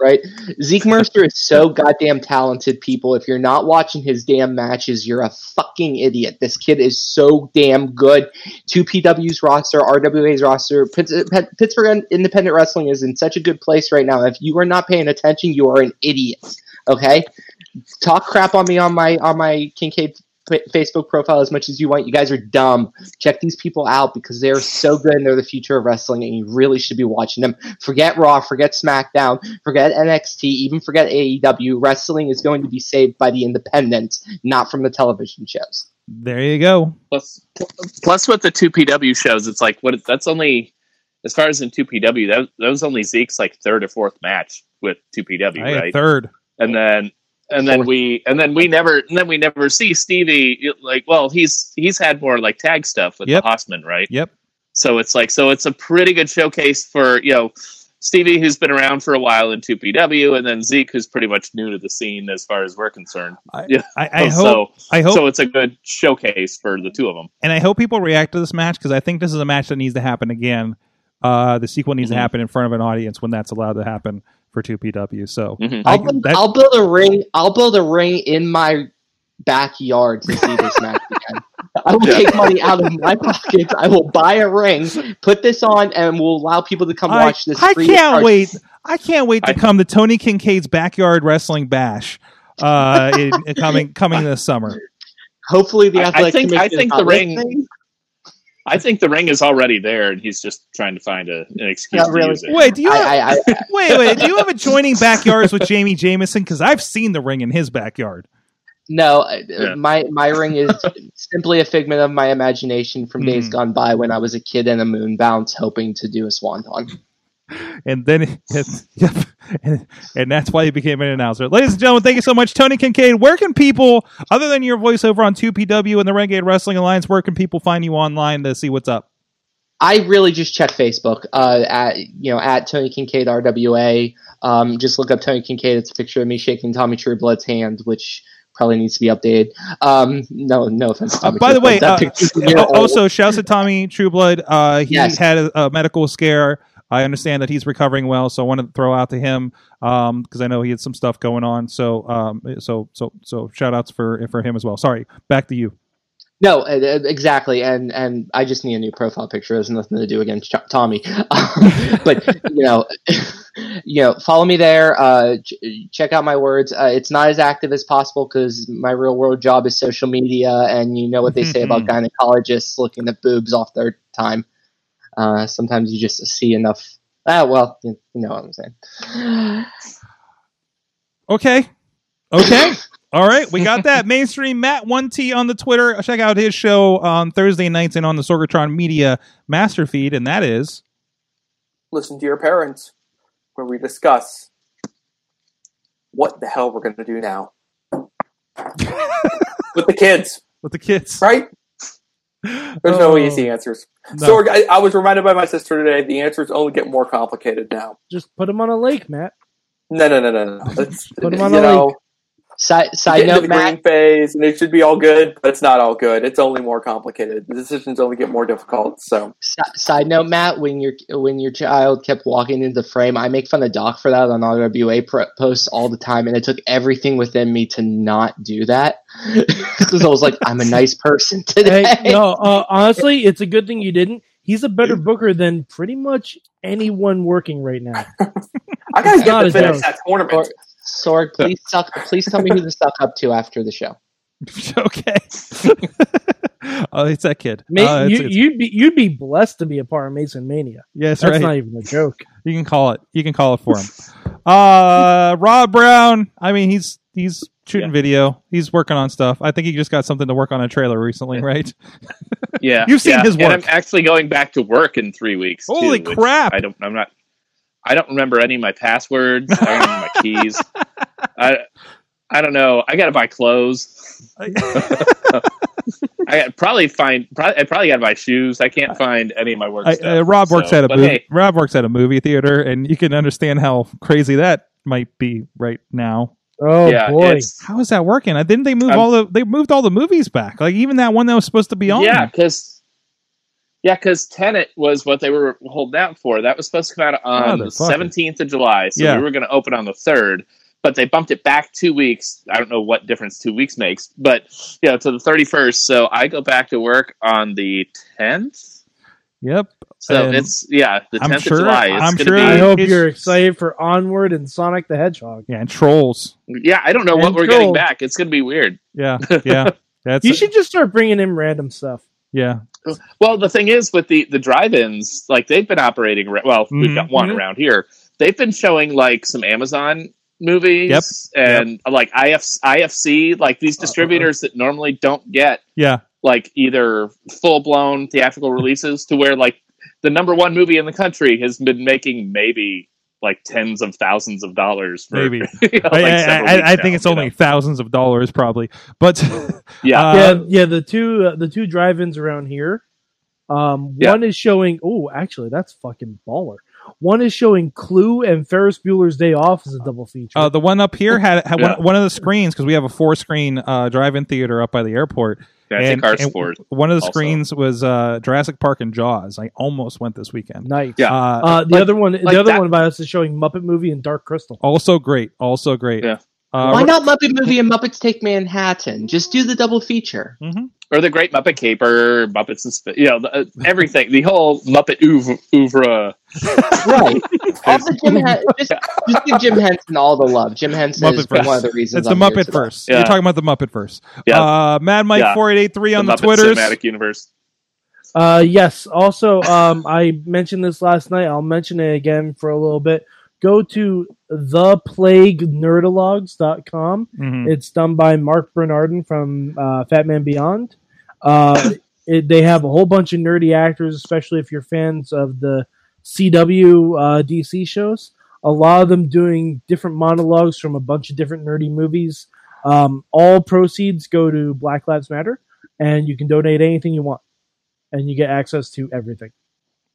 right? Zeke Mercer is so goddamn talented people. If you're not watching his damn matches you're a fucking idiot. This kid is so damn good. 2PW's roster RWA's roster. Pittsburgh Independent Wrestling is in such a good place right now. If you are not paying attention you are an idiot. Okay talk crap on me on my on my Kincaid Facebook profile as much as you want. You guys are dumb. Check these people out because they're so good and they're the future of wrestling, and you really should be watching them. Forget Raw, forget SmackDown, forget NXT, even forget AEW. Wrestling is going to be saved by the independents, not from the television shows. There you go. Plus, plus with the two PW shows, it's like what? That's only as far as in two PW. That, that was only Zeke's like third or fourth match with two PW, right? third. and then and then we and then we never and then we never see Stevie like well he's he's had more like tag stuff with Yep. the Hossman right Yep. so it's like so it's a pretty good showcase for you know Stevie who's been around for a while in 2PW and then Zeke who's pretty much new to the scene as far as we're concerned I, yeah I, I so hope. I hope. so it's a good showcase for the two of them and I hope people react to this match because I think this is a match that needs to happen again. Uh, the sequel needs Mhm. to happen in front of an audience when that's allowed to happen for 2PW. So Mhm. I I'll, build, that- I'll build a ring. I'll build a ring in my backyard to see this match again. I will take money out of my pockets. I will buy a ring, put this on, and we'll allow people to come I, watch this. I can't charge. wait. I can't wait to come to Tony Kincaid's backyard wrestling bash uh, in, in coming coming this summer. Hopefully, the I- I athletic think- I think the ring- listening. I think the ring is already there, and he's just trying to find a, an excuse Not to really. use it. Wait, do you have, I, I, I, wait wait? Do you have adjoining backyards with Jamie Jameson? Because I've seen the ring in his backyard. no, uh, Yeah. my my ring is simply a figment of my imagination from days Mhm. gone by when I was a kid in a moon bounce, hoping to do a swanton. And then yep, and, and that's why he became an announcer. Ladies and gentlemen, thank you so much, Tony Kincaid. Where can people, other than your voiceover on 2PW and the Renegade Wrestling Alliance, where can people find you online to see what's up? I really just check Facebook uh, at you know at Tony Kincaid RWA. Um, just look up Tony Kincaid. It's a picture of me shaking Tommy Trueblood's hand, which probably needs to be updated. Um, no, no offense. Uh, Tommy by the way, uh, picture's a year uh, old. also shouts to Tommy Trueblood. Uh, he Yes. had a, a medical scare. I understand that he's recovering well, so I wanted to throw out to him because I know he had some stuff going on. So, um, so, so, so, shout outs for for him as well. Sorry, back to you. No, exactly, and and I just need a new profile picture. It has nothing to do against Tommy, Um, but you know, you know, follow me there. Uh, ch- check out my words. Uh, it's not as active as possible because my real world job is social media, and you know what they say about gynecologists looking at boobs off their time. Uh, sometimes you just see enough. Ah, well, you, you know what I'm saying. Okay. Okay. All right. We got that. Mainstream Matt 1T on the Twitter. Check out his show on Thursday nights and on the Sorgatron Media master feed, and that is Listen to your parents, where we discuss what the hell we're going to do now with the kids, with the kids. right? There's no Oh. easy answers. No. Sorg, I, I was reminded by my sister today. The answers only get more complicated now. Just put them on a lake, Matt. No, no, no, no, no. Put 'em on a know, lake. Side you side note, the Matt. green phase, and it should be all good, but it's not all good. It's only more complicated. The decisions only get more difficult. So, Side note, Matt, when your when your child kept walking into the frame, I make fun of Doc for that on RWA pro- posts all the time, and it took everything within me to not do that because I was like, I'm a nice person today. Hey, no, uh, honestly, it's a good thing you didn't. He's a better booker than pretty much anyone working right now. I gotta get not to finish that tournament. Sorg, please suck. Please tell me who to suck up to after the show. okay. oh, it's that kid. Ma- Uh, it's- you, it's- you'd be you'd be blessed to be a part of Mason Mania. yes, That's right. not even a joke. You can call it. You can call it for him. uh, Rob Brown. I mean, he's he's shooting video. He's working on stuff. I think he just got something to work on a trailer recently, right? Yeah, You've seen yeah. his And work. I'm actually going back to work in three weeks. Holy which crap. I don't. I'm not. I don't remember any of my passwords. I don't remember my keys. I. I don't know. I got to buy clothes. I got probably find. Probably, I probably got to buy shoes. I can't find any of my work I, stuff. uh, Rob works at a movie. hey, Rob works at a movie theater, and you can understand how crazy that might be right now. Oh yeah, boy, How is that working? Uh, Didn't they move I'm- all the? They moved all the movies back. Like even that one that was supposed to be on. Yeah, because yeah, because Tenet was what they were holding out for. That was supposed to come out oh, on the seventeenth of July, so Yeah. we were going to open on the third. But they bumped it back two weeks. I don't know what difference two weeks makes, but you know, to the thirty first. So I go back to work on the tenth. Yep. So And it's yeah, the tenth sure- of July. It's I'm sure be I hope you're excited for Onward and Sonic the Hedgehog. Yeah, and trolls. yeah. I don't know what And we're getting back. It's going to be weird. Yeah, yeah. That's You should just start bringing in random stuff. Yeah. Well, the thing is with the the drive-ins, like they've been operating. Well, we've Mhm. got one Mhm. around here. They've been showing like some Amazon movies Yep. and like IF, IFC, like these distributors that normally don't get Yeah. like either full blown theatrical releases to where like the number one movie in the country has been making maybe like tens of thousands of dollars. For, Maybe. you know, I, like I, several I, weeks I now, think it's only know? thousands of dollars, probably. But yeah. uh, yeah, yeah. The two uh, the two drive-ins around here. Um, Yeah. one is showing. Oh, actually, that's fucking baller. One is showing Clue and Ferris Bueller's Day Off as a double feature. Uh, the one up here had, had Yeah. one, one of the screens because we have a four screen uh, drive-in theater up by the airport. Fancy and, and sport. one of the also. screens was uh, Jurassic Park and Jaws. I almost went this weekend. nice. Yeah. Uh, Uh, the Like- other one, like the other that- one by us is showing Muppet Movie and Dark Crystal. also great. Also great. Yeah. Uh, Why not Muppet Movie and Muppets Take Manhattan? Just do the double feature. Or the Great Muppet Caper, Muppets and Sp- you know the, uh, everything. The whole Muppet oeuvre. oeuvre. Right. all Jim Hen- just, just give Jim Henson all the love. Jim Henson Muppet is one of the reasons It's the I'm here Muppet today. verse. Yeah. You're talking about the Muppet verse. Yeah. Uh, Mad Mike Yeah. four eight eight three on the, Muppet Twitters. Cinematic Universe. Uh, yes. Also, um, I mentioned this last night. I'll mention it again for a little bit. Go to theplaguenerdalogs.com. Mhm. It's done by Marc Bernardin from uh, Fat Man Beyond. Uh, it, they have a whole bunch of nerdy actors, especially if you're fans of the CW uh, DC shows. A lot of them doing different monologues from a bunch of different nerdy movies. Um, all proceeds go to Black Lives Matter, and you can donate anything you want, and you get access to everything.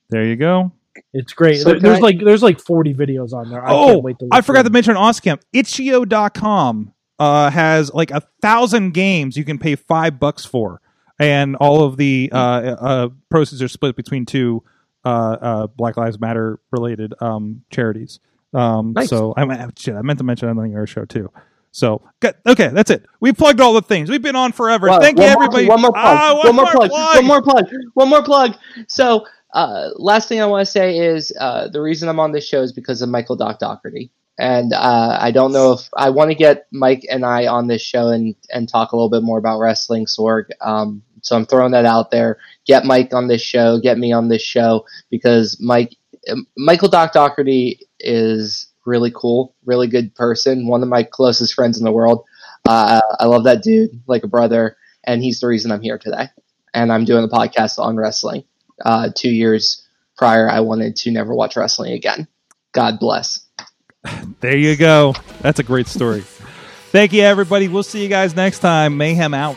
There you go. It's great. So There- there's I- like there's like 40 videos on there. I oh, can't wait to. I forgot to them. mention Oscamp. Itch.io.com uh, has like a thousand games you can pay five bucks for, and all of the uh, uh, proceeds are split between two uh, uh, Black Lives Matter related um, charities. Um, Nice. So I meant- shit, I meant to mention that on our show too. So okay, that's it. We plugged all the things. We've been on forever. Thank you, one more- everybody. One more plug. Ah, one, more plug. One more plug. One more plug. So, uh, last thing I want to say is uh, the reason I'm on this show is because of Michael Doc Doherty. And uh, I don't know if I want to get Mike and I on this show and, and talk a little bit more about wrestling, Sorg. Um, so I'm throwing that out there. Get Mike on this show. Get me on this show because Mike, um, Michael Doc Doherty is really cool, really good person, one of my closest friends in the world. Uh, I love that dude like a brother, and he's the reason I'm here today. And I'm doing a podcast on wrestling. Uh, two years prior, I wanted to never watch wrestling again. God bless. There you go. That's a great story. Thank you, everybody. We'll see you guys next time. Mayhem out.